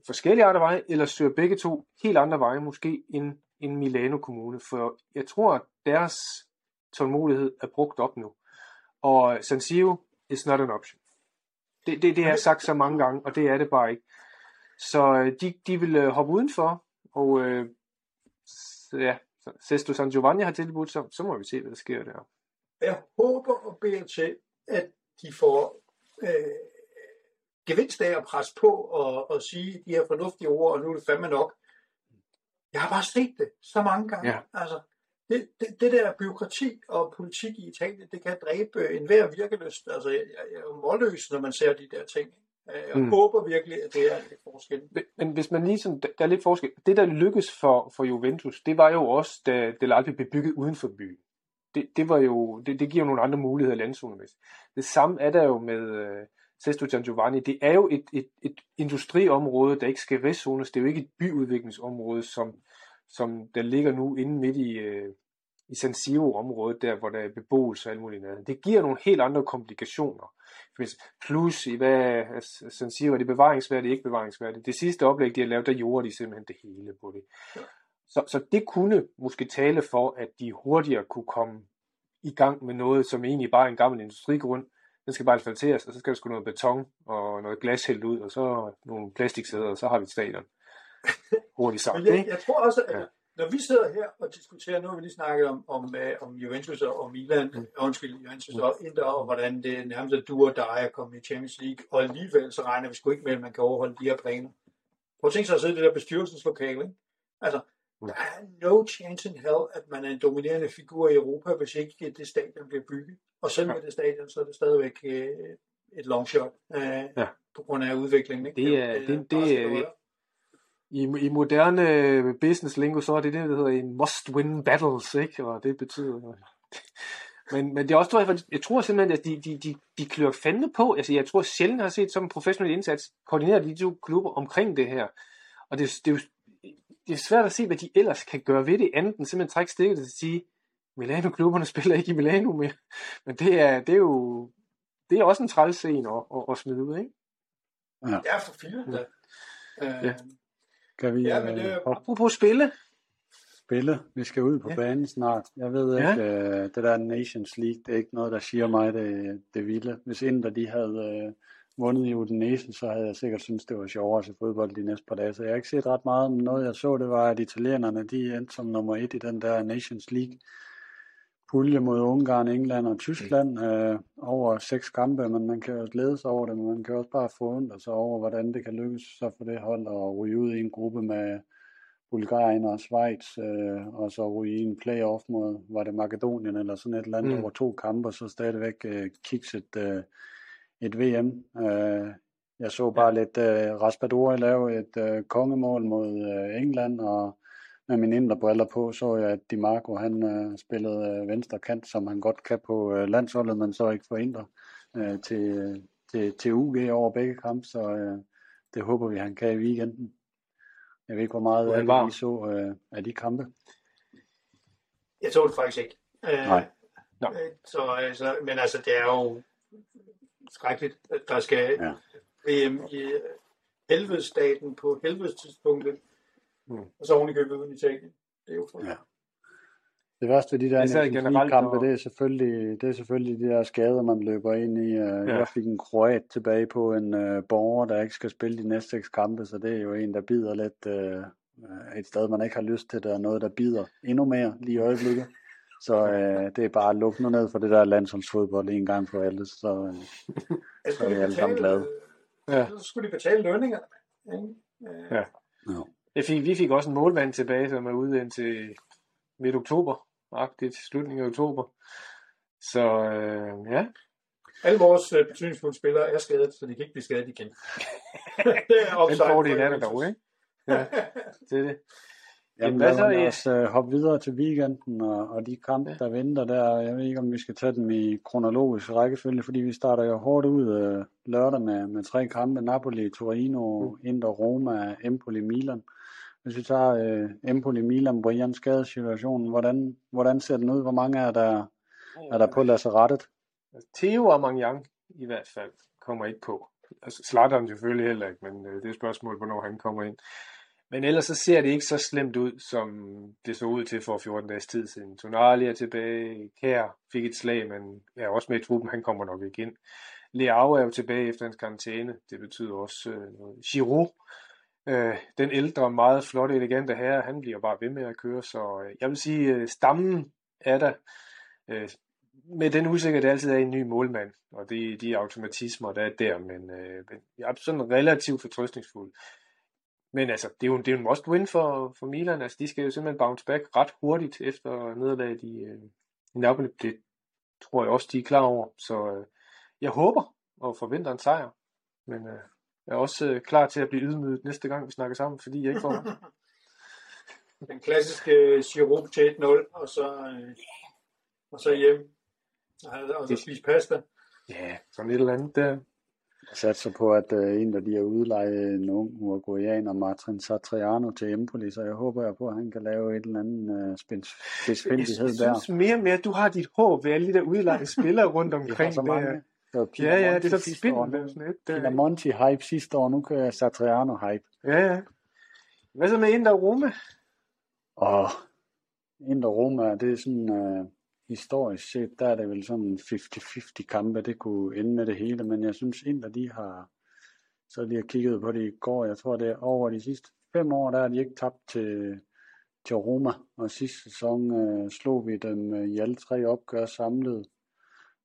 forskellige andre veje, eller søger begge to helt andre veje, måske end, end Milano Kommune. For jeg tror, at deres tålmodighed er brugt op nu. Og San Siro is not an option. Det, det, det er sagt så mange gange, og det er det bare ikke. Så øh, de, de vil øh, hoppe udenfor, og øh, ja, Sesto San Giovanni har tilbudt, så, så må vi se, hvad der sker der. Jeg håber og beder til, at de får øh, gevinst af at presse på og, og sige de her fornuftige ord, og nu er det fandme nok. Jeg har bare set det så mange gange. Ja. Altså, det, det, det der byråkrati og politik i Italien, det kan dræbe enhver virkeløst. Altså, jeg, jeg er jo målløs, når man ser de der ting. Jeg mm. håber virkelig, at det er lidt forskel. Men, hvis man lige sådan, der er lidt forskel. Det, der lykkes for, for Juventus, det var jo også, da Del blev bygget uden for byen. Det, det, var jo, det, det giver jo nogle andre muligheder landzonemæssigt. Det samme er der jo med, øh, Sesto Gian Giovanni, det er jo et, et, et industriområde, der ikke skal restzones. Det er jo ikke et byudviklingsområde, som, som der ligger nu inde midt i, øh, i San Siro-området, der hvor der er beboelse og alt muligt andet. Det giver nogle helt andre komplikationer. Plus i hvad San Siro, er det bevaringsværdigt, ikke bevaringsværdigt. Det sidste oplæg, de har lavet, der gjorde de simpelthen det hele på det. Så, så det kunne måske tale for, at de hurtigere kunne komme i gang med noget, som egentlig bare er en gammel industrigrund, den skal bare asfalteres, og så skal der sgu noget beton og noget glas hældt ud, og så nogle plastiksæder, og så har vi et stadion. Hurtigt sagt. Jeg, jeg tror også, at ja. når vi sidder her og diskuterer, nu har vi lige snakket om, om, uh, om Juventus og Milan, mm. undskyld, Juventus og Inter, og hvordan det nærmest er du og dig at komme i Champions League, og alligevel så regner vi sgu ikke med, at man kan overholde de her planer. Prøv at tænke sig at sidde i det der bestyrelseslokale, ikke? Altså, mm. der er no chance in hell, at man er en dominerende figur i Europa, hvis ikke det stadion bliver bygget. Og selv med det stadion, så er det stadigvæk øh, et long shot øh, ja. på grund af udviklingen. Ikke? Det er, det, det, det, er, i, I moderne business lingo, så er det det, der hedder en must win battles, ikke? Og det betyder... Men, men det er også, tror jeg, jeg tror simpelthen, at de, de, de, de klør fandme på. Altså, jeg tror sjældent har set som en professionel indsats koordinere de to klubber omkring det her. Og det, det, er jo, det er svært at se, hvad de ellers kan gøre ved det, andet end simpelthen trække stikket at sige, Milano-klubberne spiller ikke i Milano mere. Men det er, det er jo det er også en træls scene at, at, at smide ud, ikke? Ja. Er for fire, da. Ja. Øh, Kan vi Ja, men øh, det- hoppe Apropos spille. spille? Vi skal ud på Ja. banen snart. Jeg ved Ja. ikke, øh, det der Nations League, det er ikke noget, der siger mig det, det vilde. Hvis Inter de havde øh, vundet i Udinese, så havde jeg sikkert synes det var sjovere at se fodbold de næste par dage. Så jeg har ikke set ret meget, men noget jeg så, det var, at italienerne de endte som nummer et i den der Nations League pulje mod Ungarn, England og Tyskland øh, over seks kampe, men man kan jo glæde sig over det, men man kan også bare forundre sig over, hvordan det kan lykkes så for det hold at ryge ud i en gruppe med Bulgarien og Schweiz, øh, og så ryge i en playoff mod, var det Makedonien eller sådan et eller andet Mm. mm. over to kampe, og så stadigvæk øh, kigge et, øh, et VM. Øh, jeg så bare lidt øh, Raspadori lave et øh, kongemål mod øh, England, og med mine indre briller på, så jeg, at Di Marco han øh, spillede øh, venstre kant, som han godt kan på øh, landsholdet, men så ikke for indre øh, til, til, til UG over begge kampe, så øh, det håber vi, han kan i weekenden. Jeg ved ikke, hvor meget Hvor af han var. I så øh, af de kampe. jeg så det faktisk ikke. Øh, Nej. Nå. øh, Så, altså, men altså, det er jo skrækkeligt, at der skal Ja. VM i øh, helvedestaten på helvedestidspunktet, Mm. og så oven i købet uden Italien. Det er jo for... Ja. Det værste ved de der Nations og- det er, selvfølgelig, det er selvfølgelig de der skader, man løber ind i. Uh, Ja. Jeg fik en kroat tilbage på en uh, borger, der ikke skal spille de næste seks kampe, så det er jo en, der bider lidt uh, et sted, man ikke har lyst til. Der er noget, der bider endnu mere lige i øjeblikket. Så uh, det er bare at lukke nu ned for det der landsholdsfodbold en gang for alle, så uh, Altså, Så er vi alle sammen glade. Ja. Så skulle de betale lønningerne. Ikke? Øh, Ja. Jeg fik, vi fik også en målmand tilbage, som er ude indtil midt oktober, agtigt slutningen af oktober. Så øh, ja, Alle vores øh, betydningsfulde spillere er skadet, så de kan ikke blive skadet igen. det er den offside fordel for er der dog, ikke? Ja, det er det. Jamen, hvad lad så, ja? også uh, hoppe videre til weekenden og, og de kampe, Ja. der venter der. Jeg ved ikke, om vi skal tage dem i kronologisk rækkefølge, fordi vi starter jo hårdt ud uh, lørdag med, med tre kampe. Napoli, Torino, Mm. Inter, Roma, Empoli, Milan. Hvis vi tager uh, Empoli, Milan, Brian skadesituationen, hvordan, hvordan ser den ud? Hvor mange er der, er der på lazarettet? Theo og Mangyang i hvert fald kommer ikke på. Altså, Zlatan selvfølgelig heller ikke, men øh, det er et spørgsmål, hvornår han kommer ind. Men ellers så ser det ikke så slemt ud, som det så ud til for 14 dages tid siden. Tonali er tilbage, Kær fik et slag, men er også med i truppen, han kommer nok ikke ind. Leao er jo tilbage efter hans karantæne, det betyder også øh, noget. Giroud, øh, den ældre, meget flotte, elegante herre, han bliver bare ved med at køre, så øh, jeg vil sige, øh, stammen er der. Øh, med den usikkerhed, der altid er en ny målmand, og det de automatismer, der er der, men, øh, jeg er sådan relativt fortrøstningsfuld. Men altså, det er jo, det er jo en must win for, for Milan. Altså, de skal jo simpelthen bounce back ret hurtigt efter nederlaget i, øh, i Napoli. Det tror jeg også, de er klar over. Så øh, jeg håber og forventer en sejr. Men øh, jeg er også øh, klar til at blive ydmyget næste gang, vi snakker sammen, fordi jeg ikke får. Den klassiske Giroud til 1-0, og så, øh, og så hjem. Og, og så spise pasta. Ja, sådan et eller andet der. Jeg satser på, at uh, en af de har udlejet en ung uruguayaner, Martin Satriano, til Empoli, så jeg håber jeg på, at han kan lave et eller andet uh, spidsfindighed jeg der. synes mere og mere, at du har dit håb ved alle de der udlejede spillere rundt Vi har omkring. så der. Det var Ja, ja, det er så sidste år, spindende. nu- Sådan et, der. Pinamonti hype sidste år, nu kører jeg Satriano hype. Ja, ja. Hvad så med Inter og Roma? Og Inter Roma, det er sådan uh, historisk set, der er det vel sådan 50-50 kampe, det kunne ende med det hele, men jeg synes Inter, de har, så lige har kigget på det i går, jeg tror det er over de sidste fem år, der har de ikke tabt til, til Roma, og sidste sæson uh, slog vi dem uh, i alle tre opgør samlet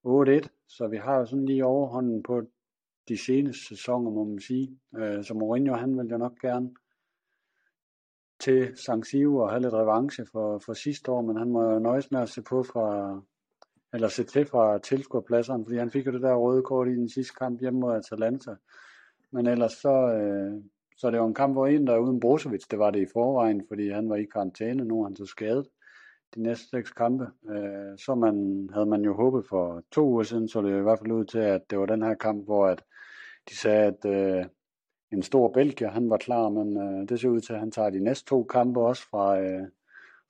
8-1, så vi har jo sådan lige overhånden på de seneste sæsoner, må man sige. Øh, så Mourinho, han vil jo nok gerne til San Siro og have lidt revanche for, for sidste år, men han må jo nøjes med at se på fra, eller se til fra tilskuerpladserne, fordi han fik jo det der røde kort i den sidste kamp hjemme mod Atalanta. Men ellers så, øh, så det var en kamp, hvor en der er uden Brozovic, det var det i forvejen, fordi han var i karantæne, nu er han så skadet de næste seks kampe. Øh, så man, havde man jo håbet for to uger siden, så det i hvert fald ud til, at det var den her kamp, hvor at de sagde, at øh, en stor Belgier, han var klar, men øh, det ser ud til, at han tager de næste to kampe også fra, øh,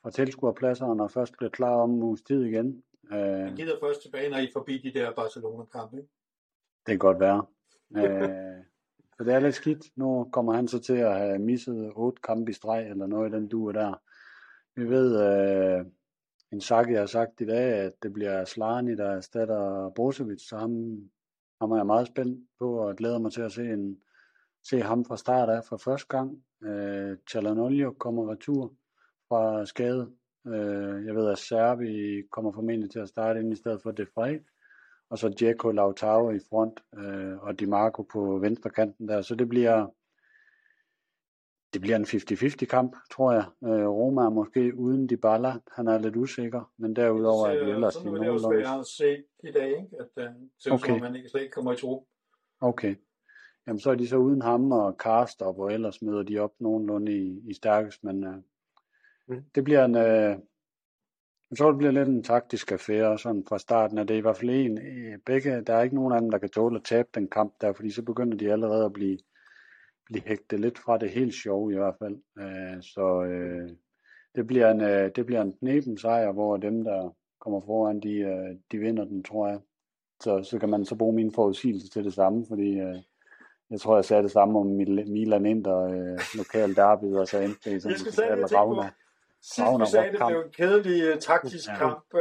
fra tilskuerpladserne, og først bliver klar om en uges tid igen. Øh, Han gider først tilbage, når I forbi de der Barcelona-kampe. det kan godt være. Øh, Så det er lidt skidt. Nu kommer han så til at have misset otte kampe i streg, eller noget i den duer der. Vi ved, øh, en sak, jeg har sagt i dag, at det bliver Slani, der erstatter Brozovic, så ham, ham er jeg meget spændt på, og glæder mig til at se, en, se ham fra start af for første gang. Øh, Chalanolio kommer retur fra skade. Øh, jeg ved, at Serbi kommer formentlig til at starte ind i stedet for Defray. Og så Djeko Lautaro i front, øh, og Di Marco på venstre kanten der. Så det bliver, det bliver en 50-50 kamp, tror jeg. Øh, Roma er måske uden Dybala. Han er lidt usikker, men derudover er det ellers i nogenlunde. Det er også, hvad jeg set i dag, ikke? at uh, det okay. som, han ikke slet ikke kommer i tro. Okay. Jamen, så er de så uden ham og Karstop, og ellers møder de op nogenlunde i, i stærkest, men uh, mm. det bliver en... Uh, så det bliver lidt en taktisk affære, sådan fra starten af det i hvert fald en. Begge, der er ikke nogen af dem, der kan tåle at tabe den kamp der, fordi så begynder de allerede at blive blive hægtet lidt fra det helt sjove i hvert fald. Øh, så øh, det bliver en, øh, det bliver en knepen sejr, hvor dem, der kommer foran, de, øh, de vinder den, tror jeg. Så, så kan man så bruge min forudsigelse til det samme, fordi øh, jeg tror, jeg sagde det samme om Milan Inter, øh, lokal derby, og så endte det sådan en Ravna. Sidst vi sagde, det blev en kedelig uh, taktisk ja. kamp. Uh,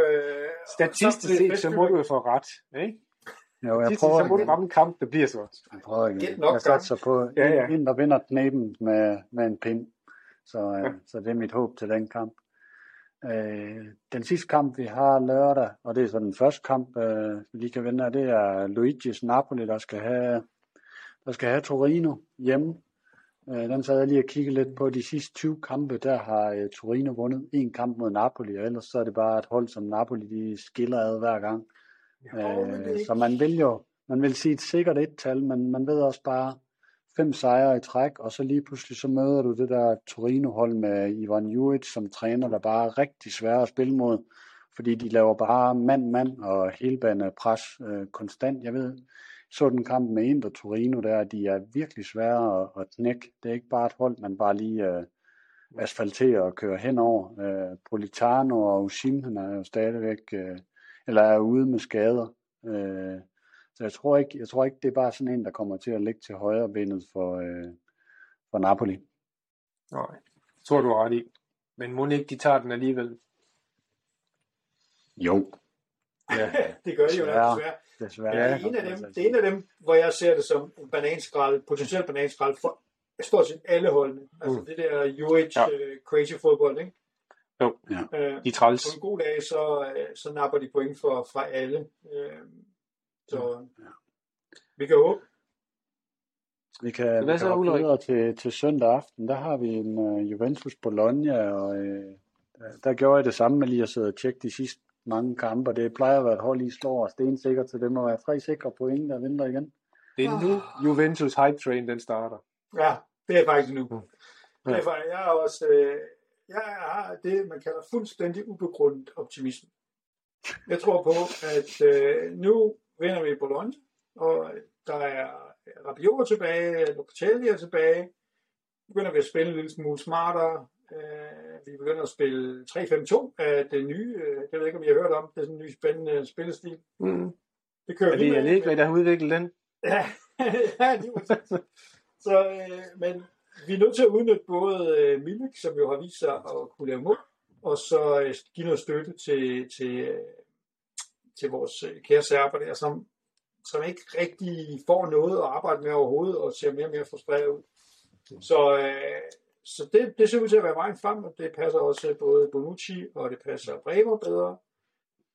Statistisk set, så må du jo få ret. Ikke? Jo, jeg prøver så må du ramme en kamp, der bliver så. Jeg prøver igen. Jeg satser på ja, ja. en, der vinder knepen med, med en pind. Så, øh, ja. så det er mit håb til den kamp. Øh, den sidste kamp, vi har lørdag, og det er så den første kamp, øh, vi lige kan vinde, det er Luigi's Napoli, der skal have, der skal have Torino hjemme. Øh, den sad jeg lige og kiggede lidt på. De sidste 20 kampe, der har øh, Torino vundet en kamp mod Napoli, og ellers så er det bare et hold som Napoli, de skiller ad hver gang. Øh, så man vil jo, man vil sige et sikkert et-tal, men man ved også bare fem sejre i træk, og så lige pludselig så møder du det der Torino-hold med Ivan Juric som træner, der bare er rigtig svære at spille mod, fordi de laver bare mand-mand og helbane pres øh, konstant. Jeg ved, så den kamp med Inter Torino der, de er virkelig svære at, at knække. Det er ikke bare et hold, man bare lige øh, asfalterer og kører henover. Øh, Politano og Usim, han er jo stadigvæk øh, eller er ude med skader. Øh, så jeg tror, ikke, jeg tror ikke, det er bare sådan en, der kommer til at ligge til højre benet for, øh, for Napoli. Nej, tror du ret i. Men må ikke de tager den alligevel? Jo. Ja, det gør de jo desværre. desværre. Ja, det, er en af dem, det er en af dem, hvor jeg ser det som en bananskrald, potentielt bananskrald for stort set alle holdene. Altså mm. det der Juric ja. uh, crazy fodbold, ikke? Jo, ja. øh, de træls. På en god dag, så, øh, så napper de point for, fra alle. Øh, så ja. vi kan håbe. Vi kan, vi kan hoppe videre til, til søndag aften. Der har vi en uh, Juventus Bologna, og uh, der gjorde jeg det samme med lige at sidde og tjekke de sidste mange kampe, det plejer at være et hold, I slår og stensikkert, så det må være tre sikre point, der venter igen. Det er nu Juventus hype train, den starter. Ja, det er faktisk nu. Mm. Ja. Det er faktisk, jeg er også, øh, jeg har det, man kalder fuldstændig ubegrundet optimisme. Jeg tror på, at øh, nu vinder vi Bologna, og der er Rabiot tilbage, Locatelli er tilbage. Begynder vi at spille en lille smule smartere. Øh, vi begynder at spille 3-5-2 af det nye. Øh, jeg ved ikke, om I har hørt om det. er sådan en ny spændende spillestil. Mm. Det kører er det Allegri, der har udviklet den? Ja, ja det var Så, øh, men vi er nødt til at udnytte både øh, Milik, som jo har vist sig at kunne lave mål, og så øh, give noget støtte til, til, øh, til vores øh, kære serber der, altså, som, som ikke rigtig får noget at arbejde med overhovedet, og ser mere og mere frustreret ud. Så, øh, så det, det ser ud til at være vejen frem, og det passer også både Bonucci, og det passer Bremer bedre.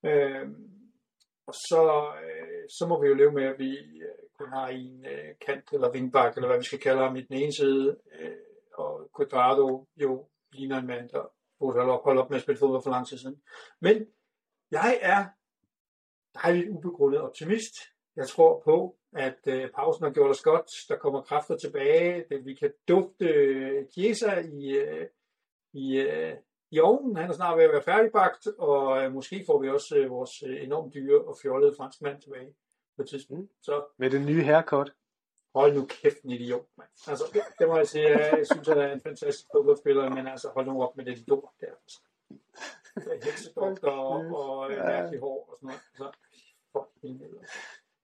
Øh, og så, øh, så må vi jo leve med, at vi øh, kun har en øh, kant eller vingbak, eller hvad vi skal kalde ham i den ene side, øh, og Quadrado jo ligner en mand, der burde have holdt op med at spille fodbold for lang tid siden. Men jeg er dejligt ubegrundet optimist. Jeg tror på, at øh, pausen har gjort os godt. Der kommer kræfter tilbage. Det, vi kan dufte øh, Chiesa i, øh, i, øh, i ovnen. Han er snart ved at være færdigbagt, og øh, måske får vi også øh, vores øh, enormt dyre og fjollede franskmand tilbage på et tidspunkt. Så, Med den nye haircut. Hold nu kæft, en idiot, mand. Altså, det, det må jeg sige. Jeg synes, han er en fantastisk fodboldspiller, men altså, hold nu op med det lort der. Altså. Heksedoktor og, og ja. mærkelig hår og sådan noget. Så, for helvede.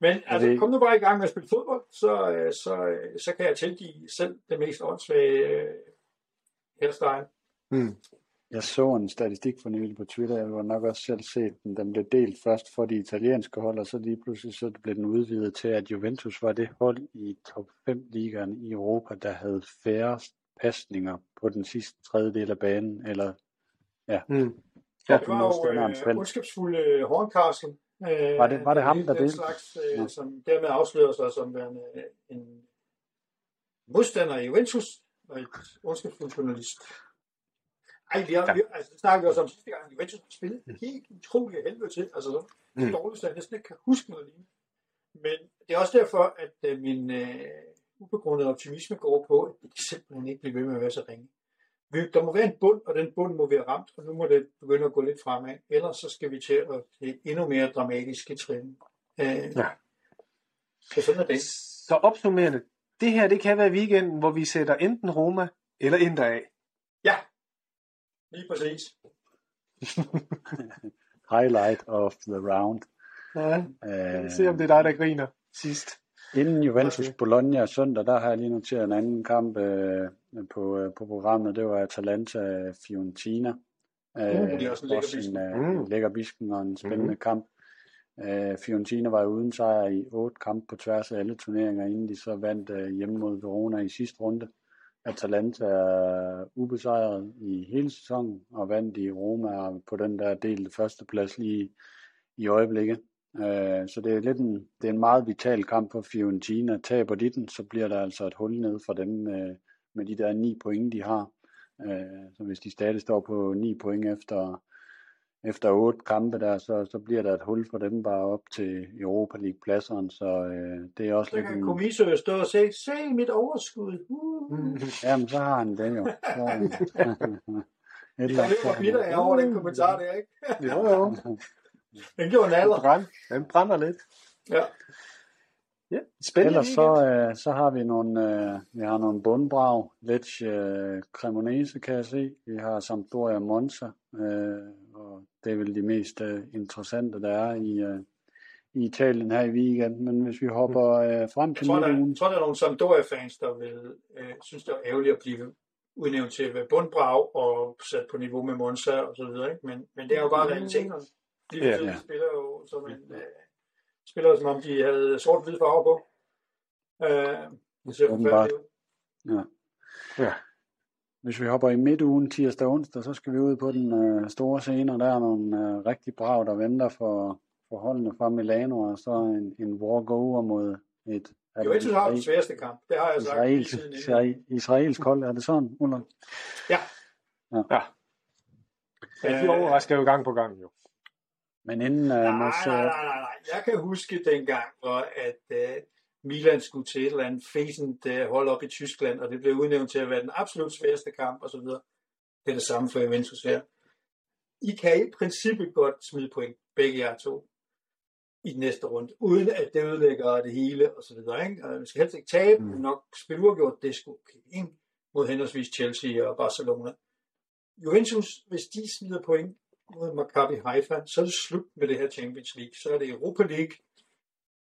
Men altså, det... kom nu bare i gang med at spille fodbold, så, øh, så, øh, så kan jeg tilgive selv det mest åndssvage uh, hairstyle. Mm. Jeg så en statistik for nylig på Twitter, jeg var nok også selv set den. Den blev delt først for de italienske hold, og så lige pludselig så blev den udvidet til, at Juventus var det hold i top 5 ligaen i Europa, der havde færre pasninger på den sidste tredjedel af banen, eller ja, mm. Ja, det var jo øh, ondskabsfulde øh, Horncastle. Øh, var, det, var det ham, der delte? slags, øh, ja. som dermed afslører sig som værende øh, en modstander i Juventus og et ondskabsfuldt journalist. Ej, vi har, vi, altså, snakkede også om sidste gang, Juventus har spillet helt utroligt helvede til. Altså, så mm. dårligt, at jeg næsten ikke kan huske noget lignende. Men det er også derfor, at øh, min øh, ubegrundede optimisme går på, at det simpelthen ikke bliver ved med at være så ringe der må være en bund, og den bund må være ramt, og nu må det begynde at gå lidt fremad. Ellers så skal vi til at have endnu mere dramatiske trin. Øh, ja. Så sådan er det. Så opsummerende, det her det kan være weekenden, hvor vi sætter enten Roma eller Inter af. Lige præcis. Highlight of the round. Ja, øh, se om det er dig, der griner sidst. Inden Juventus okay. Bologna søndag, der har jeg lige noteret en anden kamp øh, på, øh, på programmet. Det var Atalanta Fiorentina. Det er også en lækker bisken. En, uh, lækker bisken og en spændende mm. kamp. Uh, Fiorentina var uden sejr i otte kampe på tværs af alle turneringer, inden de så vandt uh, hjemme mod Verona i sidste runde. Atalanta er ubesejret i hele sæsonen og vandt i Roma på den der delte førsteplads lige i øjeblikket. Øh, så det er lidt en, det er en meget vital kamp for Fiorentina. Taber de den, så bliver der altså et hul ned for dem med, med de der ni point, de har. Øh, så hvis de stadig står på ni point efter, efter otte kampe der, så, så bliver der et hul for dem bare op til Europa League-pladseren, så øh, det er også så lidt kan en... Komisø stå og sige, se mit overskud. Uh. Jamen, så har han det jo. Så, jeg løber bitter jeg over den kommentar der, ikke? jo, jo. Den gjorde en alder. Den brænder, den brænder lidt. Ja. Ja, spændende Ellers så, øh, så har vi nogle, øh, vi har nogle bundbrag, Lecce øh, Cremonese kan jeg se. Vi har Sampdoria Monza, øh, og det er vel de mest øh, interessante, der er i, øh, i Italien her i weekenden. Men hvis vi hopper øh, frem til jeg tror, der, jeg tror, der er nogle Sampdoria-fans, der vil øh, synes, det er ærgerligt at blive udnævnt til bundbrag og sat på niveau med Monza og så videre. Ikke? Men, men det er jo bare realiteterne. De ja, ja. spiller jo som en, øh, spiller som om de havde sort-hvid farve på. Øh, det ser forfærdeligt ud. Ja. ja. Hvis vi hopper i midtugen tirsdag og onsdag, så skal vi ud på den øh, store scene, og der er nogle øh, rigtig brav, der venter for, for holdene fra Milano, og så en, en walk-over mod et... Juventus har den sværeste kamp, det har jeg sagt. Israelsk, siden, israelsk hold, er det sådan, Ulla? Ja. Ja. ja. Ja, de overrasker jo gang på gang, jo. Men inden... Uh, nej, nej, nej, nej, nej. Jeg kan huske dengang, hvor at uh, Milan skulle til et eller andet fæsent uh, hold op i Tyskland, og det blev udnævnt til at være den absolut sværeste kamp osv. Det er det samme for Juventus her. I kan i princippet godt smide point, begge jer to, i den næste runde, uden at det ødelægger det hele og så videre. Ikke? Og vi skal helst ikke tabe, mm. nok spille uafgjort, det skulle okay, ikke? mod henholdsvis Chelsea og Barcelona. Juventus, hvis de smider point, mod Maccabi Haifa, så er det slut med det her Champions League. Så er det Europa League,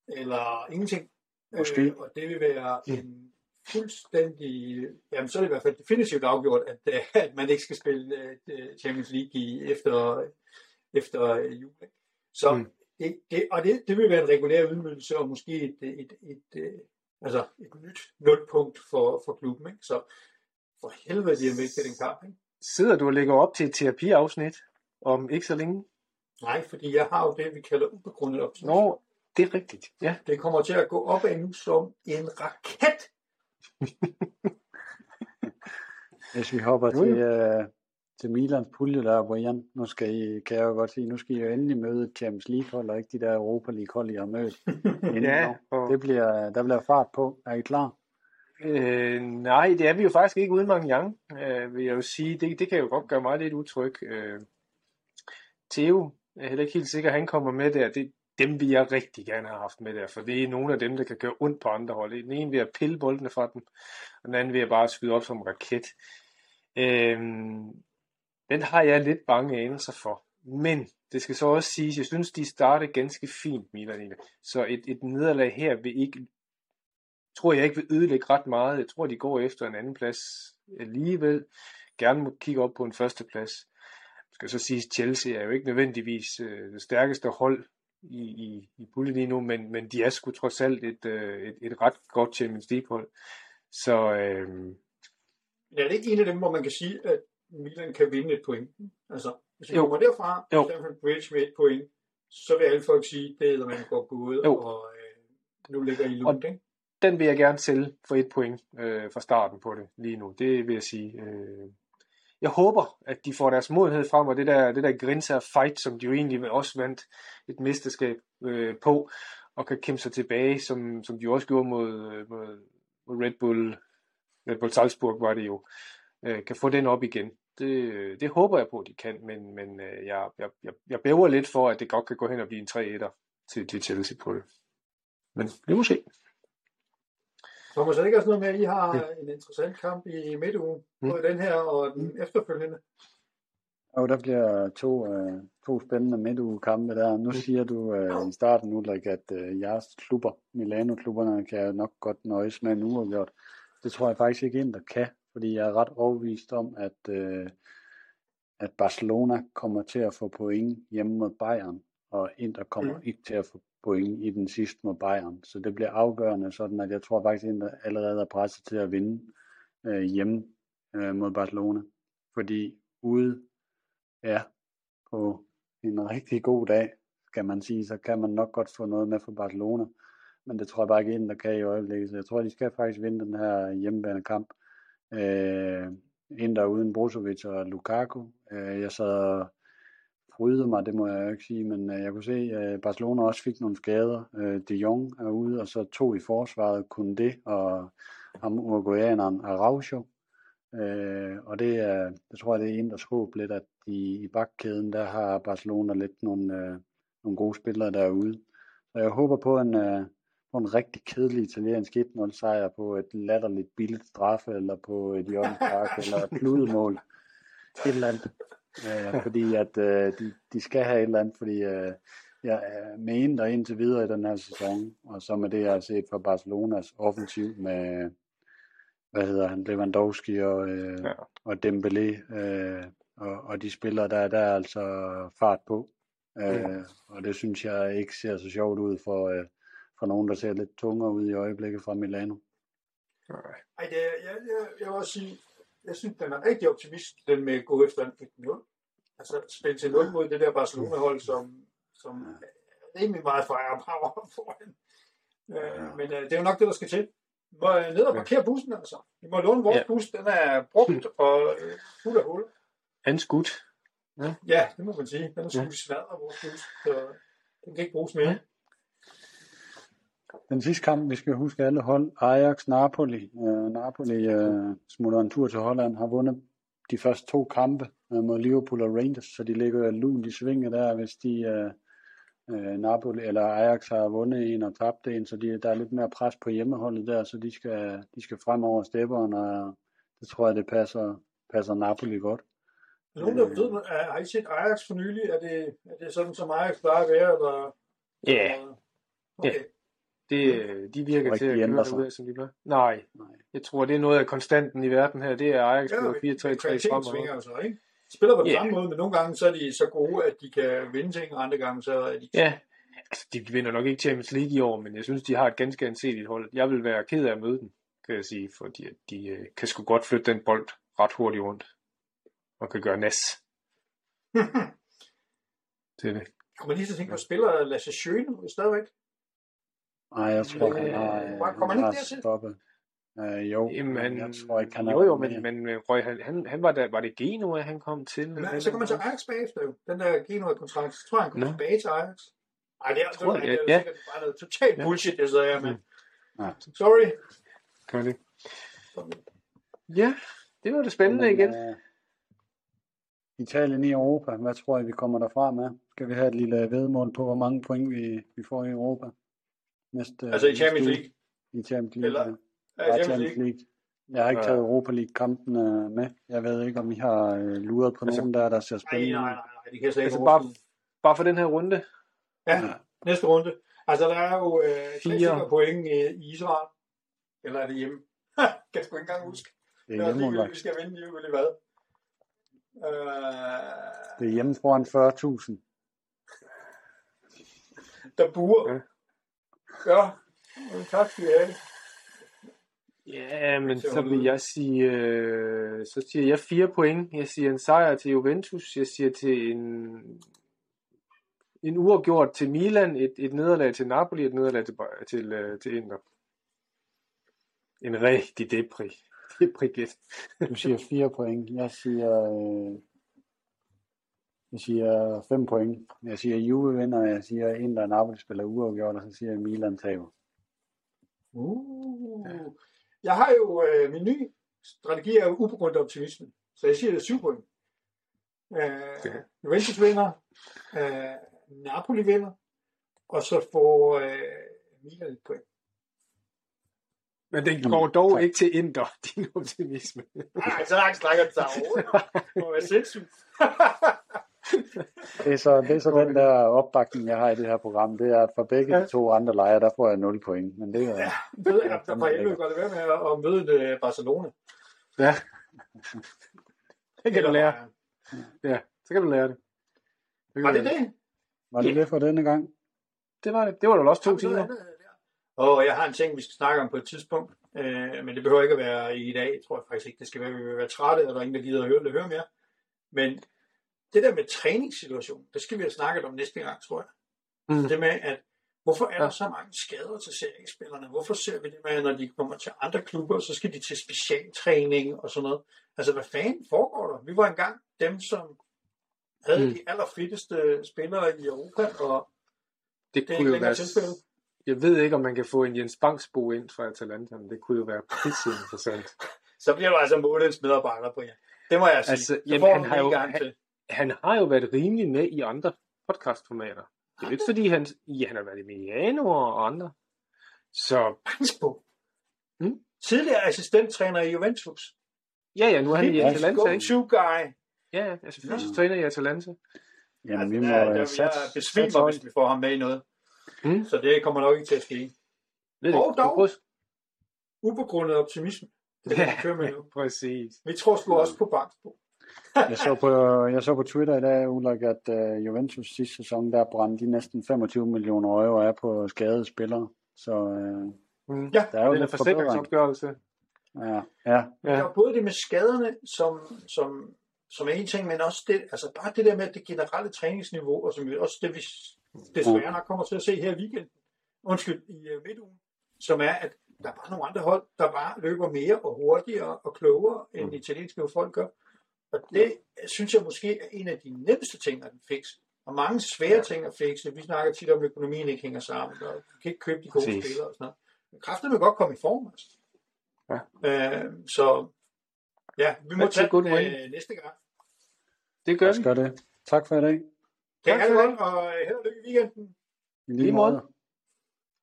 eller ingenting. Måske. Øh, og det vil være en fuldstændig, jamen så er det i hvert fald definitivt afgjort, at, at man ikke skal spille uh, Champions League i, efter, efter jul. Så mm. det, det, og det, det vil være en regulær udmyndelse, og måske et, et, et, et, et, altså et nyt nulpunkt for, for klubben. Ikke? Så for helvede, det er vigtigt den kamp. Ikke? Sidder du og lægger op til et terapiafsnit? om ikke så længe? Nej, fordi jeg har jo det, vi kalder ubegrundet optimisme. Nå, det er rigtigt. Ja. Det kommer til at gå op af nu som en raket. Hvis vi hopper til, uh, til Milans pulje der, Brian, nu skal I, kan jeg jo godt sige, nu skal I jo endelig møde Champions League hold, og ikke de der Europa League hold, I har mødt. ja, og... det bliver, der bliver fart på. Er I klar? Øh, nej, det er vi jo faktisk ikke uden mange gang, øh, vil jeg jo sige. Det, det kan jo godt gøre mig lidt utryg. Øh, Theo, jeg er heller ikke helt sikker, at han kommer med der. Det, dem vil jeg rigtig gerne have haft med der, for det er nogle af dem, der kan gøre ondt på andre hold. Den ene vil jeg pille boldene fra dem, og den anden vil at bare skyde op som raket. Øhm, den har jeg lidt bange anelser for. Men det skal så også siges, jeg synes, de startede ganske fint, Milan. Så et, et nederlag her vil ikke, tror jeg ikke vil ødelægge ret meget. Jeg tror, de går efter en anden plads alligevel. Gerne må kigge op på en første plads. Jeg skal så sige, Chelsea er jo ikke nødvendigvis øh, det stærkeste hold i, i, i puljen lige nu, men, men de er sgu trods alt et, øh, et, et ret godt Champions League hold. Så øh, Ja, det er ikke en af dem, hvor man kan sige, at Milan kan vinde et point. Altså, hvis vi Jo. kommer derfra, Jo. Stamford Bridge med et point, så vil alle folk sige, det er, man går gået, Jo. og øh, nu ligger I lunt, ikke? den vil jeg gerne sælge for et point øh, fra starten på det lige nu. Det vil jeg sige. Øh, jeg håber, at de får deres modenhed frem, og det der, det der grinser fight, som de jo egentlig også vandt et mesterskab øh, på, og kan kæmpe sig tilbage, som, som de også gjorde mod, øh, mod, mod Red Bull, Red Bull Salzburg var det jo, øh, kan få den op igen. Det, det håber jeg på, at de kan, men, men øh, jeg, jeg, jeg, jeg bæver lidt for, at det godt kan gå hen og blive en 3-1'er til, til Chelsea på det. Men det må se. Thomas, er det ikke også noget med, at I har en interessant kamp i midtugen, Mm. både den her og den efterfølgende? Og der bliver to, øh, to spændende midtugekampe der. Nu siger du øh, i starten, Ulrik, at øh, jeres klubber, Milano-klubberne, kan nok godt nøjes med en uafgjort. Det tror jeg faktisk ikke Inter kan, fordi jeg er ret overbevist om, at, øh, at Barcelona kommer til at få point hjemme mod Bayern, og Inter kommer Mm. ikke til at få point i den sidste mod Bayern. Så det bliver afgørende, sådan at jeg tror faktisk, at Inter allerede er presset til at vinde øh, hjemme øh, mod Barcelona. Fordi ude Ja, på en rigtig god dag, kan man sige, så kan man nok godt få noget med for Barcelona. Men det tror jeg bare ikke ind, der kan i øjeblikket. Så jeg tror, de skal faktisk vinde den her hjemmebane kamp. Øh, Inter uden Brozovic og Lukaku. Øh, jeg sad og frydede mig, det må jeg jo ikke sige, men øh, jeg kunne se, at Barcelona også fik nogle skader. Øh, De Jong er ude, og så to i forsvaret, kun det, og ham uruguayaneren Araujo. Øh, og det, er, det tror jeg, det er Inders håb lidt, at i, i bakkæden, der har Barcelona lidt nogle, øh, nogle gode spillere derude. Så jeg håber på en, øh, på en rigtig kedelig italiensk 1-0 sejr på et latterligt billigt straffe, eller på et hjørnespark, eller et kludemål. Et eller andet. Øh, fordi at øh, de, de skal have et eller andet, fordi øh, jeg er med Inter indtil videre i den her sæson, og så med det, jeg har set fra Barcelonas offensiv med, hvad hedder han, Lewandowski og, øh, Ja. ja. og Dembélé, øh, og, og de spillere, der, der er altså fart på. Øh, og det synes jeg ikke ser så sjovt ud for, øh, for nogen, der ser lidt tungere ud i øjeblikket fra Milano. Ej, det, jeg, jeg, jeg vil også sige, jeg synes, den er rigtig optimist, den med at gå efter en 1-0. Altså spille til 0 mod det der Barcelona-hold, som, som er rimelig meget firepower foran. Øh, men øh, det er jo nok det, der skal til. Vi må øh, ned og parkere bussen, altså. Vi må låne vores Ja. bus, den er brugt og øh, fuld af hul. Anskudt. Ja, det må man sige. Den er Ja. sgu smadret, vores bus. Så den kan ikke bruges mere. Den sidste kamp, vi skal huske alle hold, Ajax, Napoli. Øh, Napoli øh, smutter en tur til Holland, har vundet de første to kampe øh, mod Liverpool og Rangers, så de ligger lunt i svinget der, hvis de øh, øh, Napoli eller Ajax har vundet en og tabt en, så de, der er lidt mere pres på hjemmeholdet der, så de skal, de skal frem over stepperen, og det tror jeg, det passer, passer Napoli godt. Der Nogen, der ved, er- har I set Ajax for nylig? Er det, er det sådan, som Ajax plejer at være? Eller, Ja, eller- Okay. Det, øh, de virker til at køre sig. ud af, som de gør. Nej, Nej. jeg tror, det er noget af konstanten i verden her. Det er Ajax Ja, spiller 4-3-3 kvaliteten fremover. så, ikke? De spiller på den Ja. samme måde, men nogle gange så er de så gode, at de kan vinde ting, og andre gange så er de... Ja, altså, de vinder nok ikke Champions League i år, men jeg synes, de har et ganske anseligt hold. Jeg vil være ked af at møde dem, kan jeg sige, fordi at de øh, kan sgu godt flytte den bold ret hurtigt rundt, og kan gøre næs til det. Kommer lige til at tænke på, spiller Lasse Schøne stadigvæk? Nej, jeg tror, Øh, han har, hvor kommer han han ikke har stoppet. Øh, jo, Jamen, men jeg tror ikke, han jo, jo, med. men, men men Røg, han, han, han var, der, var det Genoa, han kom til? Men så kommer man til Ajax bagefter jo. Den der Genoa-kontrakt, så tror jeg, han kommer Nå. tilbage til Ajax. Nej, det er, Tror det, jeg, det er ja. sikkert bare noget totalt Ja. bullshit, jeg sidder her med. Ja. Sorry. Gør det. Ja, det var det spændende igen. øh, Italien i Europa, hvad tror I, vi kommer derfra med? Skal vi have et lille vedmål på, hvor mange point vi, vi får i Europa? Næste, Altså i Champions? League. I Champions League, Eller- ja. Ja, Champions Champions League. League. Jeg har ikke Ja. taget Europa League-kampen øh, med. Jeg ved ikke, om I har øh, luret på Altså- nogen der, der ser Nej, spændende nej, ud. nej, nej, de kan slet ikke Altså bare, bare for den her runde. Ja, næste runde. Altså, der er jo øh, Fire. fire point i, i Israel. Eller er det hjemme? kan jeg sgu ikke engang huske. Det Det er ligegyldigt, vi skal vinde ligegyldigt hvad. Øh, Det er hjemme foran 40.000. der buer. Ja. Ja, men tak skal I have. Ja, men så vil jeg sige, øh, så siger jeg fire point. Jeg siger en sejr til Juventus. Jeg siger til en, en uafgjort til Milan, et, et nederlag til Napoli, et nederlag til, til, øh, til Inter. En rigtig depri. Depri gæt. Du siger 4 point. Jeg siger... Øh, jeg siger 5 point. Jeg siger Juve vinder. Jeg siger Inter og Napoli spiller uafgjort. Og så siger jeg Milan taber. Uh. Jeg har jo øh, min nye strategi er ubegrundet optimisme. Så jeg siger det er syv point. Øh, Ja. Juventus vinder. Øh, Napoli vinder. Og så får øh, Milan et point. Men den går dog tak. ikke til Inter, din optimisme. Nej, så langt snakker det sig overhovedet. Det må være sindssygt. Det er så, det er så den der opbakning, jeg har i det her program. Det er, at for begge de to andre lejre, der får jeg 0 point. Men det er... Ja, ved jeg, der får helvede godt være med at, møde det Barcelona. Ja. Det kan du Eller lære. Ja, så kan du lære det. kan Var det lære. det? Var det det for denne gang? Det var det. Det var da også to timer. Og jeg har en ting, vi skal snakke om på et tidspunkt, øh, men det behøver ikke at være i dag, tror jeg faktisk ikke. Det skal være, at vi vil være trætte, og der er ingen, der gider at høre, høre mere. Men det der med træningssituation, det skal vi have snakket om næste gang, tror jeg. Mm. Mm. Det med, at hvorfor er der så mange skader til seriespillerne? Hvorfor ser vi det med, at når de kommer til andre klubber, så skal de til specialtræning og sådan noget? Altså, hvad fanden foregår der? Vi var engang dem, som havde Mm. de allerfitteste spillere i Europa, og Det det kunne jo være... tilfældet. Jeg ved ikke, om man kan få en Jens Bangsbo ind fra Atalanta, men det kunne jo være pisse interessant. så bliver du altså månedens medarbejder på jer. Det må jeg sige. Altså, Så jamen, får han har jo- gang han- til. Han har jo været rimelig med i andre podcastformater. Det er jo ikke fordi, han, ja, han har været i Milano og andre. Så Bangsbo. Mm. Tidligere assistenttræner i Juventus. ja, ja, nu er han i Atalanta, ikke? Go-to guy. Ja, ja, altså træner i Atalanta. Jamen, vi Altså, må der, der, jeg besvimer, højt. hvis vi får ham med i noget. Mm. Så det kommer nok ikke til at ske. Ved Og dog. Ubegrundet optimisme. Det er det, vi kører med nu. præcis. Vi tror sgu også på Bangsbo. Jeg så på, jeg så på Twitter i dag, Ulrik, at uh, Juventus sidste sæson, der brændte de næsten 25 millioner euro af på skadede spillere. Så uh, Mm. Ja, der er jo lidt forsikringsopgørelse. Ja, ja, Ja. Der er både det med skaderne, som, som, som er en ting, men også det, altså bare det der med det generelle træningsniveau, og som også det, vi desværre nok kommer til at se her i weekenden, undskyld, i uh, midtugen, som er, at der er bare nogle andre hold, der bare løber mere og hurtigere og klogere, end Mm. italienske folk gør. Og det synes jeg måske er en af de nemmeste ting at fikse. Og mange svære ting at fikse. Vi snakker tit om, at økonomien ikke hænger sammen, og du kan ikke købe de gode Præcis. spillere og sådan noget. Men kræften vil godt komme i form. Altså. Ja. Øh, så ja, vi må tage den win. øh, næste gang. Det gør vi. gøre det. Tak for i dag. Kan Tak for det og øh, held og lykke i weekenden. I Lige måde.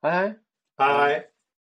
Hej hej. Hej.